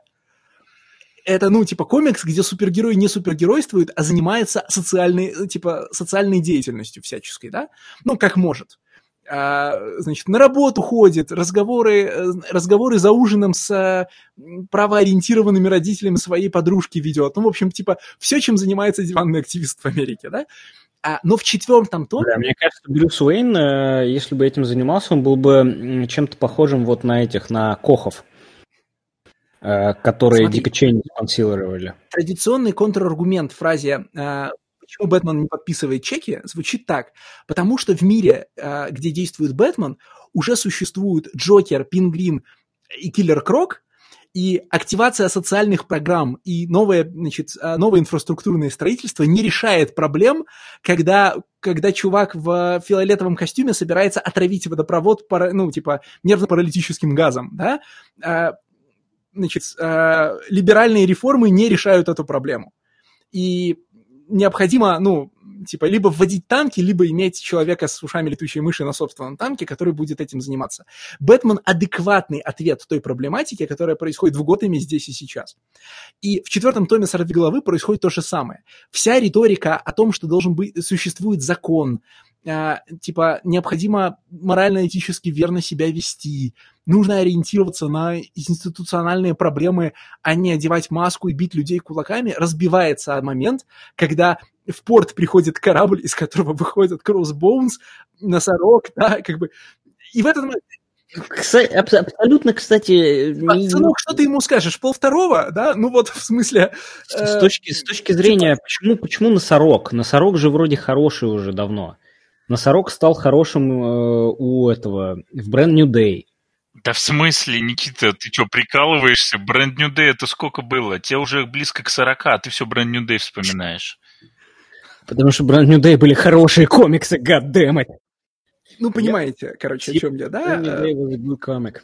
Это, ну, типа, комикс, где супергерой не супергеройствует, а занимается социальной, э, типа, социальной деятельностью всяческой, да? Ну, как может. А, значит, на работу ходит, разговоры, э, разговоры за ужином с правоориентированными родителями своей подружки ведет. Ну, в общем, типа, все, чем занимается диванный активист в Америке, да? А, но в четвертом томе... Да, мне кажется, Брюс Уэйн, э, если бы этим занимался, он был бы чем-то похожим вот на этих, на Кохов, э, которые Смотри, Дика Чейни спонсировали. Традиционный контраргумент фразе э, «Почему Бэтмен не подписывает чеки?» звучит так. Потому что в мире, где действует Бэтмен, уже существуют Джокер, Пингвин и Киллер Крок, и активация социальных программ и новое, значит, новое инфраструктурное строительство не решает проблем, когда, когда чувак в фиолетовом костюме собирается отравить водопровод, ну, типа, нервно-паралитическим газом, да? Значит, а, либеральные реформы не решают эту проблему. И необходимо, ну, типа, либо вводить танки, либо иметь человека с ушами летучей мыши на собственном танке, который будет этим заниматься. Бэтмен – адекватный ответ той проблематике, которая происходит в Готэме здесь и сейчас. И в четвертом томе «Сорвиголовы» происходит то же самое. Вся риторика о том, что должен быть, существует закон, э, типа, необходимо морально-этически верно себя вести, нужно ориентироваться на институциональные проблемы, а не одевать маску и бить людей кулаками, разбивается момент, когда в порт приходит корабль, из которого выходит Кроссбоунс, носорог, да, как бы. И в этот момент кстати, абсолютно, кстати... Пацанок, что ты ему скажешь? Пол второго, да? Ну вот, в смысле... С, с, точки, с точки зрения, почему, почему носорог? Носорог же вроде хороший уже давно. Носорог стал хорошим э, у этого, в Brand New Day. Да в смысле, Никита, ты что, прикалываешься? Brand New Day это сколько было? Тебе уже близко к 40, а ты все Brand New Day вспоминаешь. Потому что Brand New Day были хорошие комиксы, goddammit. Ну, понимаете, я... короче, о чем я, да? Brand New Day was a good comic.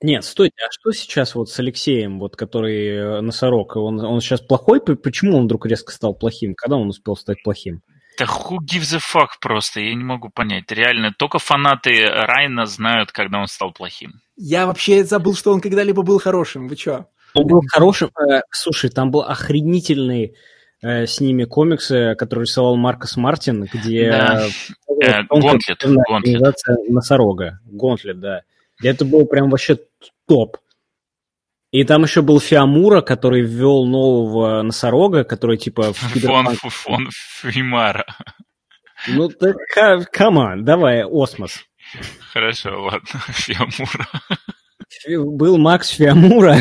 Нет, стойте, а что сейчас вот с Алексеем, вот который э, носорог? Он, он сейчас плохой? Почему он вдруг резко стал плохим? Когда он успел стать плохим? Да who gives a fuck просто, я не могу понять. Реально, только фанаты Райна знают, когда он стал плохим. Я вообще забыл, что он когда-либо был хорошим. Вы чё? Он был хорошим. Э, слушай, там был охренительный э, с ними комиксы, которые рисовал Маркос Мартин, где... Да. Э, Гонтлет. Носорога. Гонтлет, да. И это был прям вообще топ. И там еще был Фиамура, который ввел нового носорога, который типа... Фон, фон Фимара. Ну, так, come on, давай, Осмос. Хорошо, ладно, Фиумара. Был Макс Фиумара,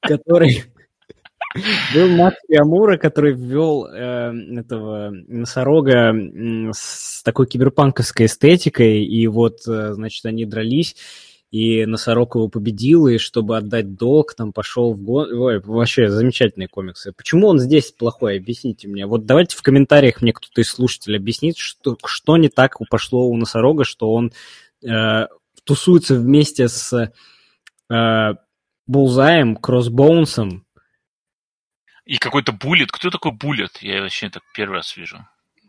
который... Был Макс Фиумара, который ввел э, этого носорога с такой киберпанковской эстетикой, и вот, э, значит, они дрались, и Носорог его победил, и чтобы отдать долг, там пошел в гон... Ой, вообще замечательные комиксы. Почему он здесь плохой? Объясните мне. Вот давайте в комментариях мне кто-то из слушателей объяснит, что, что не так пошло у Носорога, что он э, тусуется вместе с э, Булзаем, Кроссбоунсом. И какой-то Буллет. Кто такой Буллет? Я вообще так первый раз вижу.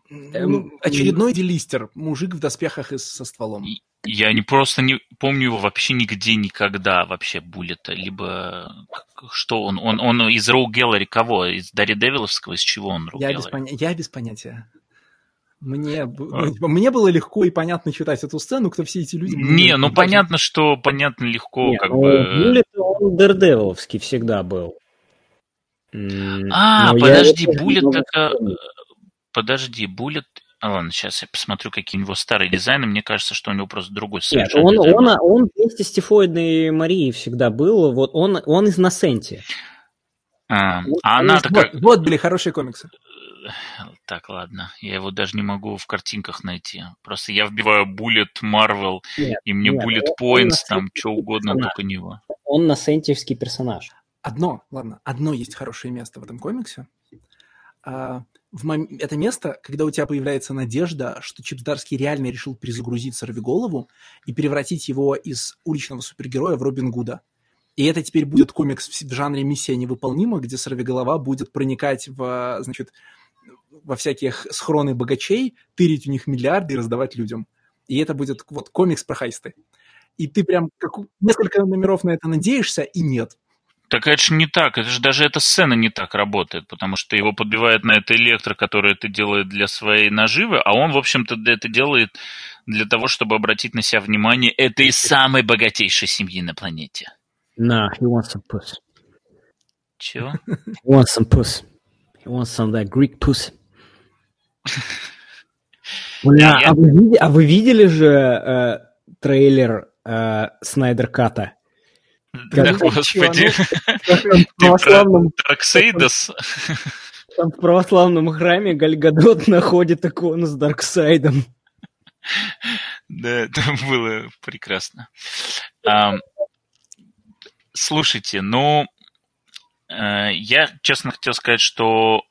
Ну, очередной делистер, мужик в доспехах и со стволом. Я не просто не помню его вообще нигде никогда вообще Буллета, либо что он, он, он из Роу Геллери кого? Из Дарри Девиловского, из чего он Роу я без, поня... я без понятия. Мне, а. Типа, мне было легко и понятно читать эту сцену, кто все эти люди. Не, ну понятно, что понятно легко, не, как ну, бы. Буллет он Дердевиловский всегда был. А, Но подожди, Буллет это. Подожди, Буллет а ладно, сейчас я посмотрю, какие у него старые дизайны. Мне кажется, что у него просто другой Нет, он, он, он вместе с Тифоидной Марией всегда был. Вот он, он из Насенти. А, вот, а она такая... Вот, вот были хорошие комиксы. Так, ладно. Я его даже не могу в картинках найти. Просто я вбиваю Bullet Marvel, нет, и мне нет, Bullet Points, там что угодно, персонаж. только него. Он насентиевский персонаж. Одно, ладно, одно есть хорошее место в этом комиксе. А, в мом... это место, когда у тебя появляется надежда, что Чип Здарский реально решил перезагрузить Сорвиголову и превратить его из уличного супергероя в Робин Гуда. И это теперь будет комикс в жанре «Миссия невыполнима», где Сорвиголова будет проникать в, значит, во всяких схроны богачей, тырить у них миллиарды и раздавать людям. И это будет вот комикс про хайсты. И ты прям как несколько номеров на это надеешься, и нет. Так это же не так, это же даже эта сцена не так работает, потому что его подбивает на это электро, который это делает для своей наживы, а он, в общем-то, это делает для того, чтобы обратить на себя внимание этой самой богатейшей семьи на планете. Nah, he wants some puss. Чего? He wants some puss. He wants some that Greek puss. Бля, а, вы, а вы видели же э, трейлер э, Snyder Cut а? Да, господи. Ты Дарксейдос? Там в православном храме Галь Гадот находит икону с Дарксайдом. Да, это было прекрасно. Слушайте, ну, э, я честно хотел сказать, что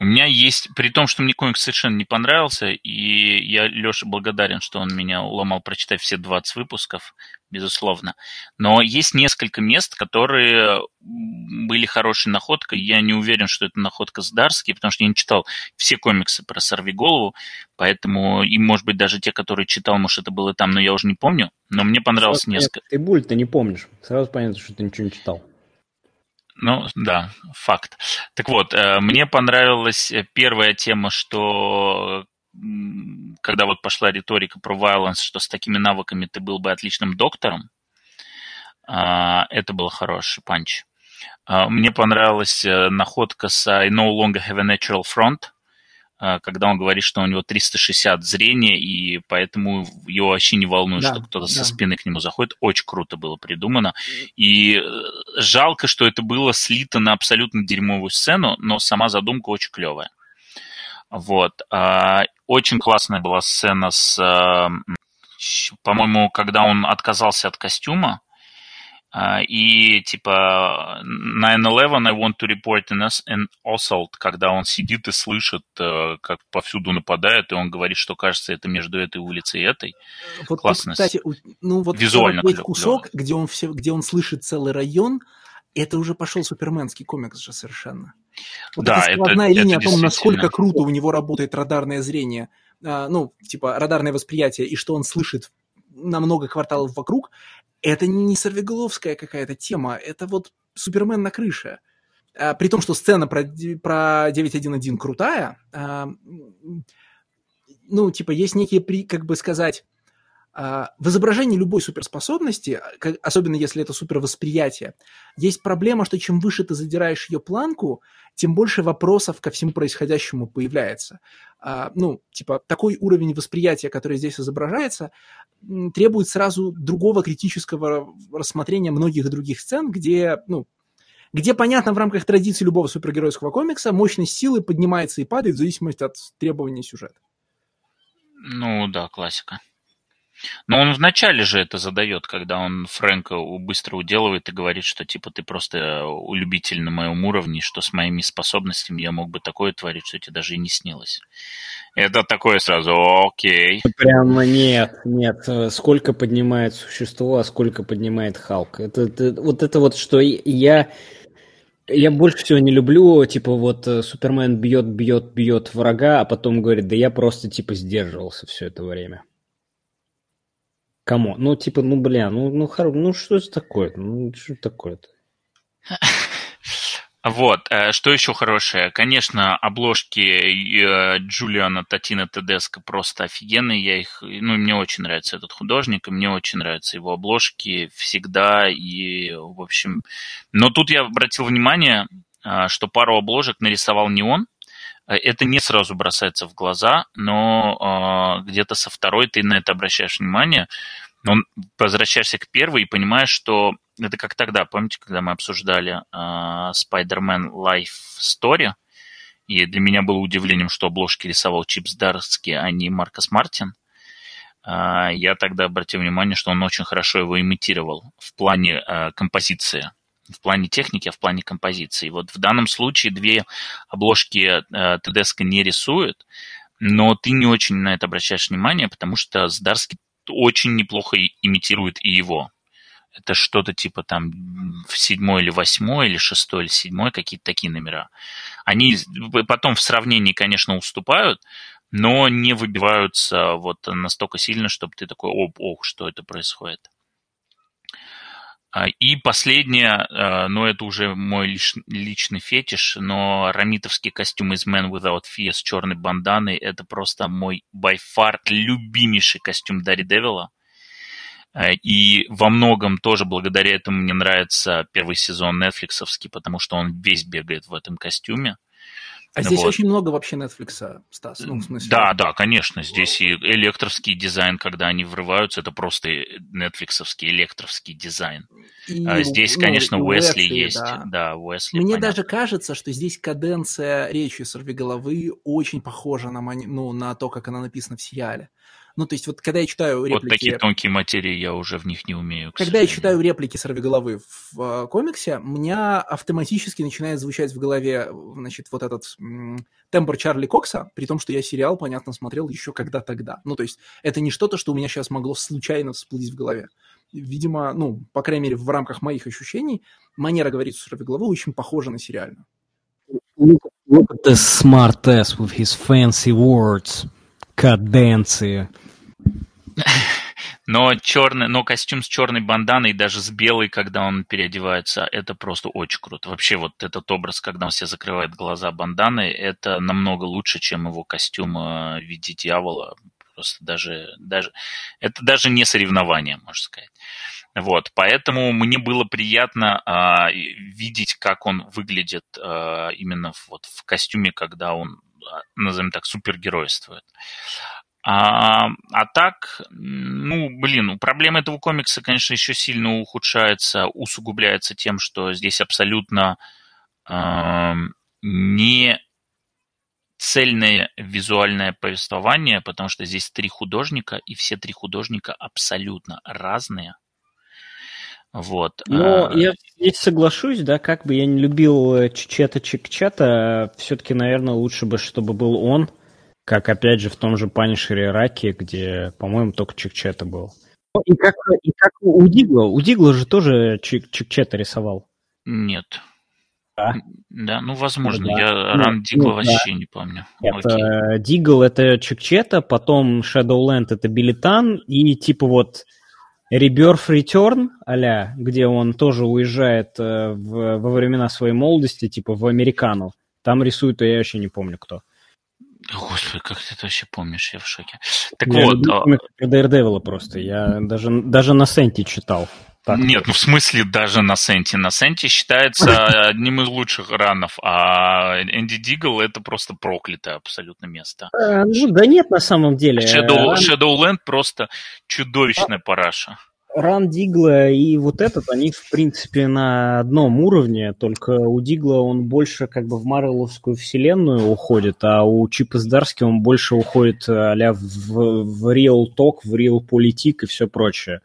у меня есть, при том, что мне комикс совершенно не понравился, и я Леше благодарен, что он меня уломал прочитать все 20 выпусков, безусловно. Но есть несколько мест, которые были хорошей находкой. Я не уверен, что это находка с Дарски, потому что я не читал все комиксы про Сорви голову, поэтому, и, может быть, даже те, которые читал, может, это было там, но я уже не помню. Но мне понравилось Сразу несколько. Ты буль ты не помнишь. Сразу понятно, что ты ничего не читал. Ну, да, факт. Так вот, э, мне понравилась первая тема, что когда вот пошла риторика про violence, что с такими навыками ты был бы отличным доктором, а, это был хороший панч. А, мне понравилась э, находка с I no longer have a natural front, когда он говорит, что у него 360 зрения, и поэтому его вообще не волнует, да, что кто-то да. со спины к нему заходит. Очень круто было придумано. И э, жалко, что это было слито на абсолютно дерьмовую сцену, но сама задумка очень клевая. Вот. Очень классная была сцена с по-моему, когда он отказался от костюма, а, и типа 9-11 I want to report an assault, когда он сидит и слышит, э, как повсюду нападают, и он говорит, что кажется, это между этой улицей и этой. Вот, Классно. кстати, ну вот Визуально есть кусок, где он, все, где он слышит целый район, это уже пошел суперменский комикс же совершенно. Вот да, это это, линия это о том, насколько круто у него работает радарное зрение, а, ну, типа радарное восприятие, и что он слышит на много кварталов вокруг, это не сорвиголовская какая-то тема, это вот Супермен на крыше. А, при том, что сцена про, про 9.1.1 крутая, а, ну, типа, есть некие, как бы сказать, в изображении любой суперспособности, особенно если это супервосприятие, есть проблема, что чем выше ты задираешь ее планку, тем больше вопросов ко всему происходящему появляется. А, ну, типа, такой уровень восприятия, который здесь изображается, требует сразу другого критического рассмотрения многих других сцен, где, ну, где, понятно, в рамках традиции любого супергеройского комикса мощность силы поднимается и падает в зависимости от требований сюжета. Ну да, классика. Но он вначале же это задает, когда он Фрэнка быстро уделывает и говорит, что типа ты просто э, любитель на моем уровне, что с моими способностями я мог бы такое творить, что тебе даже и не снилось. Это такое сразу, окей. Прямо нет, нет. Сколько поднимает существо, а сколько поднимает Халк. Это, это, вот это вот, что я... Я больше всего не люблю, типа, вот э, Супермен бьет, бьет, бьет врага, а потом говорит, да я просто, типа, сдерживался все это время. Кому? Ну, типа, ну, бля, ну, ну, хор... ну что это такое? Ну, что такое-то? Вот, э, что еще хорошее? Конечно, обложки э, Джулиана Татина Тедеско просто офигенные. Я их, ну, мне очень нравится этот художник, и мне очень нравятся его обложки всегда. И, в общем, но тут я обратил внимание, э, что пару обложек нарисовал не он, это не сразу бросается в глаза, но э, где-то со второй ты на это обращаешь внимание. Но возвращаешься к первой и понимаешь, что это как тогда, помните, когда мы обсуждали э, Spider-Man Life Story, и для меня было удивлением, что обложки рисовал Чип Здарский, а не Маркос Мартин. Э, я тогда обратил внимание, что он очень хорошо его имитировал в плане э, композиции в плане техники, а в плане композиции. Вот в данном случае две обложки э, Тедеско не рисует, но ты не очень на это обращаешь внимание, потому что Здарский очень неплохо имитирует и его. Это что-то типа там в седьмой или восьмой, или шестой, или седьмой, какие-то такие номера. Они потом в сравнении, конечно, уступают, но не выбиваются вот настолько сильно, чтобы ты такой, ох, ох, что это происходит. А, и последнее, а, но это уже мой личный фетиш, но рамитовский костюм из Man Without Fear с черной банданой – это просто мой by far любимейший костюм Дарри Девила. А, и во многом тоже благодаря этому мне нравится первый сезон Netflixовский, потому что он весь бегает в этом костюме. А здесь вот. очень много вообще Netflix, Стас, ну, в смысле... Да, да, конечно, здесь и электровский дизайн, когда они врываются, это просто Netflixовский электровский дизайн. И, а здесь, ну, конечно, Уэсли, Уэсли есть. Да, да Уэсли, Мне понятно. даже кажется, что здесь каденция речи сорвиголовы очень похожа на, ну, на то, как она написана в сериале. Ну, то есть вот когда я читаю реплики... Вот такие тонкие материи я уже в них не умею. Когда я читаю реплики сорвиголовы в э, комиксе, у меня автоматически начинает звучать в голове, значит, вот этот м- тембр Чарли Кокса, при том, что я сериал, понятно, смотрел еще когда тогда. Ну, то есть это не что-то, что у меня сейчас могло случайно всплыть в голове. Видимо, ну, по крайней мере, в рамках моих ощущений, манера говорить сорвиголовы очень похожа на сериальную. Look, look at this smart ass with his fancy words. Каденции. Но черный, но костюм с черной банданой, даже с белой, когда он переодевается, это просто очень круто. Вообще вот этот образ, когда он себе закрывает глаза банданой, это намного лучше, чем его костюм э, в виде дьявола. Просто даже, даже, это даже не соревнование, можно сказать. Вот, поэтому мне было приятно э, видеть, как он выглядит э, именно вот в костюме, когда он а, назовем так, супергеройствует. А, а так, ну, блин, проблема этого комикса, конечно, еще сильно ухудшается, усугубляется тем, что здесь абсолютно э, не цельное визуальное повествование, потому что здесь три художника, и все три художника абсолютно разные. Вот. Но а... я здесь соглашусь, да, как бы я не любил э, Чичета Чикчата, все-таки, наверное, лучше бы, чтобы был он, как, опять же, в том же Панишере Раке, где, по-моему, только Чикчета был. И как, и как у Дигла. У Дигла же тоже Чик, Чикчета рисовал. Нет. Да? Да, ну, возможно. Да. Я ну, Ран Дигла ну, вообще да. не помню. Это Дигл это Чикчета, потом Shadowland это Билетан, и типа вот Rebirth Return, а где он тоже уезжает э, в, во времена своей молодости, типа в Американу. Там рисует, я вообще не помню кто. Господи, как ты это вообще помнишь? Я в шоке. Так я вот. А... Daredevil просто. Я даже, даже на Сенте читал. Так. Нет, ну в смысле даже на Сенте. На Сенте считается одним из лучших ранов, а Энди Дигл это просто проклятое абсолютно место. А, ну да нет на самом деле. Shadow, Shadowland просто чудовищная параша. Ран Дигла и вот этот, они, в принципе, на одном уровне, только у Дигла он больше как бы в Марвеловскую вселенную уходит, а у Чипа Здарски он больше уходит а в, в Real Talk, в Real Politik и все прочее.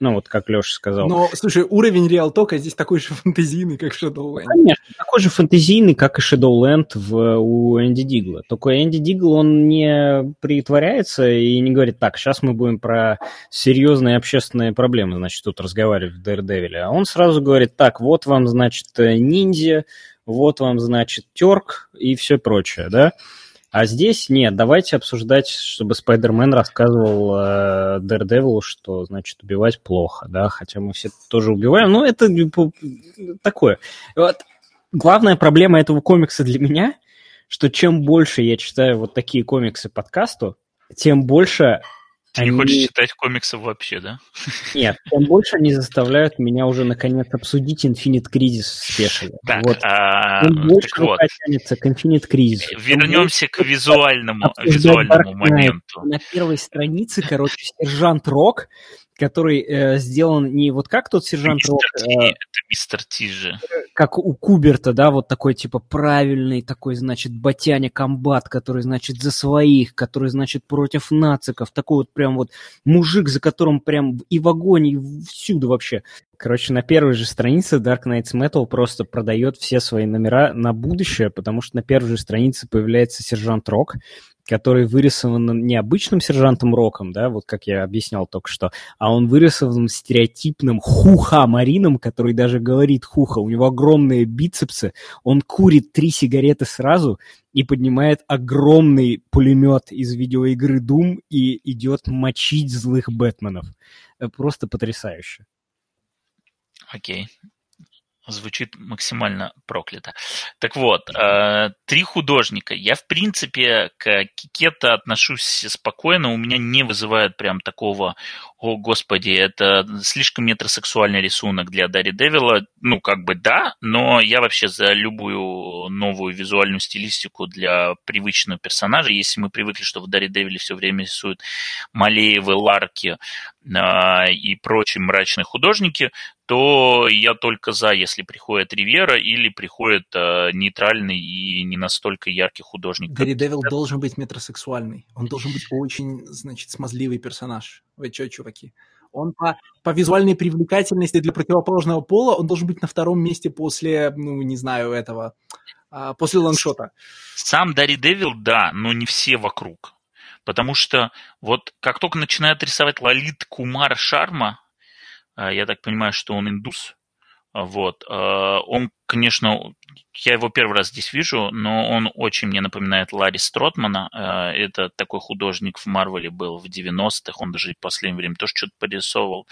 Ну, вот как Леша сказал. Но, слушай, уровень Talk здесь такой же фэнтезийный, как Shadowland. Конечно, такой же фэнтезийный, как и Shadowland в, у Энди Дигла. Только Энди Дигл, он не притворяется и не говорит, так, сейчас мы будем про серьезные общественные проблемы, значит, тут разговаривать в Daredevil. А он сразу говорит, так, вот вам, значит, ниндзя, вот вам, значит, терк и все прочее, да? А здесь нет, давайте обсуждать, чтобы Спайдермен рассказывал э, что значит убивать плохо, да, хотя мы все тоже убиваем, но это такое. Вот. Главная проблема этого комикса для меня, что чем больше я читаю вот такие комиксы подкасту, тем больше ты они... не хочешь читать комиксов вообще, да? Нет, тем больше они заставляют меня уже наконец обсудить Infinite Crisis спешили. Так, вот. а... Тем больше так вот. тянется к Infinite Crisis. Вернемся к визуальному, визуальному моменту. На первой странице, короче, сержант Рок который э, сделан не вот как тот сержант Рок. Э, это мистер Ти же. Как у Куберта, да, вот такой типа правильный такой, значит, батяня комбат, который, значит, за своих, который, значит, против нациков. Такой вот прям вот мужик, за которым прям и в огонь, и всюду вообще. Короче, на первой же странице Dark Knights Metal просто продает все свои номера на будущее, потому что на первой же странице появляется сержант Рок, который вырисован не обычным сержантом Роком, да, вот как я объяснял только что, а он вырисован стереотипным хуха-марином, который даже говорит хуха, у него огромные бицепсы, он курит три сигареты сразу и поднимает огромный пулемет из видеоигры Doom и идет мочить злых Бэтменов. Э, просто потрясающе. Окей звучит максимально проклято. Так вот, э, три художника. Я, в принципе, к Кикета отношусь спокойно. У меня не вызывает прям такого, о, господи, это слишком метросексуальный рисунок для Дарри Девила. Ну, как бы да, но я вообще за любую новую визуальную стилистику для привычного персонажа. Если мы привыкли, что в Дарри Девиле все время рисуют Малеевы, Ларки э, и прочие мрачные художники, то я только за, если приходит Ривера или приходит э, нейтральный и не настолько яркий художник. Гарри Девил должен быть метросексуальный. Он должен быть очень, значит, смазливый персонаж. Вы что, чуваки? Он по, по визуальной привлекательности для противоположного пола, он должен быть на втором месте после, ну, не знаю, этого, а, после лангшота. Сам Дарри Девил, да, но не все вокруг. Потому что вот как только начинает рисовать Лалит Кумар Шарма, я так понимаю, что он индус. А, вот. А, он, конечно, я его первый раз здесь вижу, но он очень мне напоминает Ларри Стротмана. Это такой художник в Марвеле был в 90-х, он даже в последнее время тоже что-то порисовывал.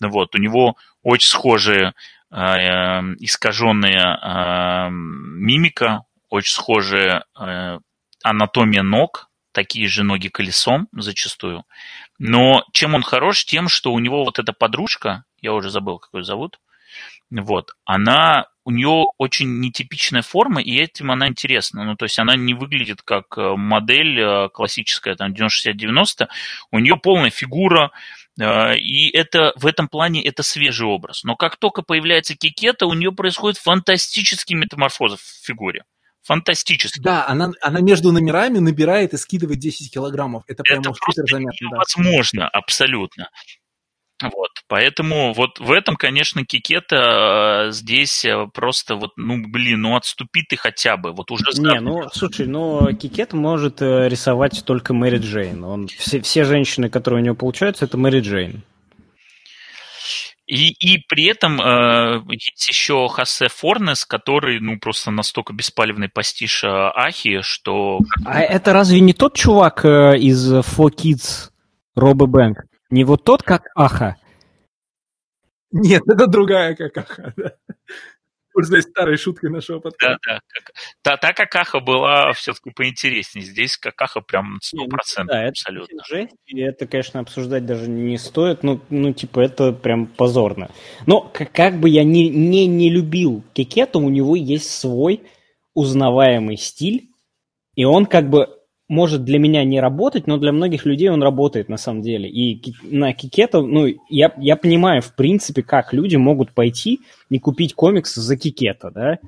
Вот. У него очень схожие искаженная мимика, очень схожая анатомия ног, такие же ноги колесом зачастую. Но чем он хорош? Тем, что у него вот эта подружка, я уже забыл, как ее зовут, вот, она, у нее очень нетипичная форма, и этим она интересна. Ну, то есть она не выглядит как э, модель э, классическая, там, 90-60-90, у нее полная фигура, э, и это в этом плане это свежий образ. Но как только появляется кикета, у нее происходит фантастический метаморфоз в фигуре Фантастически. Да, она, она между номерами набирает и скидывает 10 килограммов. Это прямо Это супер просто заметно. Да. невозможно, абсолютно. Вот, поэтому вот в этом, конечно, Кикета э, здесь э, просто вот, ну, блин, ну отступи ты хотя бы, вот уже... Не, ну, слушай, ну, Кикет может э, рисовать только Мэри Джейн. Он, все, все женщины, которые у него получаются, это Мэри Джейн. И, и при этом э, есть еще Хосе Форнес, который, ну, просто настолько беспалевный постиж э, Ахи, что... А это разве не тот чувак э, из Four Kids, Робби Бэнк? Не вот тот, как Аха? Нет, это другая какаха. Да. Пользуясь старой шуткой нашего Да, подкаста. да. Как... Та, та какаха была все-таки поинтереснее. Здесь какаха прям 100% Не, ну, да, это абсолютно. жесть, и это, конечно, обсуждать даже не стоит. Ну, ну типа, это прям позорно. Но как, как бы я не, не, не любил Кикета, у него есть свой узнаваемый стиль, и он как бы может для меня не работать, но для многих людей он работает на самом деле. И на Кикета, ну, я, я понимаю, в принципе, как люди могут пойти и купить комикс за Кикета, да,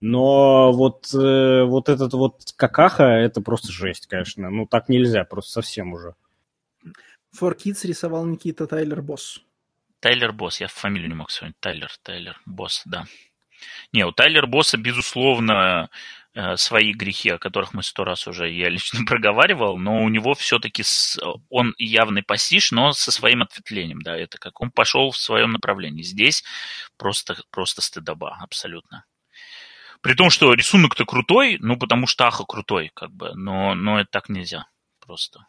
но вот, э, вот этот вот какаха, это просто жесть, конечно. Ну, так нельзя, просто совсем уже. For Kids рисовал Никита Тайлер Босс. Тайлер Босс, я фамилию не мог вспомнить. Тайлер, Тайлер Босс, да. Не, у Тайлер Босса, безусловно, э, свои грехи, о которых мы сто раз уже я лично проговаривал, но у него все-таки он явный пассиж, но со своим ответвлением, да, это как он пошел в своем направлении. Здесь просто, просто стыдоба, абсолютно. При том, что рисунок-то крутой, ну, потому что Аха крутой, как бы, но, но это так нельзя просто.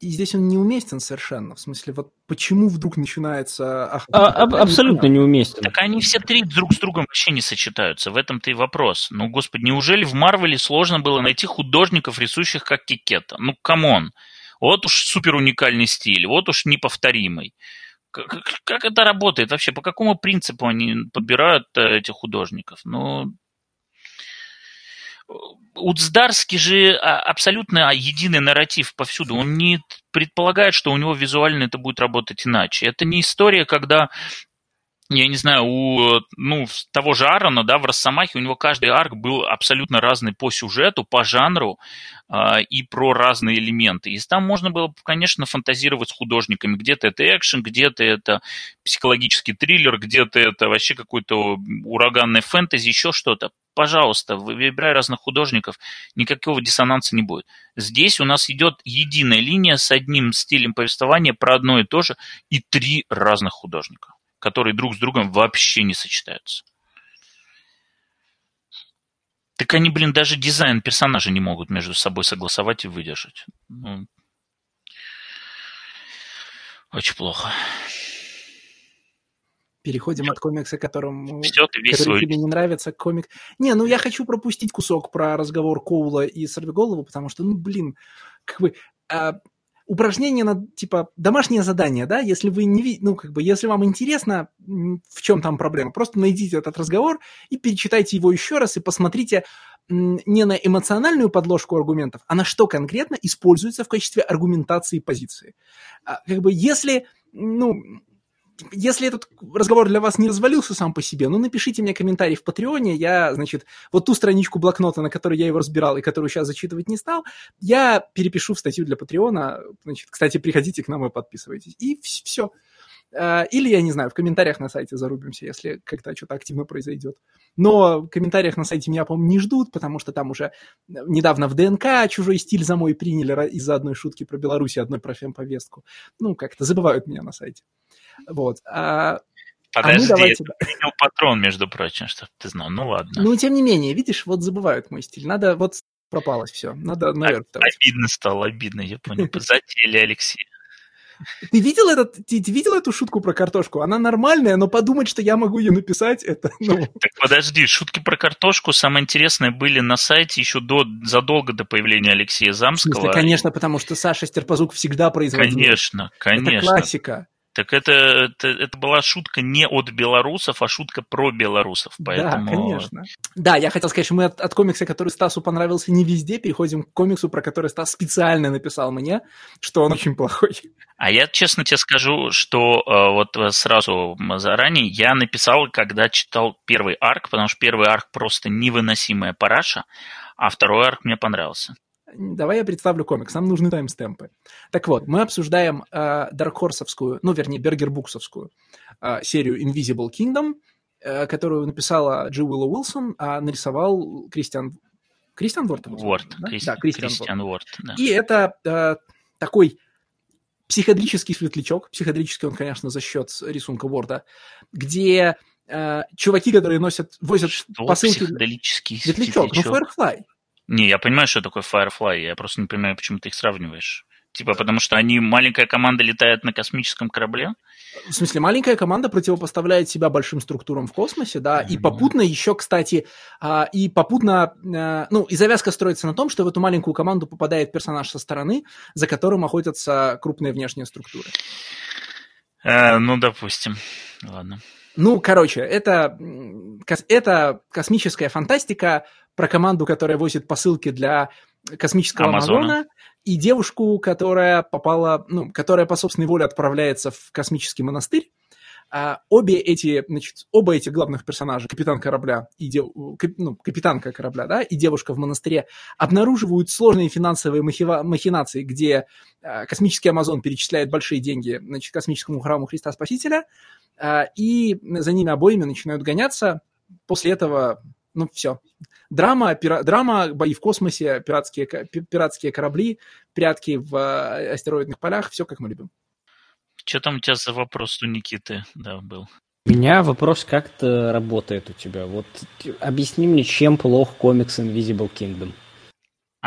И здесь он неуместен совершенно. В смысле, вот почему вдруг начинается... ах, А- аб- абсолютно неуместен. Так они все три друг с другом вообще не сочетаются. В этом-то и вопрос. Ну, господи, неужели в Марвеле сложно было найти художников, рисующих как Кикета? Ну, come on. Вот уж супер уникальный стиль, вот уж неповторимый. Как, как- как это работает вообще? По какому принципу они подбирают э, этих художников? Ну, у Здарски же а, абсолютно единый нарратив повсюду. Он не предполагает, что у него визуально это будет работать иначе. Это не история, когда я не знаю, у ну, того же Аарона, да, в Росомахе у него каждый арк был абсолютно разный по сюжету, по жанру э, и про разные элементы. И там можно было, конечно, фантазировать с художниками. Где-то это экшен, где-то это психологический триллер, где-то это вообще какой-то ураганный фэнтези, еще что-то. Пожалуйста, выбирай разных художников, никакого диссонанса не будет. Здесь у нас идет единая линия с одним стилем повествования про одно и то же и три разных художника которые друг с другом вообще не сочетаются. Так они, блин, даже дизайн персонажа не могут между собой согласовать и выдержать. Ну, очень плохо. Переходим от комикса, которому, Все, ты весь который свой... тебе не нравится, комик. Не, ну я хочу пропустить кусок про разговор Коула и Сорвиголову, потому что, ну, блин, как бы... а, упражнение на, типа, домашнее задание, да, если вы не видите, ну, как бы, если вам интересно, в чем там проблема, просто найдите этот разговор и перечитайте его еще раз и посмотрите не на эмоциональную подложку аргументов, а на что конкретно используется в качестве аргументации позиции. А, Как бы, если, ну, если этот разговор для вас не развалился сам по себе, ну, напишите мне комментарий в Патреоне, я, значит, вот ту страничку блокнота, на которой я его разбирал и которую сейчас зачитывать не стал, я перепишу в статью для Патреона, значит, кстати, приходите к нам и подписывайтесь, и все. Или, я не знаю, в комментариях на сайте зарубимся, если как-то что-то активно произойдет. Но в комментариях на сайте меня, по-моему, не ждут, потому что там уже недавно в ДНК чужой стиль за мой приняли из-за одной шутки про Беларусь и одной про фемповестку. Ну, как-то забывают меня на сайте. Вот. А, а Подожди, давайте... это принял патрон, между прочим, чтобы ты знал. Ну ладно. Ну, тем не менее, видишь, вот забывают мой стиль. Надо, вот пропалось все. Надо наверх вставать. Обидно стало, обидно, я понял. Затеяли Алексей. Ты видел, этот, ты, ты видел эту шутку про картошку? Она нормальная, но подумать, что я могу ее написать, это... Ну... Так подожди, шутки про картошку самое интересное были на сайте еще до, задолго до появления Алексея В Замского. смысле, конечно, потому что Саша Стерпазук всегда производил. Конечно, конечно. Это классика. Так это, это, это была шутка не от белорусов, а шутка про белорусов. Поэтому... Да, конечно. Да, я хотел сказать, что мы от, от комикса, который Стасу понравился не везде, переходим к комиксу, про который Стас специально написал мне, что он очень плохой. А я честно тебе скажу, что э, вот сразу заранее я написал, когда читал первый арк, потому что первый арк просто невыносимая параша, а второй арк мне понравился. Давай я представлю комикс, нам нужны таймстемпы. Так вот, мы обсуждаем э, Даркхорсовскую, ну, вернее, Бергербуксовскую э, серию Invisible Kingdom, э, которую написала Джи Уилла Уилсон, а нарисовал Кристиан... Кристиан Ворд? Ворд, да? Кристи... да, Кристиан, Кристиан Ворд. Да. И это э, такой психоделический светлячок, психоделический он, конечно, за счет рисунка Ворда, где э, чуваки, которые носят, возят Что посылки... психоделический светлячок? Ну, Firefly. Не, я понимаю, что такое Firefly, я просто не понимаю, почему ты их сравниваешь. Типа, потому что они, маленькая команда летает на космическом корабле? В смысле, маленькая команда противопоставляет себя большим структурам в космосе, да, и попутно еще, кстати, а, и попутно, а, ну, и завязка строится на том, что в эту маленькую команду попадает персонаж со стороны, за которым охотятся крупные внешние структуры. Э, ну, допустим. Ладно. Ну, короче, это, это космическая фантастика про команду, которая возит посылки для космического Амазона, Амазона и девушку, которая попала, ну, которая по собственной воле отправляется в космический монастырь. А обе эти, значит, оба этих главных персонажа, капитан корабля и дев, ну, капитанка корабля, да, и девушка в монастыре, обнаруживают сложные финансовые махива, махинации, где а, космический Амазон перечисляет большие деньги, значит, космическому храму Христа Спасителя, а, и за ними обоими начинают гоняться. После этого ну, все. Драма, пира, драма, бои в космосе, пиратские, пиратские корабли, прятки в э, астероидных полях, все как мы любим. Что там у тебя за вопрос у Никиты да, был? У меня вопрос, как это работает у тебя? Вот объясни мне, чем плох комикс Invisible Kingdom?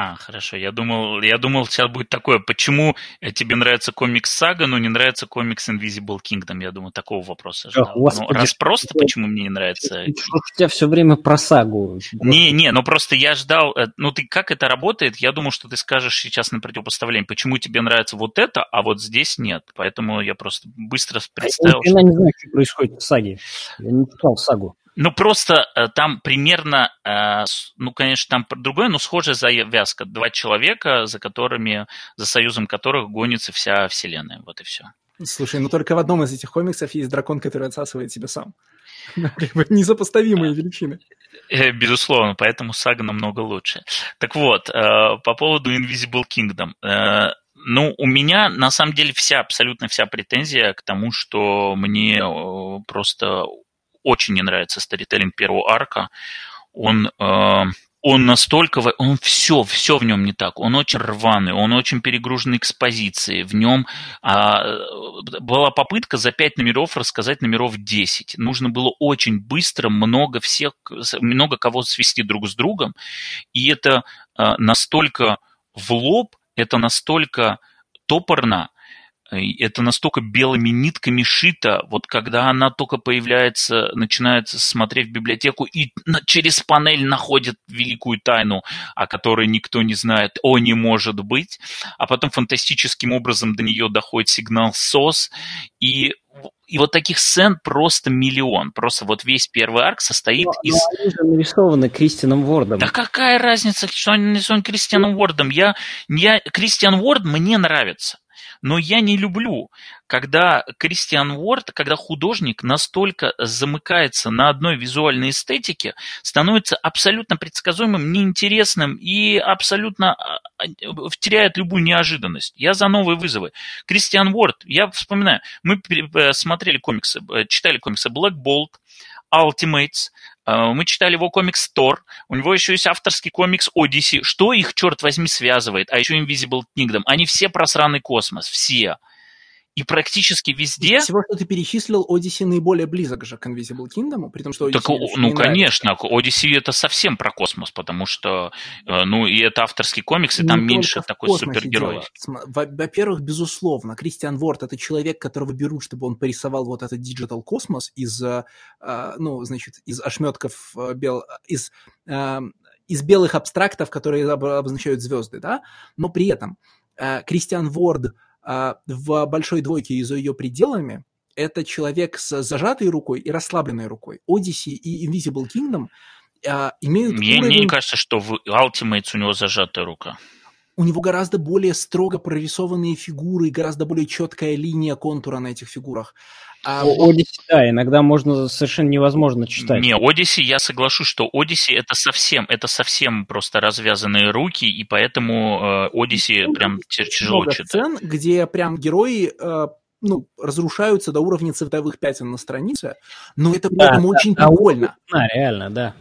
А, хорошо. Я думал, я думал, сейчас будет такое, почему тебе нравится комикс Сага, но не нравится комикс Invisible Kingdom? Я думаю, такого вопроса ждал. Ну, раз просто, почему мне не нравится... Что у тебя все время про Сагу? Не, не, ну просто я ждал... Э, ну ты как это работает? Я думал, что ты скажешь сейчас на противопоставление, почему тебе нравится вот это, а вот здесь нет. Поэтому я просто быстро представил... Я не знаю, что происходит в Саге. Я не читал Сагу. Ну, просто э, там примерно, э, ну, конечно, там другое, но схожая завязка. Два человека, за которыми, за союзом которых гонится вся вселенная. Вот и все. Слушай, ну только в одном из этих комиксов есть дракон, который отсасывает себя сам. Несопоставимые величины. Э, безусловно, поэтому сага намного лучше. Так вот, по поводу Invisible Kingdom. Ну, у меня на самом деле вся, абсолютно вся претензия к тому, что мне просто очень не нравится старителлинг первого арка. Он, э, он настолько, он все, все в нем не так. Он очень рваный, он очень перегружен экспозицией. В нем а, была попытка за пять номеров рассказать номеров 10. Нужно было очень быстро много всех, много кого свести друг с другом. И это а, настолько в лоб, это настолько топорно, это настолько белыми нитками шито, вот когда она только появляется, начинает смотреть в библиотеку и через панель находит великую тайну, о которой никто не знает, о, не может быть, а потом фантастическим образом до нее доходит сигнал SOS, и и вот таких сцен просто миллион. Просто вот весь первый арк состоит но, из... Но они же нарисованы Кристианом Уордом. Да какая разница, что они нарисованы Кристианом Уордом? Я, я, Кристиан Уорд мне нравится. Но я не люблю, когда Кристиан Уорд, когда художник настолько замыкается на одной визуальной эстетике, становится абсолютно предсказуемым, неинтересным и абсолютно а, а, теряет любую неожиданность. Я за новые вызовы. Кристиан Уорд, я вспоминаю, мы э, смотрели комиксы, э, читали комиксы Black Bolt, Ultimates, мы читали его комикс Тор, у него еще есть авторский комикс Odyssey. Что их, черт возьми, связывает? А еще Invisible Kingdom. Они все просранный космос, все и практически везде... Из всего, что ты перечислил, Odyssey наиболее близок же к Invisible Kingdom, при том, что Odyssey... Так, ну, конечно, Odyssey это совсем про космос, потому что, э, ну, и это авторский комикс, и Не там меньше такой супергерой. Во-первых, безусловно, Кристиан Ворд – это человек, которого берут, чтобы он порисовал вот этот Digital космос из, э, ну, значит, из ошметков э, бел... из из белых абстрактов, которые обозначают звезды, да, но при этом Кристиан Ворд в большой двойке и за ее пределами это человек с зажатой рукой и расслабленной рукой. Odyssey и Invisible Kingdom а, имеют Мне, уровень... мне не кажется, что в Ultimates у него зажатая рука. У него гораздо более строго прорисованные фигуры гораздо более четкая линия контура на этих фигурах. А... Одиссе, да, иногда можно совершенно невозможно читать. Не, Одиссе, я соглашусь, что Одиссе это совсем, это совсем просто развязанные руки, и поэтому э, Одиссе ну, прям тяжело много читать. сцен, где прям герои э, ну, разрушаются до уровня цветовых пятен на странице, но это да, прям да, очень да, прикольно. Да, реально, да.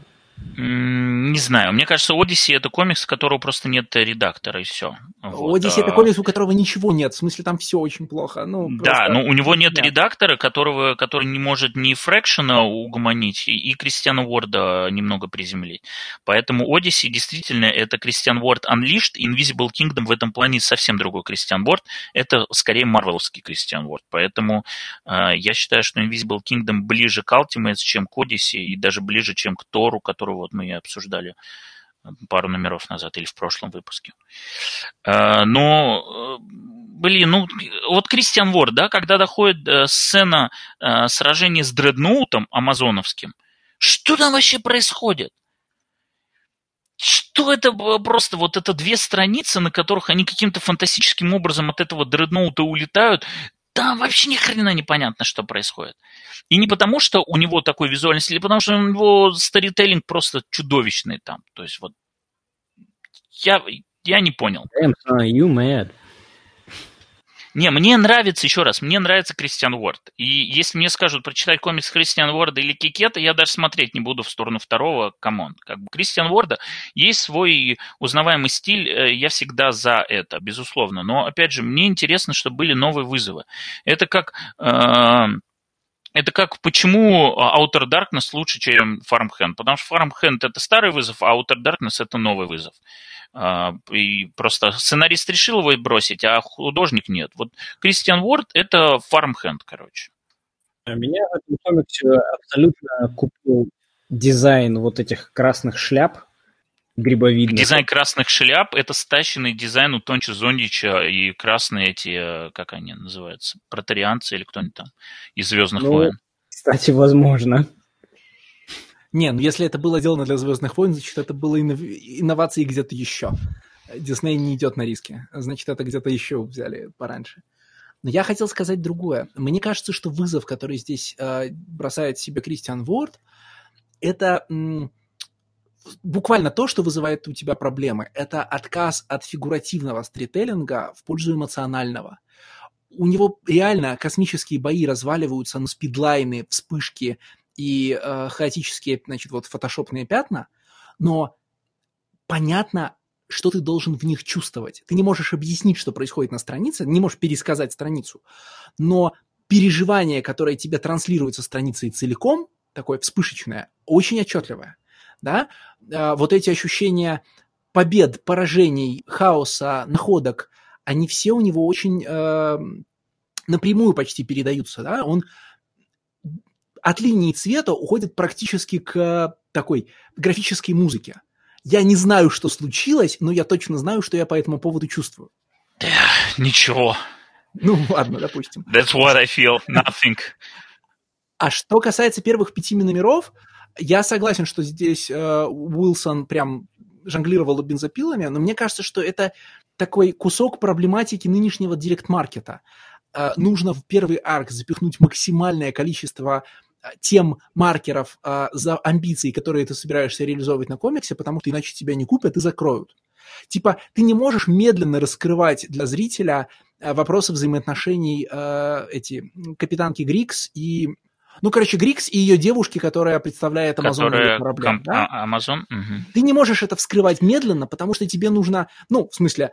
Не знаю. Мне кажется, Odyssey это комикс, у которого просто нет редактора, и все. Вот. Odyssey это комикс, у которого ничего нет. В смысле, там все очень плохо. Ну, да, но у него нет, нет редактора, которого, который не может ни Фрэкшена угомонить, и Кристиана Уорда немного приземлить. Поэтому Odyssey действительно это Кристиан Уорд Unleashed, Invisible Kingdom в этом плане совсем другой Кристиан Уорд. Это скорее марвеловский Кристиан Уорд. Поэтому э, я считаю, что Invisible Kingdom ближе к Ultimates, чем к Odyssey, и даже ближе, чем к Тору, который вот мы и обсуждали пару номеров назад или в прошлом выпуске. Э, но, э, блин, ну, вот Кристиан Ворд, да, когда доходит э, сцена сражения с дредноутом амазоновским, что там вообще происходит? Что это просто вот это две страницы, на которых они каким-то фантастическим образом от этого дредноута улетают, там вообще ни хрена непонятно, что происходит. И не потому, что у него такой визуальный стиль, а потому что у него старителлинг просто чудовищный там. То есть вот я, я не понял. Damn, son, you mad. Не, мне нравится, еще раз, мне нравится Кристиан Уорд. И если мне скажут прочитать комикс Кристиан Уорда или Кикета, я даже смотреть не буду в сторону второго, come on. Как бы Кристиан Уорда есть свой узнаваемый стиль, э, я всегда за это, безусловно. Но, опять же, мне интересно, чтобы были новые вызовы. Это как... Э, это как почему Outer Darkness лучше, чем Farmhand. Потому что Farmhand это старый вызов, а Outer Darkness это новый вызов. А, и просто сценарист решил его бросить, а художник нет. Вот Кристиан Уорд – это фармхенд, короче. Меня в этом комиксе абсолютно купил дизайн вот этих красных шляп, грибовидных. Дизайн красных шляп – это стащенный дизайн у Тонча Зондича и красные эти, как они называются, протарианцы или кто-нибудь там из «Звездных ну, войн». Кстати, возможно. Не, ну если это было сделано для «Звездных войн», значит, это было иннов... инновации где-то еще. Дисней не идет на риски. Значит, это где-то еще взяли пораньше. Но я хотел сказать другое. Мне кажется, что вызов, который здесь э, бросает себе Кристиан Ворд, это м, буквально то, что вызывает у тебя проблемы. Это отказ от фигуративного стрителлинга в пользу эмоционального. У него реально космические бои разваливаются на спидлайны, вспышки, и э, хаотические, значит, вот фотошопные пятна, но понятно, что ты должен в них чувствовать. Ты не можешь объяснить, что происходит на странице, не можешь пересказать страницу, но переживание, которое тебе транслируется страницей целиком, такое вспышечное, очень отчетливое. Да? Э, вот эти ощущения побед, поражений, хаоса, находок, они все у него очень э, напрямую почти передаются. Да? Он от линии цвета уходит практически к такой графической музыке. Я не знаю, что случилось, но я точно знаю, что я по этому поводу чувствую. Ничего. Ну ладно, допустим. That's what I feel. Nothing. А что касается первых пяти номеров, я согласен, что здесь э, Уилсон прям жонглировал бензопилами, но мне кажется, что это такой кусок проблематики нынешнего директ-маркета. Э, нужно в первый арк запихнуть максимальное количество тем маркеров а, за амбиции, которые ты собираешься реализовывать на комиксе, потому что иначе тебя не купят и закроют. Типа, ты не можешь медленно раскрывать для зрителя а, вопросы взаимоотношений а, эти капитанки Грикс и ну, короче, Грикс и ее девушки, которая представляет Амазон корабль. Комп... Да? Амазон? Угу. Ты не можешь это вскрывать медленно, потому что тебе нужно, ну, в смысле,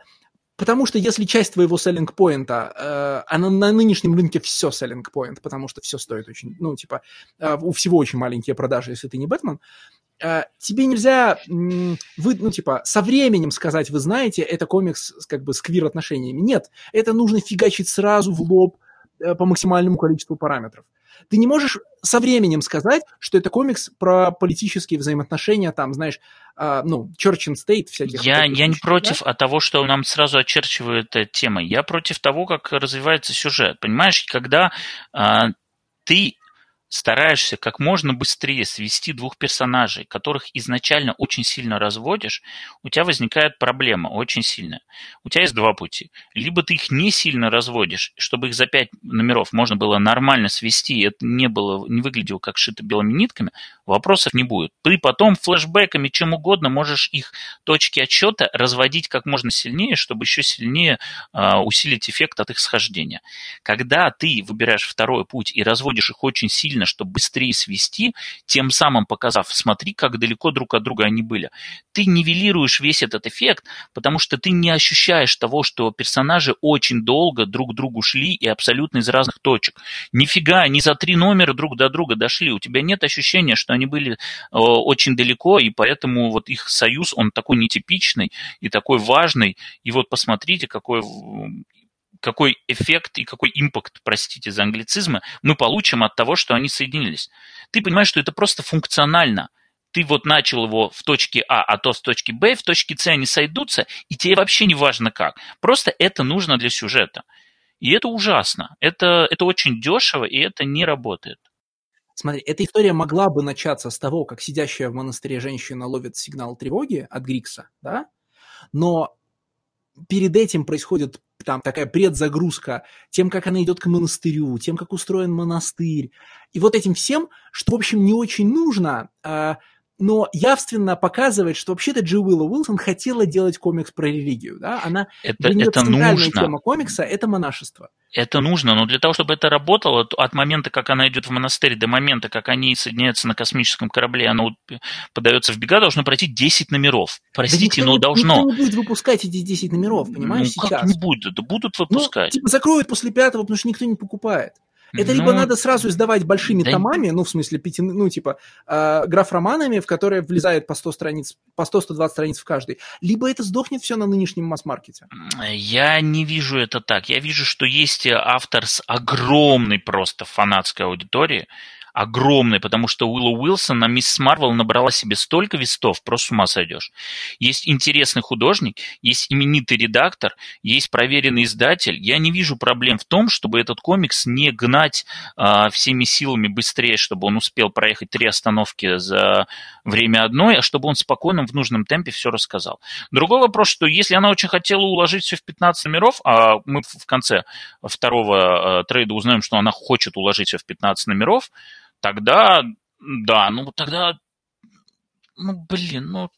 Потому что если часть твоего selling point, э, а на, нынешнем рынке все selling point, потому что все стоит очень, ну, типа, э, у всего очень маленькие продажи, если ты не Бэтмен, э, тебе нельзя, вы, ну, типа, со временем сказать, вы знаете, это комикс как бы, с квир-отношениями. Нет, это нужно фигачить сразу в лоб э, по максимальному количеству параметров. Ты не можешь со временем сказать, что это комикс про политические взаимоотношения, там, знаешь, э, ну, Church and State всяких. Я, я не против да? от того, что нам сразу очерчивает эта тема. Я против того, как развивается сюжет. Понимаешь, когда э, ты стараешься как можно быстрее свести двух персонажей, которых изначально очень сильно разводишь, у тебя возникает проблема очень сильная. У тебя есть два пути. Либо ты их не сильно разводишь, чтобы их за пять номеров можно было нормально свести, и это не, было, не выглядело как шито белыми нитками, вопросов не будет. Ты потом флешбеками, чем угодно, можешь их точки отсчета разводить как можно сильнее, чтобы еще сильнее э, усилить эффект от их схождения. Когда ты выбираешь второй путь и разводишь их очень сильно, сильно, чтобы быстрее свести, тем самым показав, смотри, как далеко друг от друга они были. Ты нивелируешь весь этот эффект, потому что ты не ощущаешь того, что персонажи очень долго друг к другу шли и абсолютно из разных точек. Нифига, не за три номера друг до друга дошли. У тебя нет ощущения, что они были э, очень далеко, и поэтому вот их союз, он такой нетипичный и такой важный. И вот посмотрите, какой какой эффект и какой импакт, простите за англицизмы, мы получим от того, что они соединились. Ты понимаешь, что это просто функционально. Ты вот начал его в точке А, а то в точке Б, в точке С они сойдутся, и тебе вообще не важно как. Просто это нужно для сюжета. И это ужасно. Это, это очень дешево, и это не работает. Смотри, эта история могла бы начаться с того, как сидящая в монастыре женщина ловит сигнал тревоги от Грикса, да? Но перед этим происходит там такая предзагрузка тем, как она идет к монастырю, тем, как устроен монастырь. И вот этим всем, что, в общем, не очень нужно, а, но явственно показывает, что вообще-то Джи Уилла Уилсон хотела делать комикс про религию. Да? Она, это, это нужно. тема комикса – это монашество. Это нужно, но для того, чтобы это работало, от момента, как она идет в монастырь, до момента, как они соединяются на космическом корабле, она подается в бега, должно пройти 10 номеров. Простите, да но не, должно. Никто не будет выпускать эти 10 номеров, понимаешь, ну, сейчас. как не будет? Да будут выпускать. Ну, типа закроют после пятого, потому что никто не покупает. Это ну, либо надо сразу издавать большими да... томами, ну, в смысле, пяти, ну, типа, э, граф-романами, в которые влезает по 100 страниц, по 100-120 страниц в каждый, либо это сдохнет все на нынешнем масс-маркете. Я не вижу это так. Я вижу, что есть автор с огромной просто фанатской аудиторией, огромный, потому что Уилла Уилсон на Мисс Марвел набрала себе столько вестов, просто с ума сойдешь. Есть интересный художник, есть именитый редактор, есть проверенный издатель. Я не вижу проблем в том, чтобы этот комикс не гнать а, всеми силами быстрее, чтобы он успел проехать три остановки за время одной, а чтобы он спокойно в нужном темпе все рассказал. Другой вопрос, что если она очень хотела уложить все в 15 номеров, а мы в конце второго а, трейда узнаем, что она хочет уложить все в 15 номеров, тогда, да, ну тогда, ну блин, ну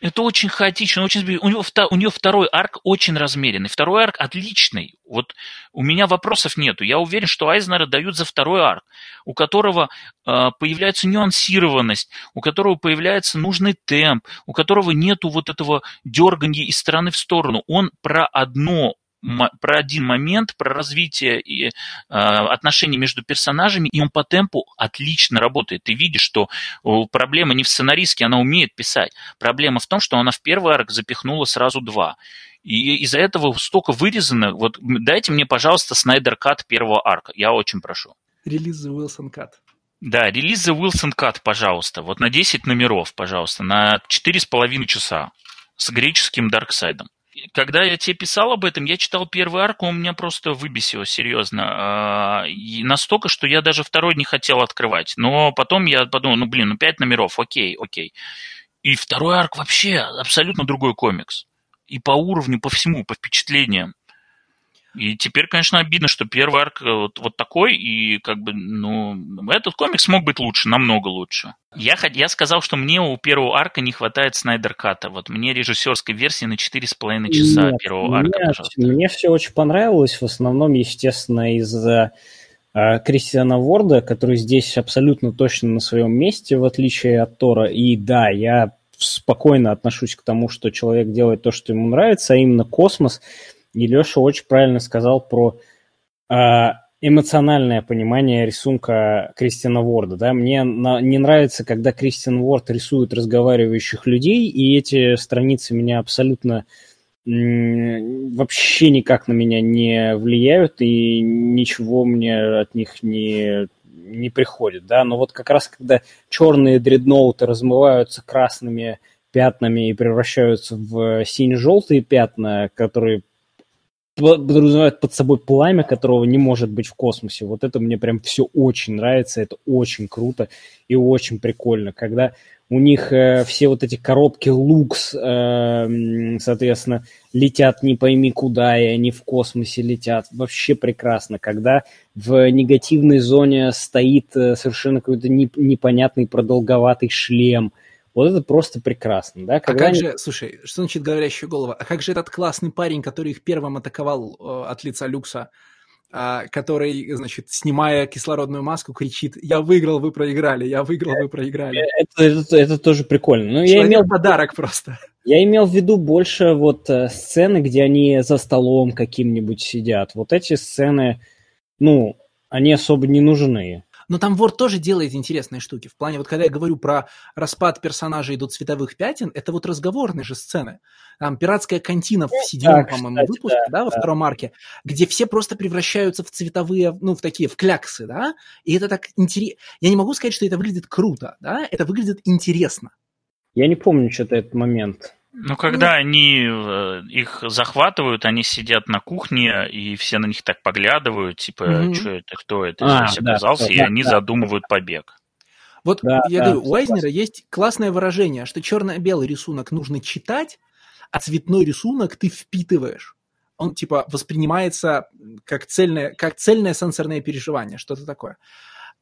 это очень хаотично, очень у него, у нее второй арк очень размеренный, второй арк отличный. Вот у меня вопросов нету. Я уверен, что Айзнера дают за второй арк, у которого э, появляется нюансированность, у которого появляется нужный темп, у которого нету вот этого дергания из стороны в сторону. Он про одно про один момент, про развитие и, э, отношений между персонажами, и он по темпу отлично работает. Ты видишь, что проблема не в сценаристке, она умеет писать. Проблема в том, что она в первый арк запихнула сразу два. И из-за этого столько вырезано. Вот дайте мне, пожалуйста, Снайдер Кат первого арка. Я очень прошу. Релиз The Wilson Cut. Да, релиз The Wilson Cut, пожалуйста. Вот на 10 номеров, пожалуйста, на 4,5 часа с греческим Дарксайдом когда я тебе писал об этом, я читал первый арк, он меня просто выбесил, серьезно. А, и настолько, что я даже второй не хотел открывать. Но потом я подумал, ну блин, ну пять номеров, окей, окей. И второй арк вообще абсолютно другой комикс. И по уровню, по всему, по впечатлениям. И теперь, конечно, обидно, что первый арк э, вот, вот такой, и как бы, ну, этот комикс мог быть лучше, намного лучше. Я, я сказал, что мне у первого арка не хватает Снайдер Ката. Вот мне режиссерской версии на 4,5 часа нет, первого арка, мне, пожалуйста. Мне все очень понравилось, в основном, естественно, из-за э, Кристиана Ворда, который здесь абсолютно точно на своем месте, в отличие от Тора. И да, я спокойно отношусь к тому, что человек делает то, что ему нравится, а именно космос – и Леша очень правильно сказал про э, эмоциональное понимание рисунка Кристиана Ворда. Да? Мне на, не нравится, когда Кристиан Ворд рисует разговаривающих людей, и эти страницы меня абсолютно вообще никак на меня не влияют и ничего мне от них не, не приходит, да, но вот как раз когда черные дредноуты размываются красными пятнами и превращаются в сине-желтые пятна, которые подразумевают под собой пламя, которого не может быть в космосе. Вот это мне прям все очень нравится, это очень круто и очень прикольно, когда у них э, все вот эти коробки лукс, э, соответственно, летят не пойми куда, и они в космосе летят. Вообще прекрасно, когда в негативной зоне стоит э, совершенно какой-то не, непонятный продолговатый шлем. Вот это просто прекрасно, да? А когда а как они... же, слушай, что значит говорящая голова? А как же этот классный парень, который их первым атаковал э, от лица Люкса? А, который, значит, снимая кислородную маску, кричит «Я выиграл, вы проиграли, я выиграл, вы проиграли». Это, это, это тоже прикольно. Но я имел подарок просто. Я имел в виду больше вот э, сцены, где они за столом каким-нибудь сидят. Вот эти сцены, ну, они особо не нужны. Но там Word тоже делает интересные штуки. В плане, вот когда я говорю про распад персонажей до цветовых пятен, это вот разговорные же сцены. Там «Пиратская кантина» в ну седьмом, по-моему, выпуске, да, да, во да. втором марке, где все просто превращаются в цветовые, ну, в такие, в кляксы, да, и это так интересно. Я не могу сказать, что это выглядит круто, да, это выглядит интересно. Я не помню что-то этот момент. Ну, когда ну, они э, их захватывают, они сидят на кухне, и все на них так поглядывают, типа, угу. что это, кто это а, здесь да, оказался, да, и да, они да. задумывают побег. Вот да, я да, говорю, у Айзнера есть классное выражение, что черно-белый рисунок нужно читать, а цветной рисунок ты впитываешь. Он, типа, воспринимается как цельное, как цельное сенсорное переживание, что-то такое.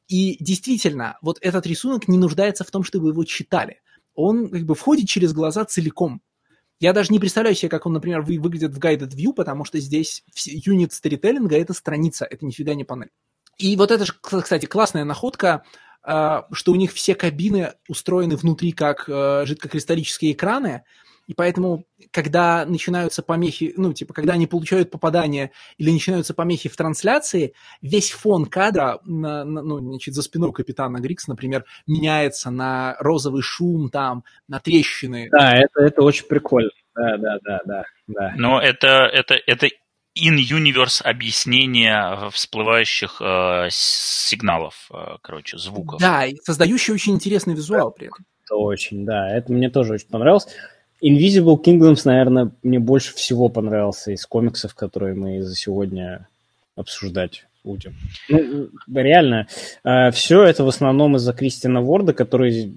И действительно, вот этот рисунок не нуждается в том, чтобы его читали он как бы входит через глаза целиком. Я даже не представляю себе, как он, например, вы, выглядит в Guided View, потому что здесь юнит сторителлинга — это страница, это нифига не панель. И вот это же, кстати, классная находка, а, что у них все кабины устроены внутри как э, жидкокристаллические экраны, и поэтому, когда начинаются помехи, ну, типа, когда они получают попадание или начинаются помехи в трансляции, весь фон кадра, на, на, ну, значит, за спиной капитана Грикс, например, меняется на розовый шум там, на трещины. Да, это, это очень прикольно. Да, да, да, да. да. Но это, это, это in-universe объяснение всплывающих э, сигналов, э, короче, звуков. Да, и создающий очень интересный визуал при этом. Это очень, да, это мне тоже очень понравилось. Invisible Kingdoms, наверное, мне больше всего понравился из комиксов, которые мы за сегодня обсуждать будем. Ну, реально, э, все это в основном из-за Кристина Ворда, который,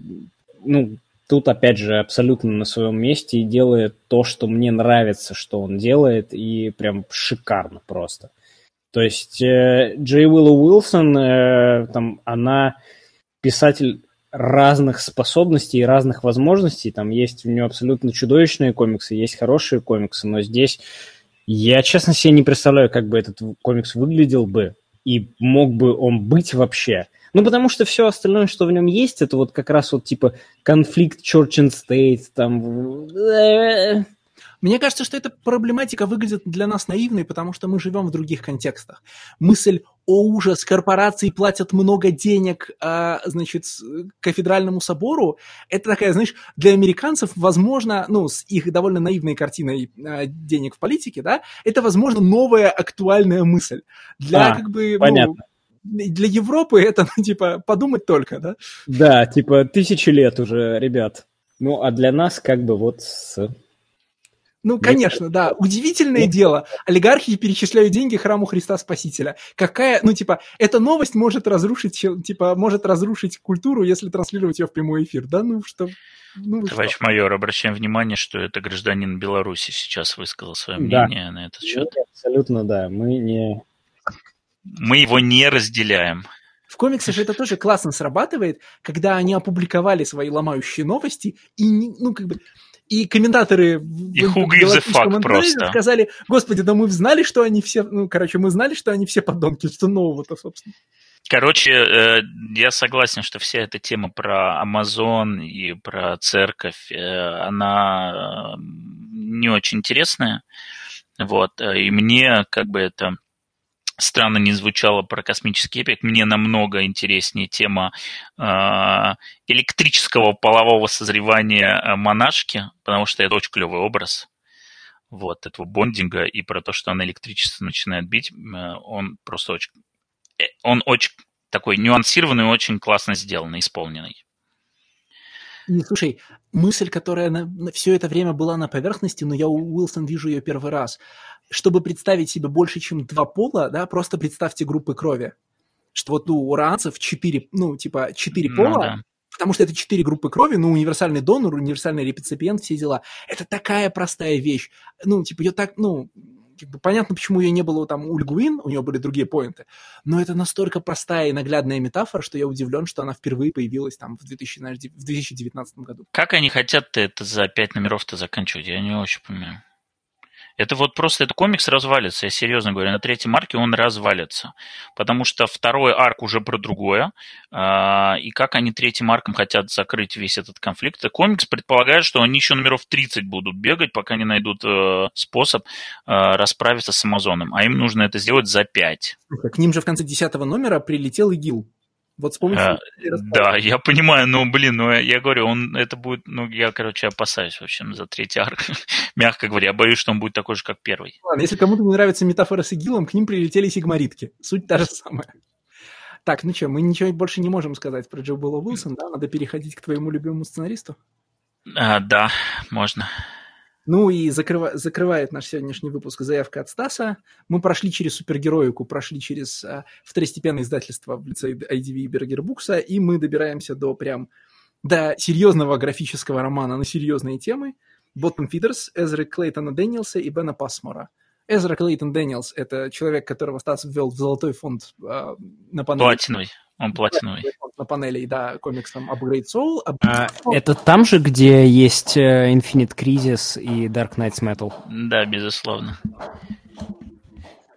ну, тут, опять же, абсолютно на своем месте и делает то, что мне нравится, что он делает, и прям шикарно просто. То есть э, Джей Уиллу Уилсон, э, там, она писатель разных способностей и разных возможностей. Там есть у нее абсолютно чудовищные комиксы, есть хорошие комиксы, но здесь я, честно себе, не представляю, как бы этот комикс выглядел бы и мог бы он быть вообще. Ну, потому что все остальное, что в нем есть, это вот как раз вот типа конфликт Church and State, там... Э, мне кажется, что эта проблематика выглядит для нас наивной, потому что мы живем в других контекстах. Мысль «О, ужас, корпорации платят много денег, а, значит, кафедральному собору», это такая, знаешь, для американцев, возможно, ну, с их довольно наивной картиной а, денег в политике, да, это, возможно, новая актуальная мысль. Для, а, как бы, ну, понятно. Ну, для Европы это, ну, типа, подумать только, да? Да, типа, тысячи лет уже, ребят. Ну, а для нас, как бы, вот с ну, конечно, да. Удивительное дело. Олигархи перечисляют деньги храму Христа Спасителя. Какая, ну, типа, эта новость может разрушить, типа, может разрушить культуру, если транслировать ее в прямой эфир. Да, ну что? Ну, Товарищ что? майор, обращаем внимание, что это гражданин Беларуси сейчас высказал свое мнение да. на этот счет. Ну, абсолютно, да. Мы не... Мы его не разделяем. В комиксах это тоже классно срабатывает, когда они опубликовали свои ломающие новости, и, ну, как бы, и комментаторы и в галактическом просто. сказали, господи, да мы знали, что они все, ну, короче, мы знали, что они все подонки, что нового-то, собственно. Короче, э, я согласен, что вся эта тема про Амазон и про церковь, э, она э, не очень интересная. Вот, и мне как бы это странно не звучало про космический эпик, мне намного интереснее тема э, электрического полового созревания э, монашки, потому что это очень клевый образ. вот этого бондинга и про то, что она электричество начинает бить, э, он просто очень... Э, он очень такой нюансированный, очень классно сделанный, исполненный. Не, слушай, мысль, которая на, на все это время была на поверхности, но я у Уилсон вижу ее первый раз. Чтобы представить себе больше, чем два пола, да, просто представьте группы крови. Что вот ну, у ранцев четыре, ну, типа, четыре ну пола, да. потому что это четыре группы крови, ну, универсальный донор, универсальный реципиент, все дела. Это такая простая вещь. Ну, типа, ее так, ну, как бы понятно, почему ее не было там у Льгуин, у нее были другие поинты, но это настолько простая и наглядная метафора, что я удивлен, что она впервые появилась там в, 2000, знаешь, в 2019 году. Как они хотят это за пять номеров-то заканчивать? Я не очень понимаю. Это вот просто, этот комикс развалится, я серьезно говорю, на третьей марке он развалится, потому что второй арк уже про другое, а, и как они третьим арком хотят закрыть весь этот конфликт. И комикс предполагает, что они еще номеров 30 будут бегать, пока не найдут э, способ э, расправиться с Амазоном, а им нужно это сделать за 5. К ним же в конце 10 номера прилетел ИГИЛ. Вот с помощью... А, да, я понимаю, но, блин, ну, я говорю, он, это будет, ну, я, короче, опасаюсь, в общем, за третий арк, мягко говоря, я боюсь, что он будет такой же, как первый. Ладно, если кому-то не нравится метафора с игилом, к ним прилетели сигмаритки. Суть та же самая. Так, ну что, мы ничего больше не можем сказать про Джо Белла Уилсон, да? Надо переходить к твоему любимому сценаристу? А, да, можно. Ну и закрыва- закрывает наш сегодняшний выпуск заявка от Стаса. Мы прошли через супергероику, прошли через а, второстепенное издательство в лице IDV и Бергер Букса, и мы добираемся до прям до серьезного графического романа на серьезные темы. Bottom Feeders, Эзры Клейтона Дэниелса и Бена Пасмора. Эзра Клейтон Дэниелс – это человек, которого Стас ввел в золотой фонд э, на панели. Платиновый. Он платиновый. На панели, да, комикс там Upgrade Soul. Upgrade а, Soul. это там же, где есть э, Infinite Crisis и Dark Knights Metal? Да, безусловно.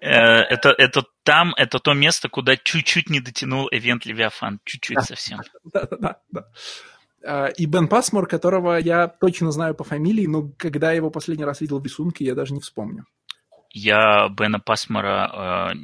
Э, это, это там, это то место, куда чуть-чуть не дотянул Event Leviathan. Чуть-чуть да. совсем. Да, да, да. да. А, и Бен Пасмор, которого я точно знаю по фамилии, но когда я его последний раз видел в рисунке, я даже не вспомню. Я Бена Пасмара, э,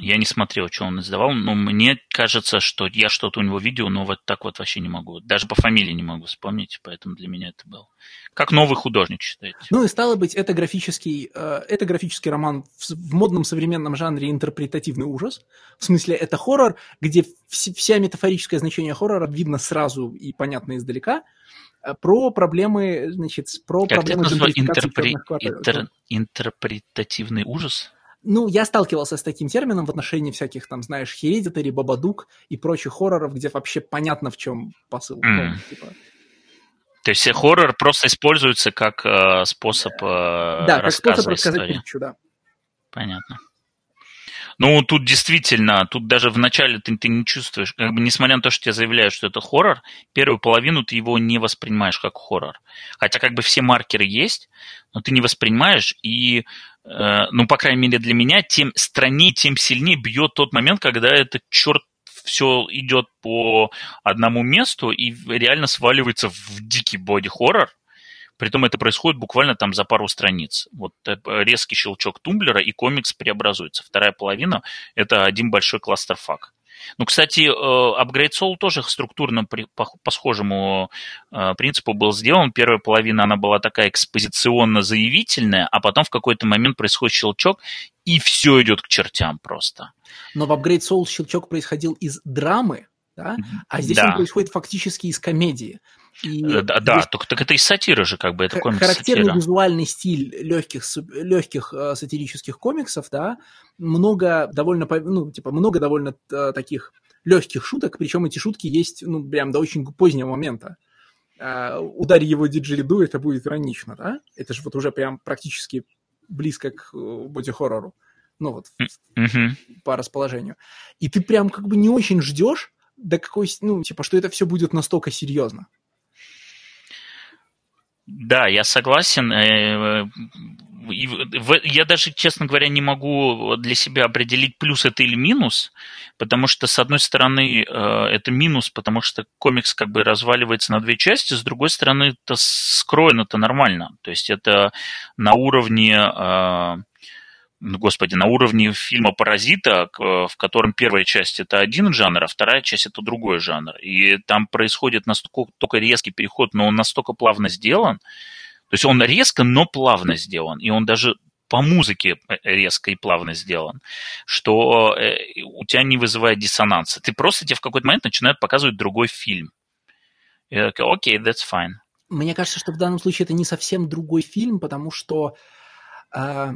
я не смотрел, что он издавал, но мне кажется, что я что-то у него видел, но вот так вот вообще не могу. Даже по фамилии не могу вспомнить, поэтому для меня это был. Как новый художник, считаете? Ну и стало быть, это графический, э, это графический роман в, в модном современном жанре интерпретативный ужас. В смысле, это хоррор, где вс- вся метафорическое значение хоррора видно сразу и понятно издалека – про проблемы, значит, про как проблемы интерпре... интер... интерпретативный ужас? Ну, я сталкивался с таким термином в отношении всяких, там, знаешь, Hereditary, Бабадук и прочих хорроров, где вообще понятно, в чем посыл. Mm. Ну, типа... То есть хоррор просто используется как э, способ э, да, как способ рассказать притчу, да. Понятно. Ну, тут действительно, тут даже в начале ты, ты не чувствуешь, как бы, несмотря на то, что тебе заявляют, что это хоррор, первую половину ты его не воспринимаешь как хоррор. Хотя как бы все маркеры есть, но ты не воспринимаешь, и, э, ну, по крайней мере для меня, тем страннее, тем сильнее бьет тот момент, когда этот черт все идет по одному месту и реально сваливается в дикий боди-хоррор, Притом это происходит буквально там за пару страниц. Вот э, резкий щелчок тумблера, и комикс преобразуется. Вторая половина – это один большой кластерфак. Ну, кстати, э, Upgrade Soul тоже структурно по, по схожему э, принципу был сделан. Первая половина, она была такая экспозиционно-заявительная, а потом в какой-то момент происходит щелчок, и все идет к чертям просто. Но в Upgrade Soul щелчок происходил из драмы, да? а здесь да. он происходит фактически из комедии. И э, да, да только так это из сатиры же, как бы, это комикс Характерный сатира. визуальный стиль легких, легких э, сатирических комиксов, да, много довольно, ну, типа, много довольно э, таких легких шуток, причем эти шутки есть, ну, прям до очень позднего момента. Uh, ударь его диджелиду, это будет иронично, да? Это же вот уже прям практически близко к боди-хоррору. Ну вот, mm-hmm. по расположению. И ты прям как бы не очень ждешь, да какой, ну, типа, что это все будет настолько серьезно. Да, я согласен. Э, я даже, честно говоря, не могу для себя определить, плюс это или минус, потому что, с одной стороны, э, это минус, потому что комикс как бы разваливается на две части, с другой стороны, это скроено это нормально. То есть это на уровне э, господи, на уровне фильма «Паразита», в котором первая часть – это один жанр, а вторая часть – это другой жанр. И там происходит настолько только резкий переход, но он настолько плавно сделан, То есть он резко, но плавно сделан. И он даже по музыке резко и плавно сделан, что э, у тебя не вызывает диссонанса. Ты просто тебе в какой-то момент начинают показывать другой фильм. Окей, okay, that's fine. Мне кажется, что в данном случае это не совсем другой фильм, потому что э,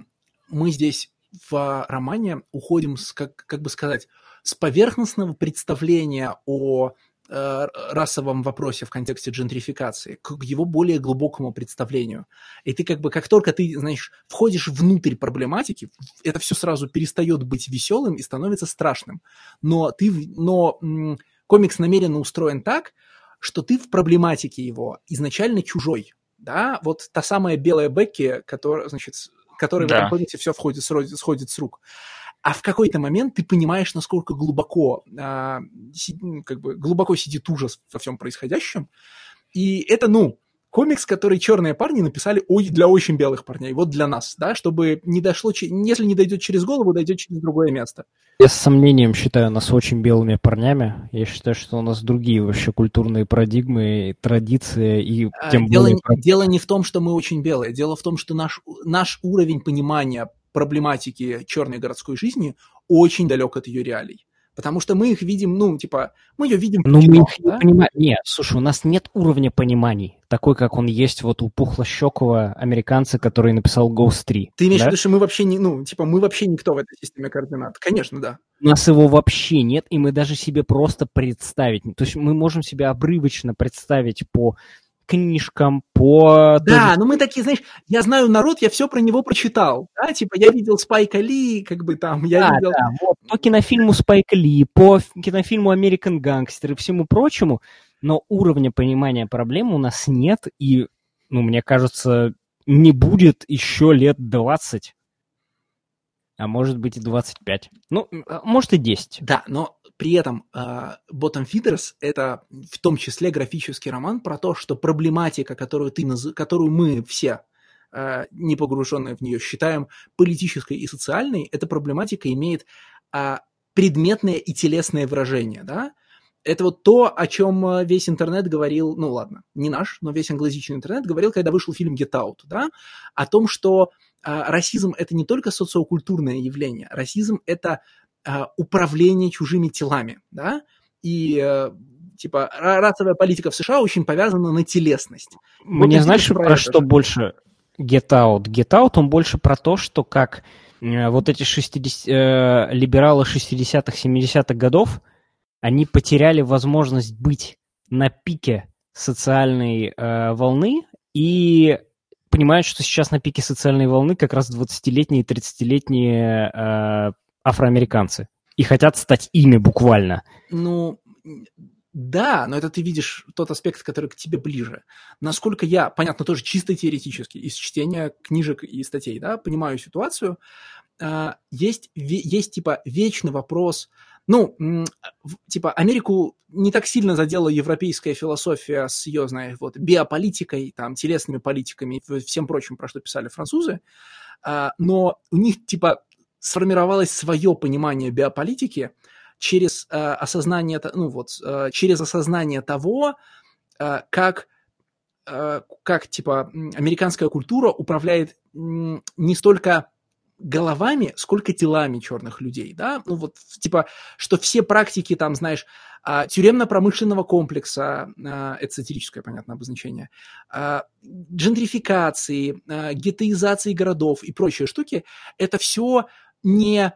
мы здесь в романе уходим, с, как, как бы сказать, с поверхностного представления о э, расовом вопросе в контексте джентрификации к его более глубокому представлению. И ты как бы, как только ты, знаешь, входишь внутрь проблематики, это все сразу перестает быть веселым и становится страшным. Но ты, но м, комикс намеренно устроен так, что ты в проблематике его изначально чужой. Да, вот та самая белая Бекки, которая, значит, которой да. в этом комиксе все входит, сходит с рук. А в какой-то момент ты понимаешь, насколько глубоко, а, си, как бы глубоко сидит ужас во всем происходящем. И это, ну, комикс, который черные парни написали для очень белых парней, вот для нас, да, чтобы не дошло, если не дойдет через голову, дойдет через другое место. Я с сомнением считаю нас очень белыми парнями. Я считаю, что у нас другие вообще культурные парадигмы, традиции и а, тем дело, более... Дело не в том, что мы очень белые. Дело в том, что наш, наш уровень понимания проблематики черной городской жизни очень далек от ее реалий. Потому что мы их видим, ну, типа, мы ее видим Ну, мы их да? не понимаем. Нет, слушай, у нас нет уровня пониманий, такой, как он есть вот у пухлощекого американца, который написал Ghost 3. Ты имеешь да? в виду, что мы вообще не, ну, типа, мы вообще никто в этой системе координат? Конечно, да. У нас его вообще нет, и мы даже себе просто представить. То есть мы можем себе обрывочно представить по книжкам, по... Да, но мы такие, знаешь, я знаю народ, я все про него прочитал, да, типа я видел Спайка Ли, как бы там, я да, видел... Да, вот, по кинофильму Спайка Ли, по кинофильму American Gangster и всему прочему, но уровня понимания проблемы у нас нет, и, ну, мне кажется, не будет еще лет 20 а может быть и 25. Ну, а, может и 10. Да, но при этом uh, Bottom Feeders — это в том числе графический роман про то, что проблематика, которую, ты, которую мы все uh, не погруженные в нее считаем политической и социальной, эта проблематика имеет предметное и телесное выражение, да, это вот то, о чем весь интернет говорил, ну ладно, не наш, но весь англоязычный интернет говорил, когда вышел фильм Get Out, да, о том, что а, расизм это не только социокультурное явление, расизм это а, управление чужими телами, да, и э, типа расовая политика в США очень повязана на телесность. Мне вот знаешь, про, про что больше Get Out? Get Out, он больше про то, что как э, вот эти 60, э, либералы 60-х, 70-х годов, они потеряли возможность быть на пике социальной э, волны и понимают, что сейчас на пике социальной волны как раз 20-летние и 30-летние э, афроамериканцы. И хотят стать ими буквально. Ну, да, но это ты видишь тот аспект, который к тебе ближе. Насколько я, понятно, тоже чисто теоретически, из чтения книжек и статей, да, понимаю ситуацию, э, есть, есть типа вечный вопрос, ну, типа, Америку не так сильно задела европейская философия с ее, знаешь, вот, биополитикой, там, телесными политиками и всем прочим, про что писали французы, а, но у них, типа, сформировалось свое понимание биополитики через а, осознание, ну, вот, а, через осознание того, как как, типа, американская культура управляет не столько головами, сколько телами черных людей, да, ну вот, типа, что все практики, там, знаешь, а, тюремно-промышленного комплекса, а, это сатирическое, понятно, обозначение, а, джентрификации, гетеизации городов и прочие штуки, это все не,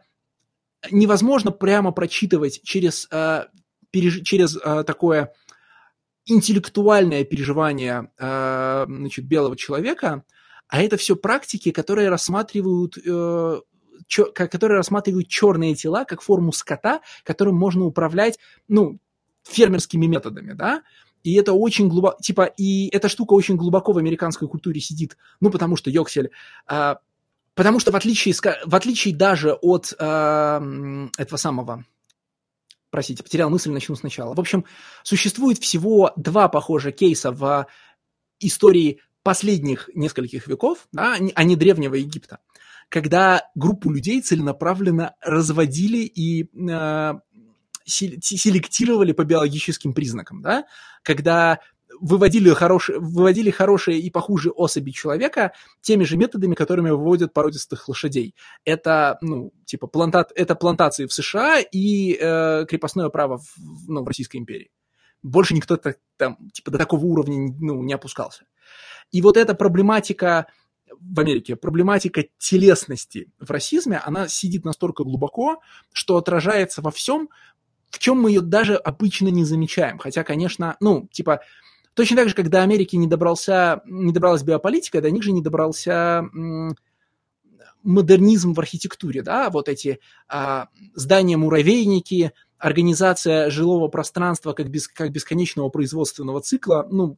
невозможно прямо прочитывать через, через такое интеллектуальное переживание значит, белого человека, а это все практики, которые рассматривают э, чё, которые рассматривают черные тела как форму скота, которым можно управлять, ну, фермерскими методами, да, и это очень глубоко, типа, и эта штука очень глубоко в американской культуре сидит, ну, потому что Йоксель, а, потому что в отличие, в отличие даже от а, этого самого, простите, потерял мысль, начну сначала. В общем, существует всего два похожих кейса в истории последних нескольких веков, да, а не древнего Египта, когда группу людей целенаправленно разводили и э, селектировали по биологическим признакам, да, когда выводили, хорошие, выводили хорошие и похуже особи человека теми же методами, которыми выводят породистых лошадей. Это, ну, типа, плантат, это плантации в США и э, крепостное право в, ну, в Российской империи. Больше никто так, там, типа, до такого уровня ну, не опускался. И вот эта проблематика в Америке, проблематика телесности в расизме, она сидит настолько глубоко, что отражается во всем, в чем мы ее даже обычно не замечаем. Хотя, конечно, ну, типа, точно так же, как до Америки не, добрался, не добралась биополитика, до них же не добрался модернизм в архитектуре, да, вот эти а, здания-муравейники, организация жилого пространства как, без, как бесконечного производственного цикла, ну,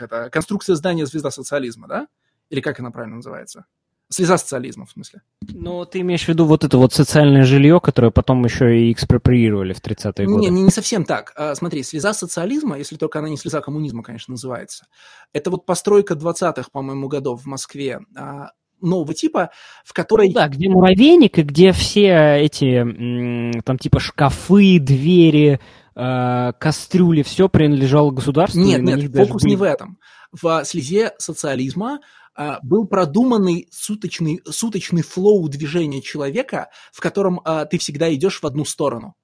это, конструкция здания звезда социализма, да? Или как она правильно называется? Слеза социализма, в смысле. Ну, ты имеешь в виду вот это вот социальное жилье, которое потом еще и экспроприировали в 30-е годы? Не, не, не совсем так. А, смотри, слеза социализма, если только она не слеза коммунизма, конечно, называется, это вот постройка 20-х, по-моему, годов в Москве, а, нового типа, в которой... Да, где муравейник и где все эти, там, типа, шкафы, двери, э, кастрюли, все принадлежало государству. Нет, нет, фокус были... не в этом. В слезе социализма а, был продуманный суточный, суточный флоу движения человека, в котором а, ты всегда идешь в одну сторону.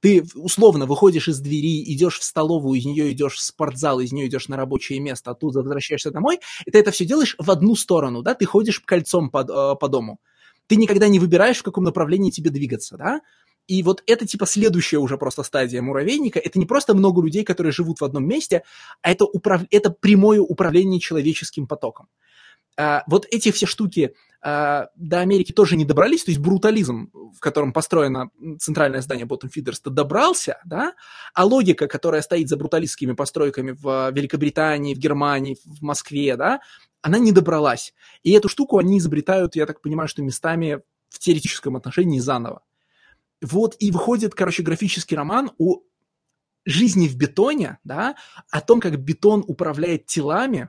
Ты условно выходишь из двери, идешь в столовую, из нее идешь в спортзал, из нее идешь на рабочее место, оттуда возвращаешься домой, и ты это все делаешь в одну сторону, да, ты ходишь кольцом по, э, по дому. Ты никогда не выбираешь, в каком направлении тебе двигаться, да. И вот это типа следующая уже просто стадия муравейника. Это не просто много людей, которые живут в одном месте, а это, управ... это прямое управление человеческим потоком. А, вот эти все штуки а, до Америки тоже не добрались, то есть брутализм, в котором построено центральное здание Bottom добрался, да, а логика, которая стоит за бруталистскими постройками в Великобритании, в Германии, в Москве, да, она не добралась. И эту штуку они изобретают, я так понимаю, что местами в теоретическом отношении заново. Вот и выходит, короче, графический роман о жизни в бетоне, да, о том, как бетон управляет телами,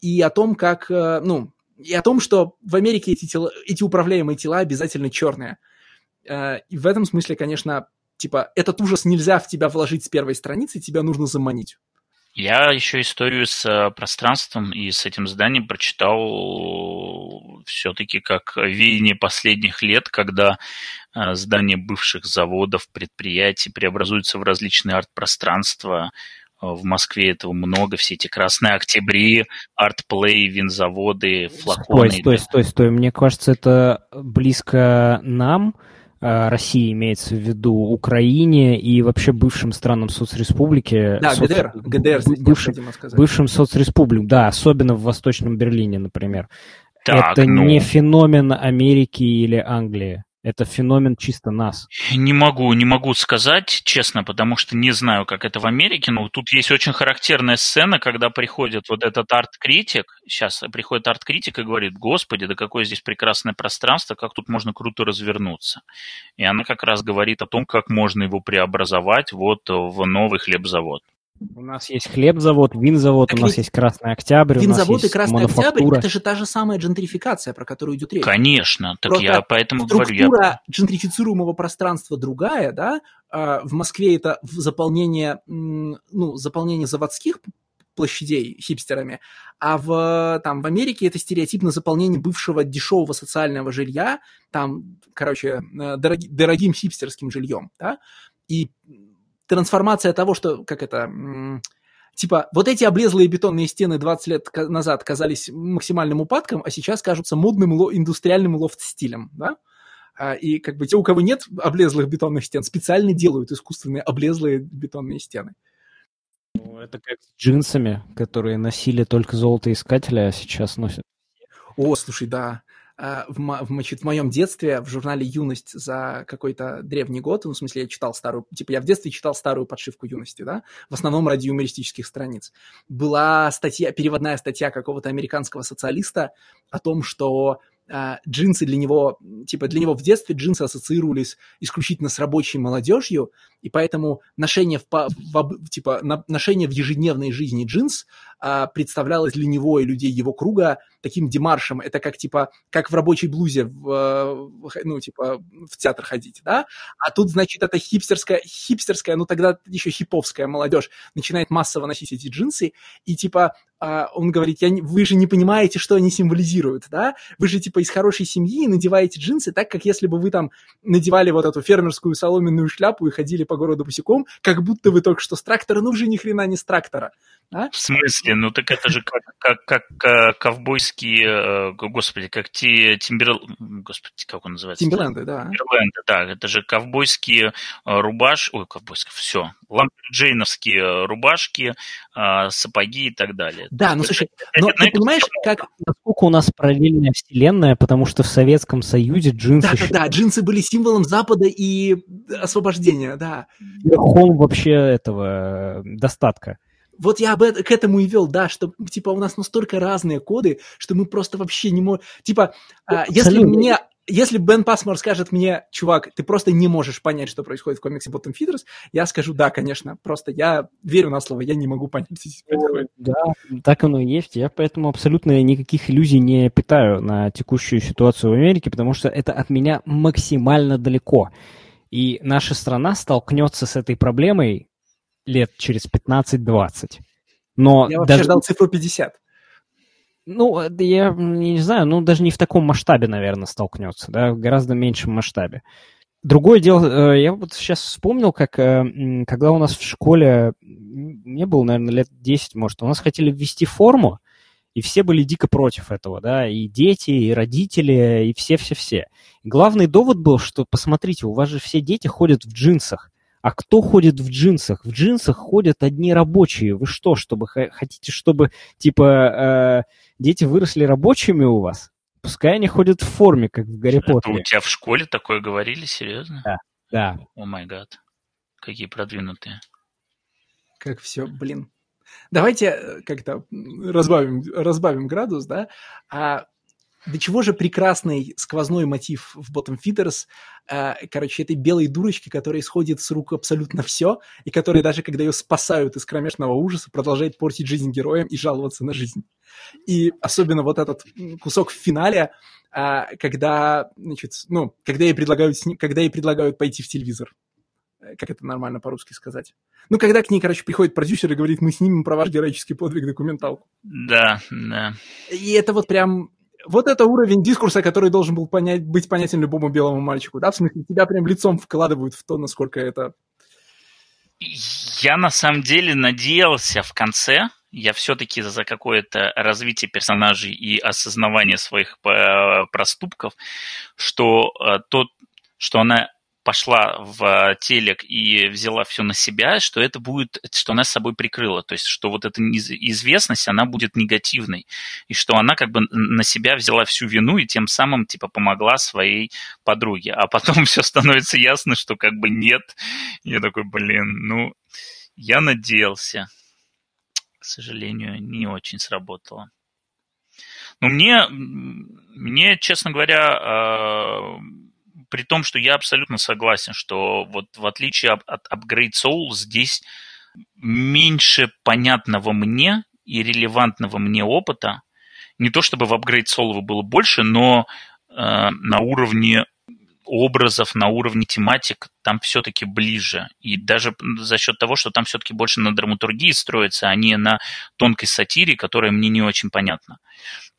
и о том, как, э, ну, и о том, что в Америке эти, тела, эти управляемые тела обязательно черные. Э, и в этом смысле, конечно, типа, этот ужас нельзя в тебя вложить с первой страницы, тебя нужно заманить. Я еще историю с э, пространством и с этим зданием прочитал все-таки как веяние последних лет, когда здания бывших заводов, предприятий преобразуются в различные арт-пространства, в Москве этого много, все эти красные октябри, артплей, винзаводы, флаконы. Стой, стой, стой, стой. Мне кажется, это близко нам, а, России имеется в виду, Украине и вообще бывшим странам соцреспублики. Да, соц... ГДР, ГДР бывшим, бывшим соцреспубликам, да, особенно в Восточном Берлине, например. Так, это ну... не феномен Америки или Англии. Это феномен чисто нас. Не могу, не могу сказать, честно, потому что не знаю, как это в Америке, но тут есть очень характерная сцена, когда приходит вот этот арт-критик, сейчас приходит арт-критик и говорит, господи, да какое здесь прекрасное пространство, как тут можно круто развернуться. И она как раз говорит о том, как можно его преобразовать вот в новый хлебзавод. У нас есть хлебзавод, винзавод, так у нас есть Красный Октябрь, винзавод у нас есть и Красный Октябрь – это же та же самая джентрификация, про которую идет речь. Конечно, так Просто я поэтому структура говорю. Структура я... джентрифицируемого пространства другая, да, а, в Москве это заполнение, ну, заполнение заводских площадей хипстерами, а в, там, в Америке это стереотипно заполнение бывшего дешевого социального жилья, там, короче, э, дороги, дорогим хипстерским жильем, да, и трансформация того, что, как это, типа, вот эти облезлые бетонные стены 20 лет назад казались максимальным упадком, а сейчас кажутся модным ло- индустриальным лофт-стилем, да? А, и как бы те, у кого нет облезлых бетонных стен, специально делают искусственные облезлые бетонные стены. Ну, это как с джинсами, которые носили только золотоискатели, а сейчас носят. О, слушай, да. А, в, значит, в моем детстве в журнале «Юность» за какой-то древний год, ну, в смысле, я читал старую, типа, я в детстве читал старую подшивку «Юности», да, в основном ради юмористических страниц. Была статья, переводная статья какого-то американского социалиста о том, что а, джинсы для него, типа для него в детстве джинсы ассоциировались исключительно с рабочей молодежью, и поэтому ношение в, в, типа, на, ношение в ежедневной жизни джинс а, представлялось для него и людей его круга таким демаршем. Это как, типа, как в рабочей блузе, в, ну, типа, в театр ходить, да? А тут, значит, это хипстерская, хипстерская, ну, тогда еще хиповская молодежь начинает массово носить эти джинсы, и, типа, а, он говорит, я, вы же не понимаете, что они символизируют, да? Вы же, типа, из хорошей семьи надеваете джинсы так, как если бы вы там надевали вот эту фермерскую соломенную шляпу и ходили по городу босиком, как будто вы только что с трактора, ну, уже ни хрена не с трактора. А? В смысле? Ну, так это же как, как, как, как ковбойские, э, господи, как те Тимбер... Господи, как он называется? Тимберленды, да. Тимберленды, да. Это же ковбойские э, рубаш... Ой, ковбойские, все. Ламберджейновские рубашки, э, сапоги и так далее. Да, ну слушай, но ты понимаешь, как... Насколько у нас параллельная вселенная, потому что в Советском Союзе джинсы... Да, да, да, джинсы были символом Запада и освобождения, да. Верхом вообще этого э, достатка. Вот я об этом, к этому и вел, да, что, типа, у нас настолько разные коды, что мы просто вообще не можем... Типа, а, если мне если Бен Пасмор скажет мне, чувак, ты просто не можешь понять, что происходит в комиксе Bottom Feeders, я скажу, да, конечно, просто я верю на слово, я не могу понять, что здесь происходит. Да, так оно и есть. Я поэтому абсолютно никаких иллюзий не питаю на текущую ситуацию в Америке, потому что это от меня максимально далеко. И наша страна столкнется с этой проблемой лет через 15-20. Но я вообще даже... ждал цифру 50. Ну, я, я не знаю, ну, даже не в таком масштабе, наверное, столкнется, да, в гораздо меньшем масштабе. Другое дело, э, я вот сейчас вспомнил, как э, когда у нас в школе, не было, наверное, лет 10, может, у нас хотели ввести форму, и все были дико против этого, да, и дети, и родители, и все-все-все. Главный довод был, что, посмотрите, у вас же все дети ходят в джинсах. А кто ходит в джинсах? В джинсах ходят одни рабочие. Вы что, чтобы хотите, чтобы типа э, дети выросли рабочими у вас? Пускай они ходят в форме, как в Гарри Это Поттере. у тебя в школе такое говорили, серьезно? Да, да. О май гад. Какие продвинутые. Как все, блин. Давайте э, как-то разбавим, разбавим градус, да? А до чего же прекрасный сквозной мотив в Bottom Feeders, э, короче, этой белой дурочки, которая исходит с рук абсолютно все, и которая даже когда ее спасают из кромешного ужаса, продолжает портить жизнь героям и жаловаться на жизнь. И особенно вот этот кусок в финале, э, когда, значит, ну, когда ей предлагают, когда ей предлагают пойти в телевизор как это нормально по-русски сказать. Ну, когда к ней, короче, приходит продюсер и говорит, мы снимем про ваш героический подвиг документалку. Да, да. И это вот прям вот это уровень дискурса, который должен был понять, быть понятен любому белому мальчику, да, в смысле, тебя прям лицом вкладывают в то, насколько это... Я на самом деле надеялся в конце, я все-таки за какое-то развитие персонажей и осознавание своих э, проступков, что э, тот, что она пошла в телек и взяла все на себя, что это будет, что она с собой прикрыла, то есть что вот эта известность, она будет негативной, и что она как бы на себя взяла всю вину и тем самым типа помогла своей подруге, а потом все становится ясно, что как бы нет. Я такой, блин, ну, я надеялся. К сожалению, не очень сработало. Ну, мне, мне, честно говоря, а, при том, что я абсолютно согласен, что вот в отличие от, от Upgrade Soul здесь меньше понятного мне и релевантного мне опыта. Не то чтобы в Upgrade Soul было больше, но э, на уровне образов, на уровне тематик там все-таки ближе. И даже за счет того, что там все-таки больше на драматургии строится, а не на тонкой сатире, которая мне не очень понятна.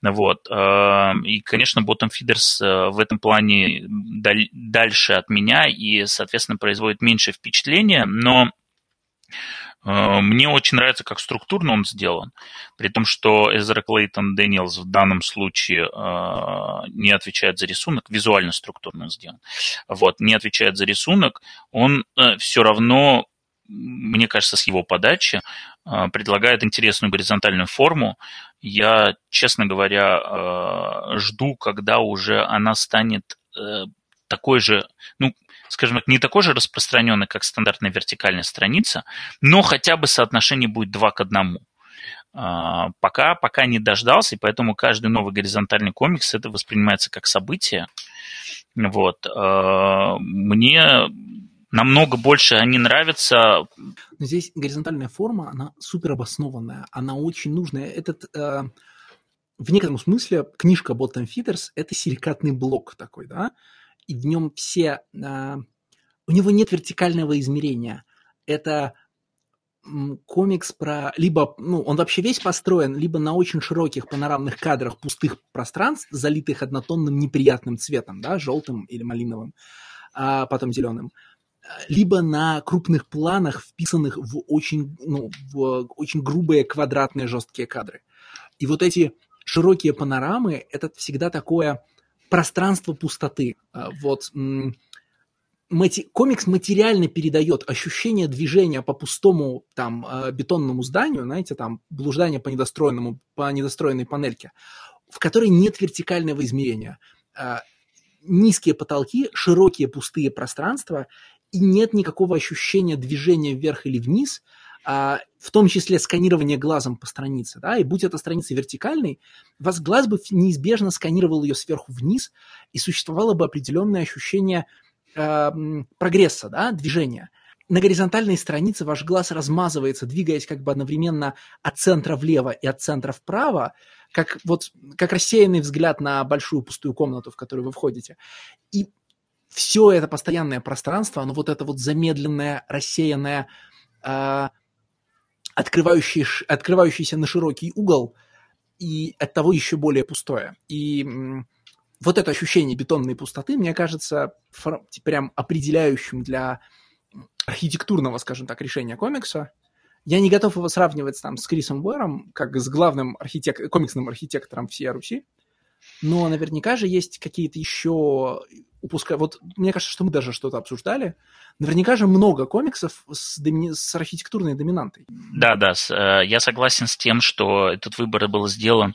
Вот. Э, и, конечно, Bottom Feeders э, в этом плане дальше от меня и, соответственно, производит меньше впечатления, но мне очень нравится, как структурно он сделан, при том, что Эзра Клейтон Дэниелс в данном случае не отвечает за рисунок, визуально структурно сделан, вот, не отвечает за рисунок, он все равно мне кажется, с его подачи, предлагает интересную горизонтальную форму, я, честно говоря, э, жду, когда уже она станет э, такой же, ну, скажем так, не такой же распространенной, как стандартная вертикальная страница, но хотя бы соотношение будет 2 к 1. А, пока, пока не дождался, и поэтому каждый новый горизонтальный комикс это воспринимается как событие. Вот. Э, мне намного больше они нравятся. Здесь горизонтальная форма, она супер обоснованная, она очень нужная. Этот, э, в некотором смысле, книжка Bottom Feeders – это силикатный блок такой, да, и в нем все… Э, у него нет вертикального измерения. Это комикс про либо, ну, он вообще весь построен либо на очень широких панорамных кадрах пустых пространств, залитых однотонным неприятным цветом, да, желтым или малиновым, а потом зеленым, либо на крупных планах, вписанных в очень, ну, в очень грубые квадратные жесткие кадры. И вот эти широкие панорамы – это всегда такое пространство пустоты. А, вот мати... комикс материально передает ощущение движения по пустому там а, бетонному зданию, знаете, там блуждание по недостроенному, по недостроенной панельке, в которой нет вертикального измерения. А, низкие потолки, широкие пустые пространства, и нет никакого ощущения движения вверх или вниз, в том числе сканирование глазом по странице. Да? И будь эта страница вертикальной, вас глаз бы неизбежно сканировал ее сверху вниз, и существовало бы определенное ощущение э, прогресса, да, движения. На горизонтальной странице ваш глаз размазывается, двигаясь как бы одновременно от центра влево и от центра вправо, как вот как рассеянный взгляд на большую пустую комнату, в которую вы входите. И все это постоянное пространство, оно вот это вот замедленное, рассеянное, э, открывающее, открывающееся на широкий угол, и от того еще более пустое. И вот это ощущение бетонной пустоты, мне кажется, прям определяющим для архитектурного, скажем так, решения комикса. Я не готов его сравнивать там с Крисом Буэром, как с главным архитек... комиксным архитектором всей Руси, но наверняка же есть какие-то еще упуская... Вот мне кажется, что мы даже что-то обсуждали. Наверняка же много комиксов с, доми... с архитектурной доминантой. Да, да, э, я согласен с тем, что этот выбор был сделан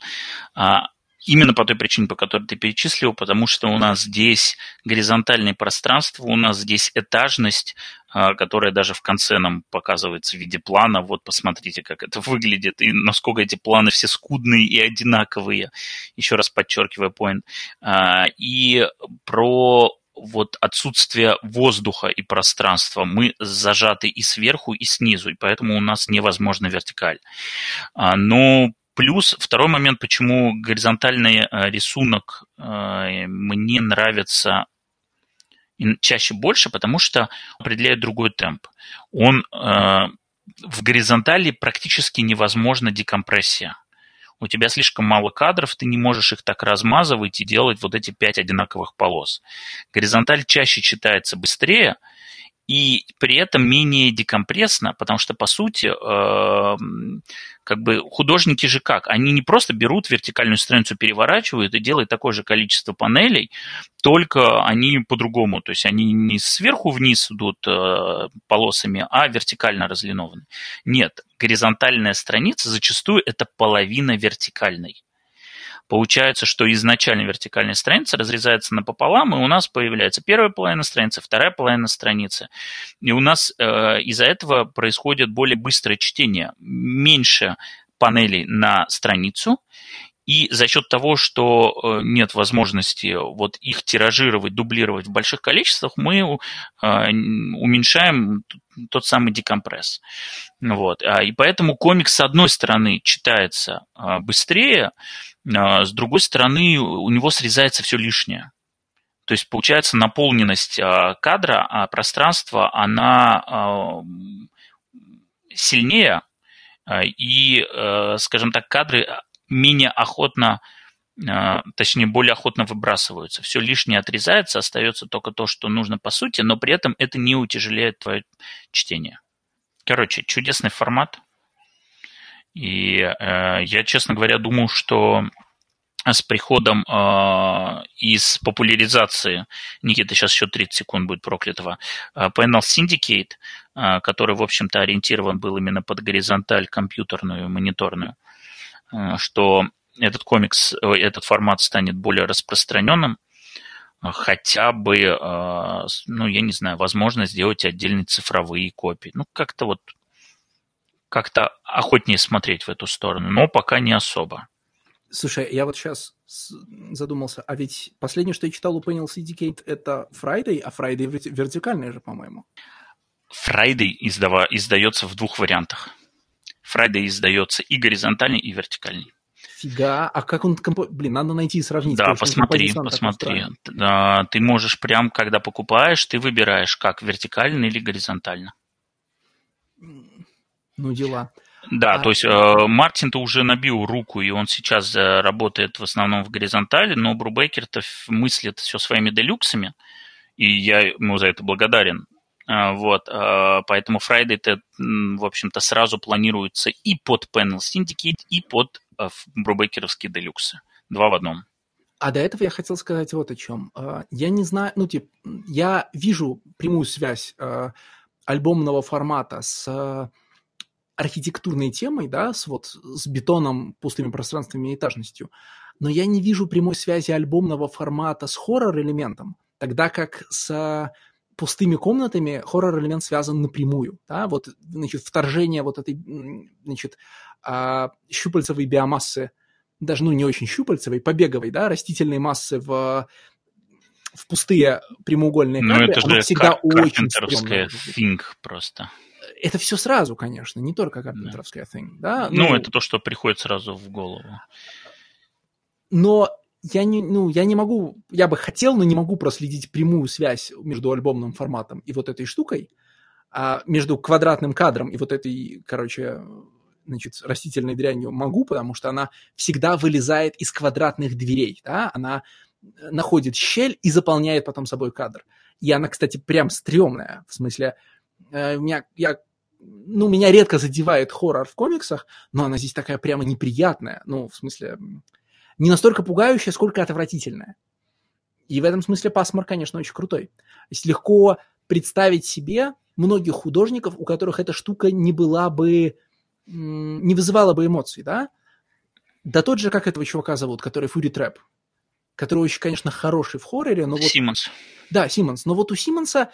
а, Именно по той причине, по которой ты перечислил, потому что у нас здесь горизонтальное пространство, у нас здесь этажность, а, которая даже в конце нам показывается в виде плана. Вот посмотрите, как это выглядит, и насколько эти планы все скудные и одинаковые. Еще раз подчеркивая поинт. А, и про вот отсутствие воздуха и пространства. Мы зажаты и сверху, и снизу, и поэтому у нас невозможно вертикаль. А, но Плюс второй момент, почему горизонтальный э, рисунок э, мне нравится чаще больше, потому что определяет другой темп. Он э, в горизонтали практически невозможна декомпрессия. У тебя слишком мало кадров, ты не можешь их так размазывать и делать вот эти пять одинаковых полос. Горизонталь чаще читается быстрее, и при этом менее декомпрессно, потому что, по сути, э, как бы художники же как? Они не просто берут вертикальную страницу, переворачивают и делают такое же количество панелей, только они по-другому. То есть они не сверху вниз идут э, полосами, а вертикально разлинованы. Нет, горизонтальная страница зачастую это половина вертикальной. Получается, что изначально вертикальная страница разрезается напополам, и у нас появляется первая половина страницы, вторая половина страницы. И у нас э, из-за этого происходит более быстрое чтение. Меньше панелей на страницу, и за счет того, что э, нет возможности вот их тиражировать, дублировать в больших количествах, мы э, уменьшаем тот самый декомпресс. Вот. А, и поэтому комикс, с одной стороны, читается быстрее, а, с другой стороны, у него срезается все лишнее. То есть получается наполненность а, кадра, а пространство, она а, сильнее, и, скажем так, кадры менее охотно, точнее, более охотно выбрасываются. Все лишнее отрезается, остается только то, что нужно по сути, но при этом это не утяжеляет твое чтение. Короче, чудесный формат. И э, я, честно говоря, думаю, что с приходом э, из популяризации, Никита, сейчас еще 30 секунд будет проклятого, э, Syndicate, э, который, в общем-то, ориентирован был именно под горизонталь компьютерную, мониторную, э, что этот комикс, этот формат станет более распространенным, хотя бы, э, ну, я не знаю, возможно сделать отдельные цифровые копии. Ну, как-то вот как-то охотнее смотреть в эту сторону, но пока не особо. Слушай, я вот сейчас задумался, а ведь последнее, что я читал у Panel Syndicate, это Friday, а Friday вертикальный же, по-моему. Friday издава, издается в двух вариантах. Friday издается и горизонтальный, и вертикальный. Фига, а как он... Компо... Блин, надо найти и сравнить. Да, посмотри, посмотри. Да, ты можешь прям, когда покупаешь, ты выбираешь, как вертикально или горизонтально. Ну, дела. Да, а... то есть э, Мартин-то уже набил руку, и он сейчас э, работает в основном в горизонтали, но Брубейкер-то мыслит все своими делюксами, и я ему за это благодарен. Э, вот, э, поэтому Friday-то, в общем-то, сразу планируется и под Panel Syndicate, и под э, Брубейкеровские делюксы. Два в одном. А до этого я хотел сказать вот о чем. Э, я не знаю, ну, типа, я вижу прямую связь альбомного формата с архитектурной темой, да, с вот с бетоном, пустыми пространствами и этажностью, но я не вижу прямой связи альбомного формата с хоррор-элементом, тогда как с пустыми комнатами хоррор-элемент связан напрямую, да, вот, значит, вторжение вот этой, значит, а, щупальцевой биомассы, даже, ну, не очень щупальцевой, побеговой, да, растительной массы в в пустые прямоугольные кадры, ну, это же всегда очень стрёмное. thing просто это все сразу, конечно, не только карпентеровская да. thing, да? Ну, ну, это то, что приходит сразу в голову. Но я не, ну, я не могу, я бы хотел, но не могу проследить прямую связь между альбомным форматом и вот этой штукой, а между квадратным кадром и вот этой, короче, значит, растительной дрянью могу, потому что она всегда вылезает из квадратных дверей, да, она находит щель и заполняет потом собой кадр. И она, кстати, прям стрёмная, в смысле, э, меня, я ну, меня редко задевает хоррор в комиксах, но она здесь такая прямо неприятная. Ну, в смысле, не настолько пугающая, сколько отвратительная. И в этом смысле пасмар, конечно, очень крутой. То есть легко представить себе многих художников, у которых эта штука не была бы, не вызывала бы эмоций, да? Да тот же, как этого чувака зовут, который Фури Трэп, который очень, конечно, хороший в хорроре, но вот... Симмонс. Да, Симмонс. Но вот у Симмонса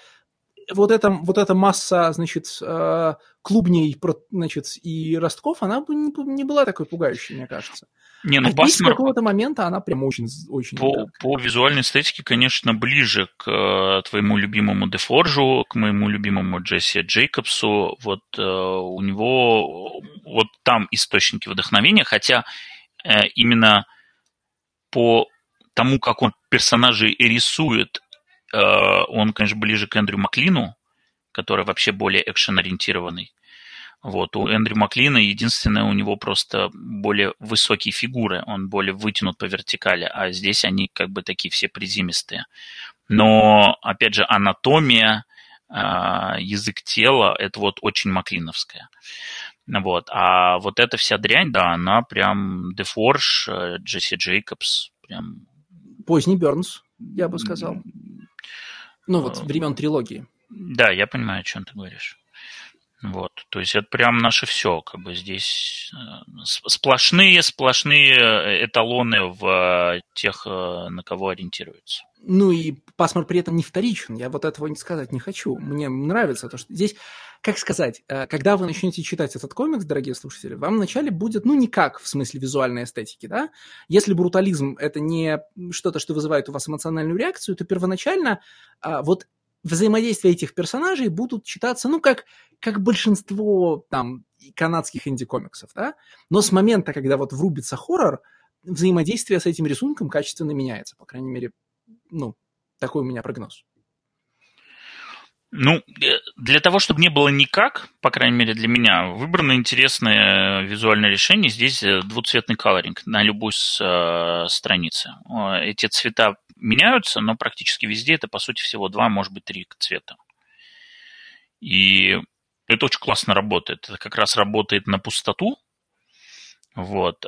вот эта, вот эта масса, значит, э, клубней, значит, и ростков, она бы не, не была такой пугающей, мне кажется. Не, ну, а Басмер... какого-то момента она прям очень... очень по, по визуальной эстетике, конечно, ближе к э, твоему любимому Дефоржу, к моему любимому Джесси Джейкобсу. Вот э, у него вот там источники вдохновения, хотя э, именно по тому, как он персонажей рисует он, конечно, ближе к Эндрю Маклину, который вообще более экшен-ориентированный. Вот. У Эндрю Маклина единственное, у него просто более высокие фигуры, он более вытянут по вертикали, а здесь они как бы такие все приземистые. Но, опять же, анатомия, э, язык тела, это вот очень маклиновская. Вот. А вот эта вся дрянь, да, она прям Дефорж, э, Джесси Джейкобс, прям... Поздний Бернс, я бы сказал. Ну, вот э, времен трилогии. Да, я понимаю, о чем ты говоришь. Вот, то есть это прям наше все, как бы здесь э, сплошные, сплошные э, эталоны в тех, на кого ориентируются. Ну и пасмур при этом не вторичен, я вот этого не сказать не хочу. Мне нравится то, что здесь, как сказать, когда вы начнете читать этот комикс, дорогие слушатели, вам вначале будет, ну, никак в смысле визуальной эстетики, да? Если брутализм – это не что-то, что вызывает у вас эмоциональную реакцию, то первоначально вот взаимодействия этих персонажей будут читаться, ну, как, как большинство там канадских инди-комиксов, да? Но с момента, когда вот врубится хоррор, взаимодействие с этим рисунком качественно меняется, по крайней мере, ну, такой у меня прогноз. Ну, э, для того, чтобы не было никак, по крайней мере для меня, выбрано интересное визуальное решение. Здесь э, двуцветный колоринг на любой с, э, странице. Эти цвета меняются, но практически везде это, по сути, всего два, может быть, три цвета. И это очень классно работает. Это как раз работает на пустоту, вот,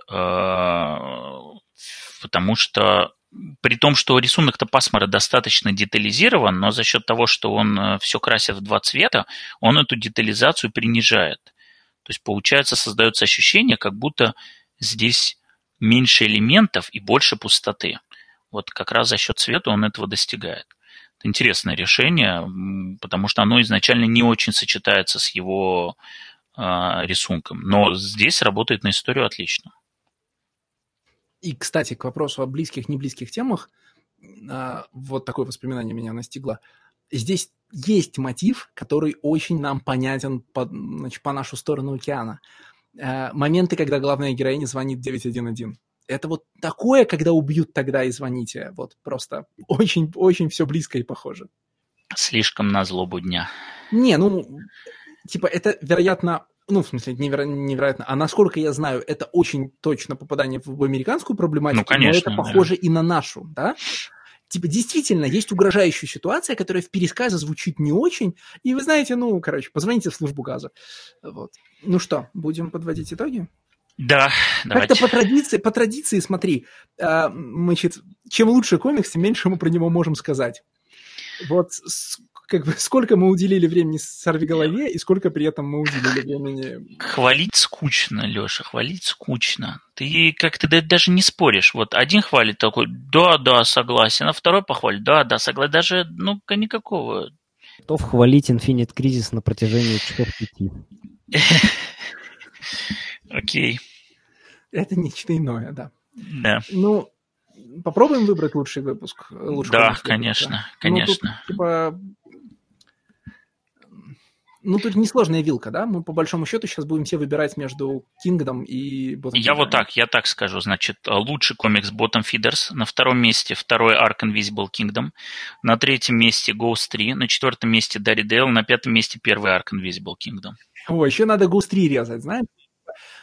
потому что при том, что рисунок-то пасмара достаточно детализирован, но за счет того, что он э, все красит в два цвета, он эту детализацию принижает. То есть, получается, создается ощущение, как будто здесь меньше элементов и больше пустоты. Вот как раз за счет цвета он этого достигает. Это интересное решение, потому что оно изначально не очень сочетается с его э, рисунком. Но здесь работает на историю отлично. И, кстати, к вопросу о близких, не близких темах, а, вот такое воспоминание меня настигло. Здесь есть мотив, который очень нам понятен по, значит, по нашу сторону океана. А, моменты, когда главная героиня звонит 911. Это вот такое, когда убьют, тогда и звоните. Вот просто очень-очень все близко и похоже. Слишком на злобу дня. Не, ну, типа, это, вероятно, ну, в смысле, неверо- невероятно, а насколько я знаю, это очень точно попадание в американскую проблематику, ну, конечно, но это похоже да. и на нашу, да? Типа, действительно, есть угрожающая ситуация, которая в пересказе звучит не очень, и вы знаете, ну, короче, позвоните в службу газа. Вот. Ну что, будем подводить итоги? Да, Как-то по традиции, по традиции, смотри, э, значит, чем лучше комикс, тем меньше мы про него можем сказать. Вот как бы сколько мы уделили времени сорвиголове и сколько при этом мы уделили времени... Хвалить скучно, Леша, хвалить скучно. Ты как-то даже не споришь. Вот один хвалит такой, да, да, согласен, а второй похвалит, да, да, согласен. Даже, ну, никакого. Готов хвалить Infinite Crisis на протяжении часов пяти. Окей. Это нечто иное, да. Да. Ну, попробуем выбрать лучший выпуск. Лучший да, выпуск, конечно, конечно. Ну, тут, типа, ну, тут несложная вилка, да? Мы по большому счету сейчас будем все выбирать между Кингдом и Bottom Я вот так, я так скажу. Значит, лучший комикс Bottom Feeders. На втором месте второй Ark Invisible Kingdom. На третьем месте Ghost 3. На четвертом месте Daredevil. На пятом месте первый Ark Invisible Kingdom. О, еще надо Ghost 3 резать, знаешь?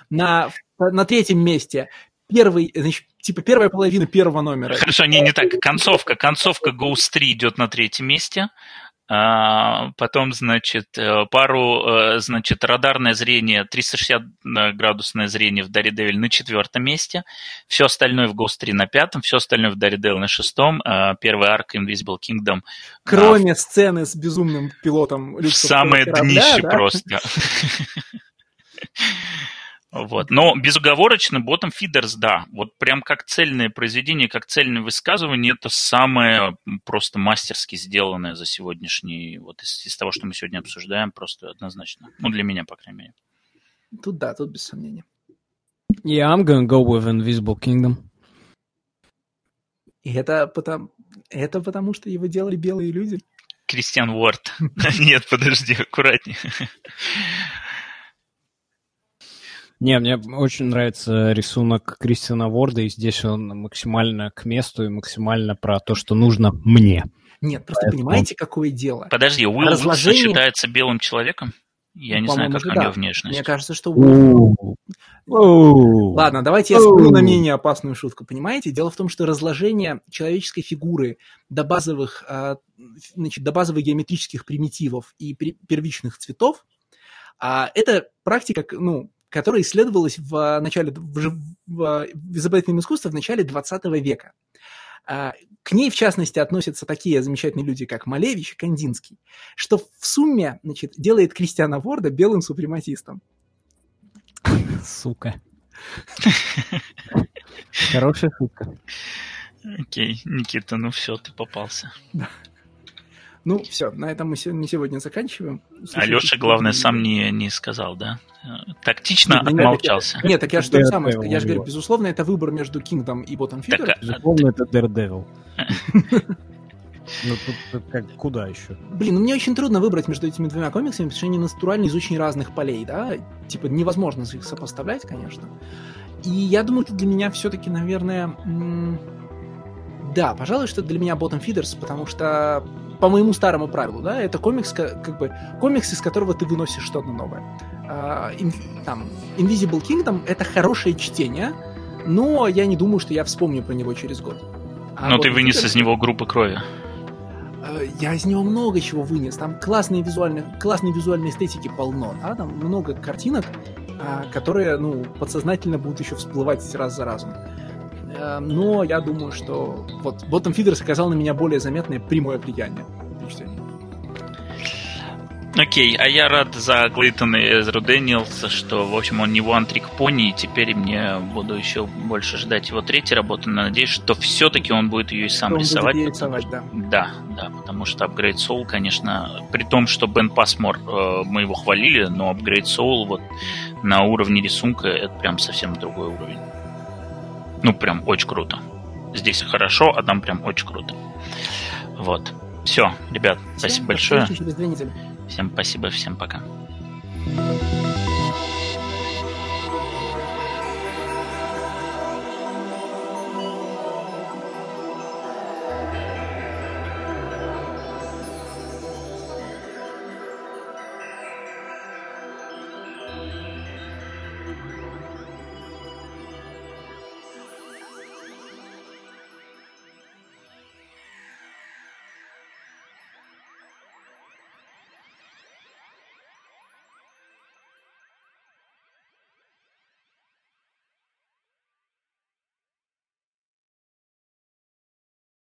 На, на третьем месте первый, значит, типа первая половина первого номера. Хорошо, не, не так. Концовка, концовка Ghost 3 идет на третьем месте. А, потом, значит, э, пару, э, значит, радарное зрение, 360-градусное зрение в Daredevil на четвертом месте, все остальное в Ghost 3 на пятом, все остальное в Daredevil на шестом, а, первый арк Invisible Kingdom. Кроме а, сцены с безумным пилотом В самое корабля, днище да? просто. Вот. Но безоговорочно Bottom Feeders, да. Вот прям как цельное произведение, как цельное высказывание, это самое просто мастерски сделанное за сегодняшний, вот из, из того, что мы сегодня обсуждаем, просто однозначно. Ну, для меня, по крайней мере. Тут да, тут без сомнения. Yeah, I'm gonna go with Invisible Kingdom. И это потому, это потому, что его делали белые люди? Кристиан Уорд. Нет, подожди, аккуратнее. Не, мне очень нравится рисунок Кристиана Ворда, и здесь он максимально к месту и максимально про то, что нужно мне. Нет, просто Поэтому... понимаете, какое дело? Подожди, Уилл Разложение... считается белым человеком? Я не знаю, как у него внешность. Мне кажется, что... Ладно, давайте я сплю на менее опасную шутку. Понимаете? Дело в том, что разложение человеческой фигуры до базовых, а, значит, до базовых геометрических примитивов и первичных цветов, а, это практика, ну, которая исследовалась в начале, в, в, в изобретательном искусстве в начале 20 века. А, к ней, в частности, относятся такие замечательные люди, как Малевич и Кандинский, что в сумме значит, делает Кристиана Ворда белым супрематистом. Сука. Хорошая шутка. Окей, Никита, ну все, ты попался. Ну, все, на этом мы сегодня заканчиваем. Слушайте, Алеша, главное, сам не, не сказал, да? Тактично нет, отмолчался. Нет, так я же то самое Я же говорю, безусловно, это выбор между Kingdom и Bottom Feeder. Так, а безусловно, это Daredevil. Ну, тут как, куда еще? Блин, ну мне очень трудно выбрать между этими двумя комиксами, потому что они натурально из очень разных полей, да? Типа невозможно их сопоставлять, конечно. И я думаю, что для меня все-таки, наверное... Да, пожалуй, что для меня Bottom Feeders, потому что по моему старому правилу, да, это комикс, как бы, комикс, из которого ты выносишь что-то новое. Uh, там, Invisible Kingdom — это хорошее чтение, но я не думаю, что я вспомню про него через год. А но вот ты вынес из него группы крови. Uh, я из него много чего вынес. Там классные визуальные, классные визуальные эстетики полно, да, там много картинок, uh, которые, ну, подсознательно будут еще всплывать раз за разом. Э, но я думаю, что вот Bottom Feeders оказал на меня более заметное прямое влияние. Окей, а я рад за Клейтона и Эзру Дэниелса, что, в общем, он не One Trick Pony, и теперь мне буду еще больше ждать его третьей работы, но надеюсь, что все-таки он будет ее и сам что рисовать. Он будет рисовать, да. Да, да, потому что Upgrade Soul, конечно, при том, что Бен Пасмор, э, мы его хвалили, но Upgrade Soul вот на уровне рисунка это прям совсем другой уровень. Ну, прям очень круто. Здесь хорошо, а там прям очень круто. Вот. Все, ребят, Всем спасибо до большое. Всем спасибо, всем пока.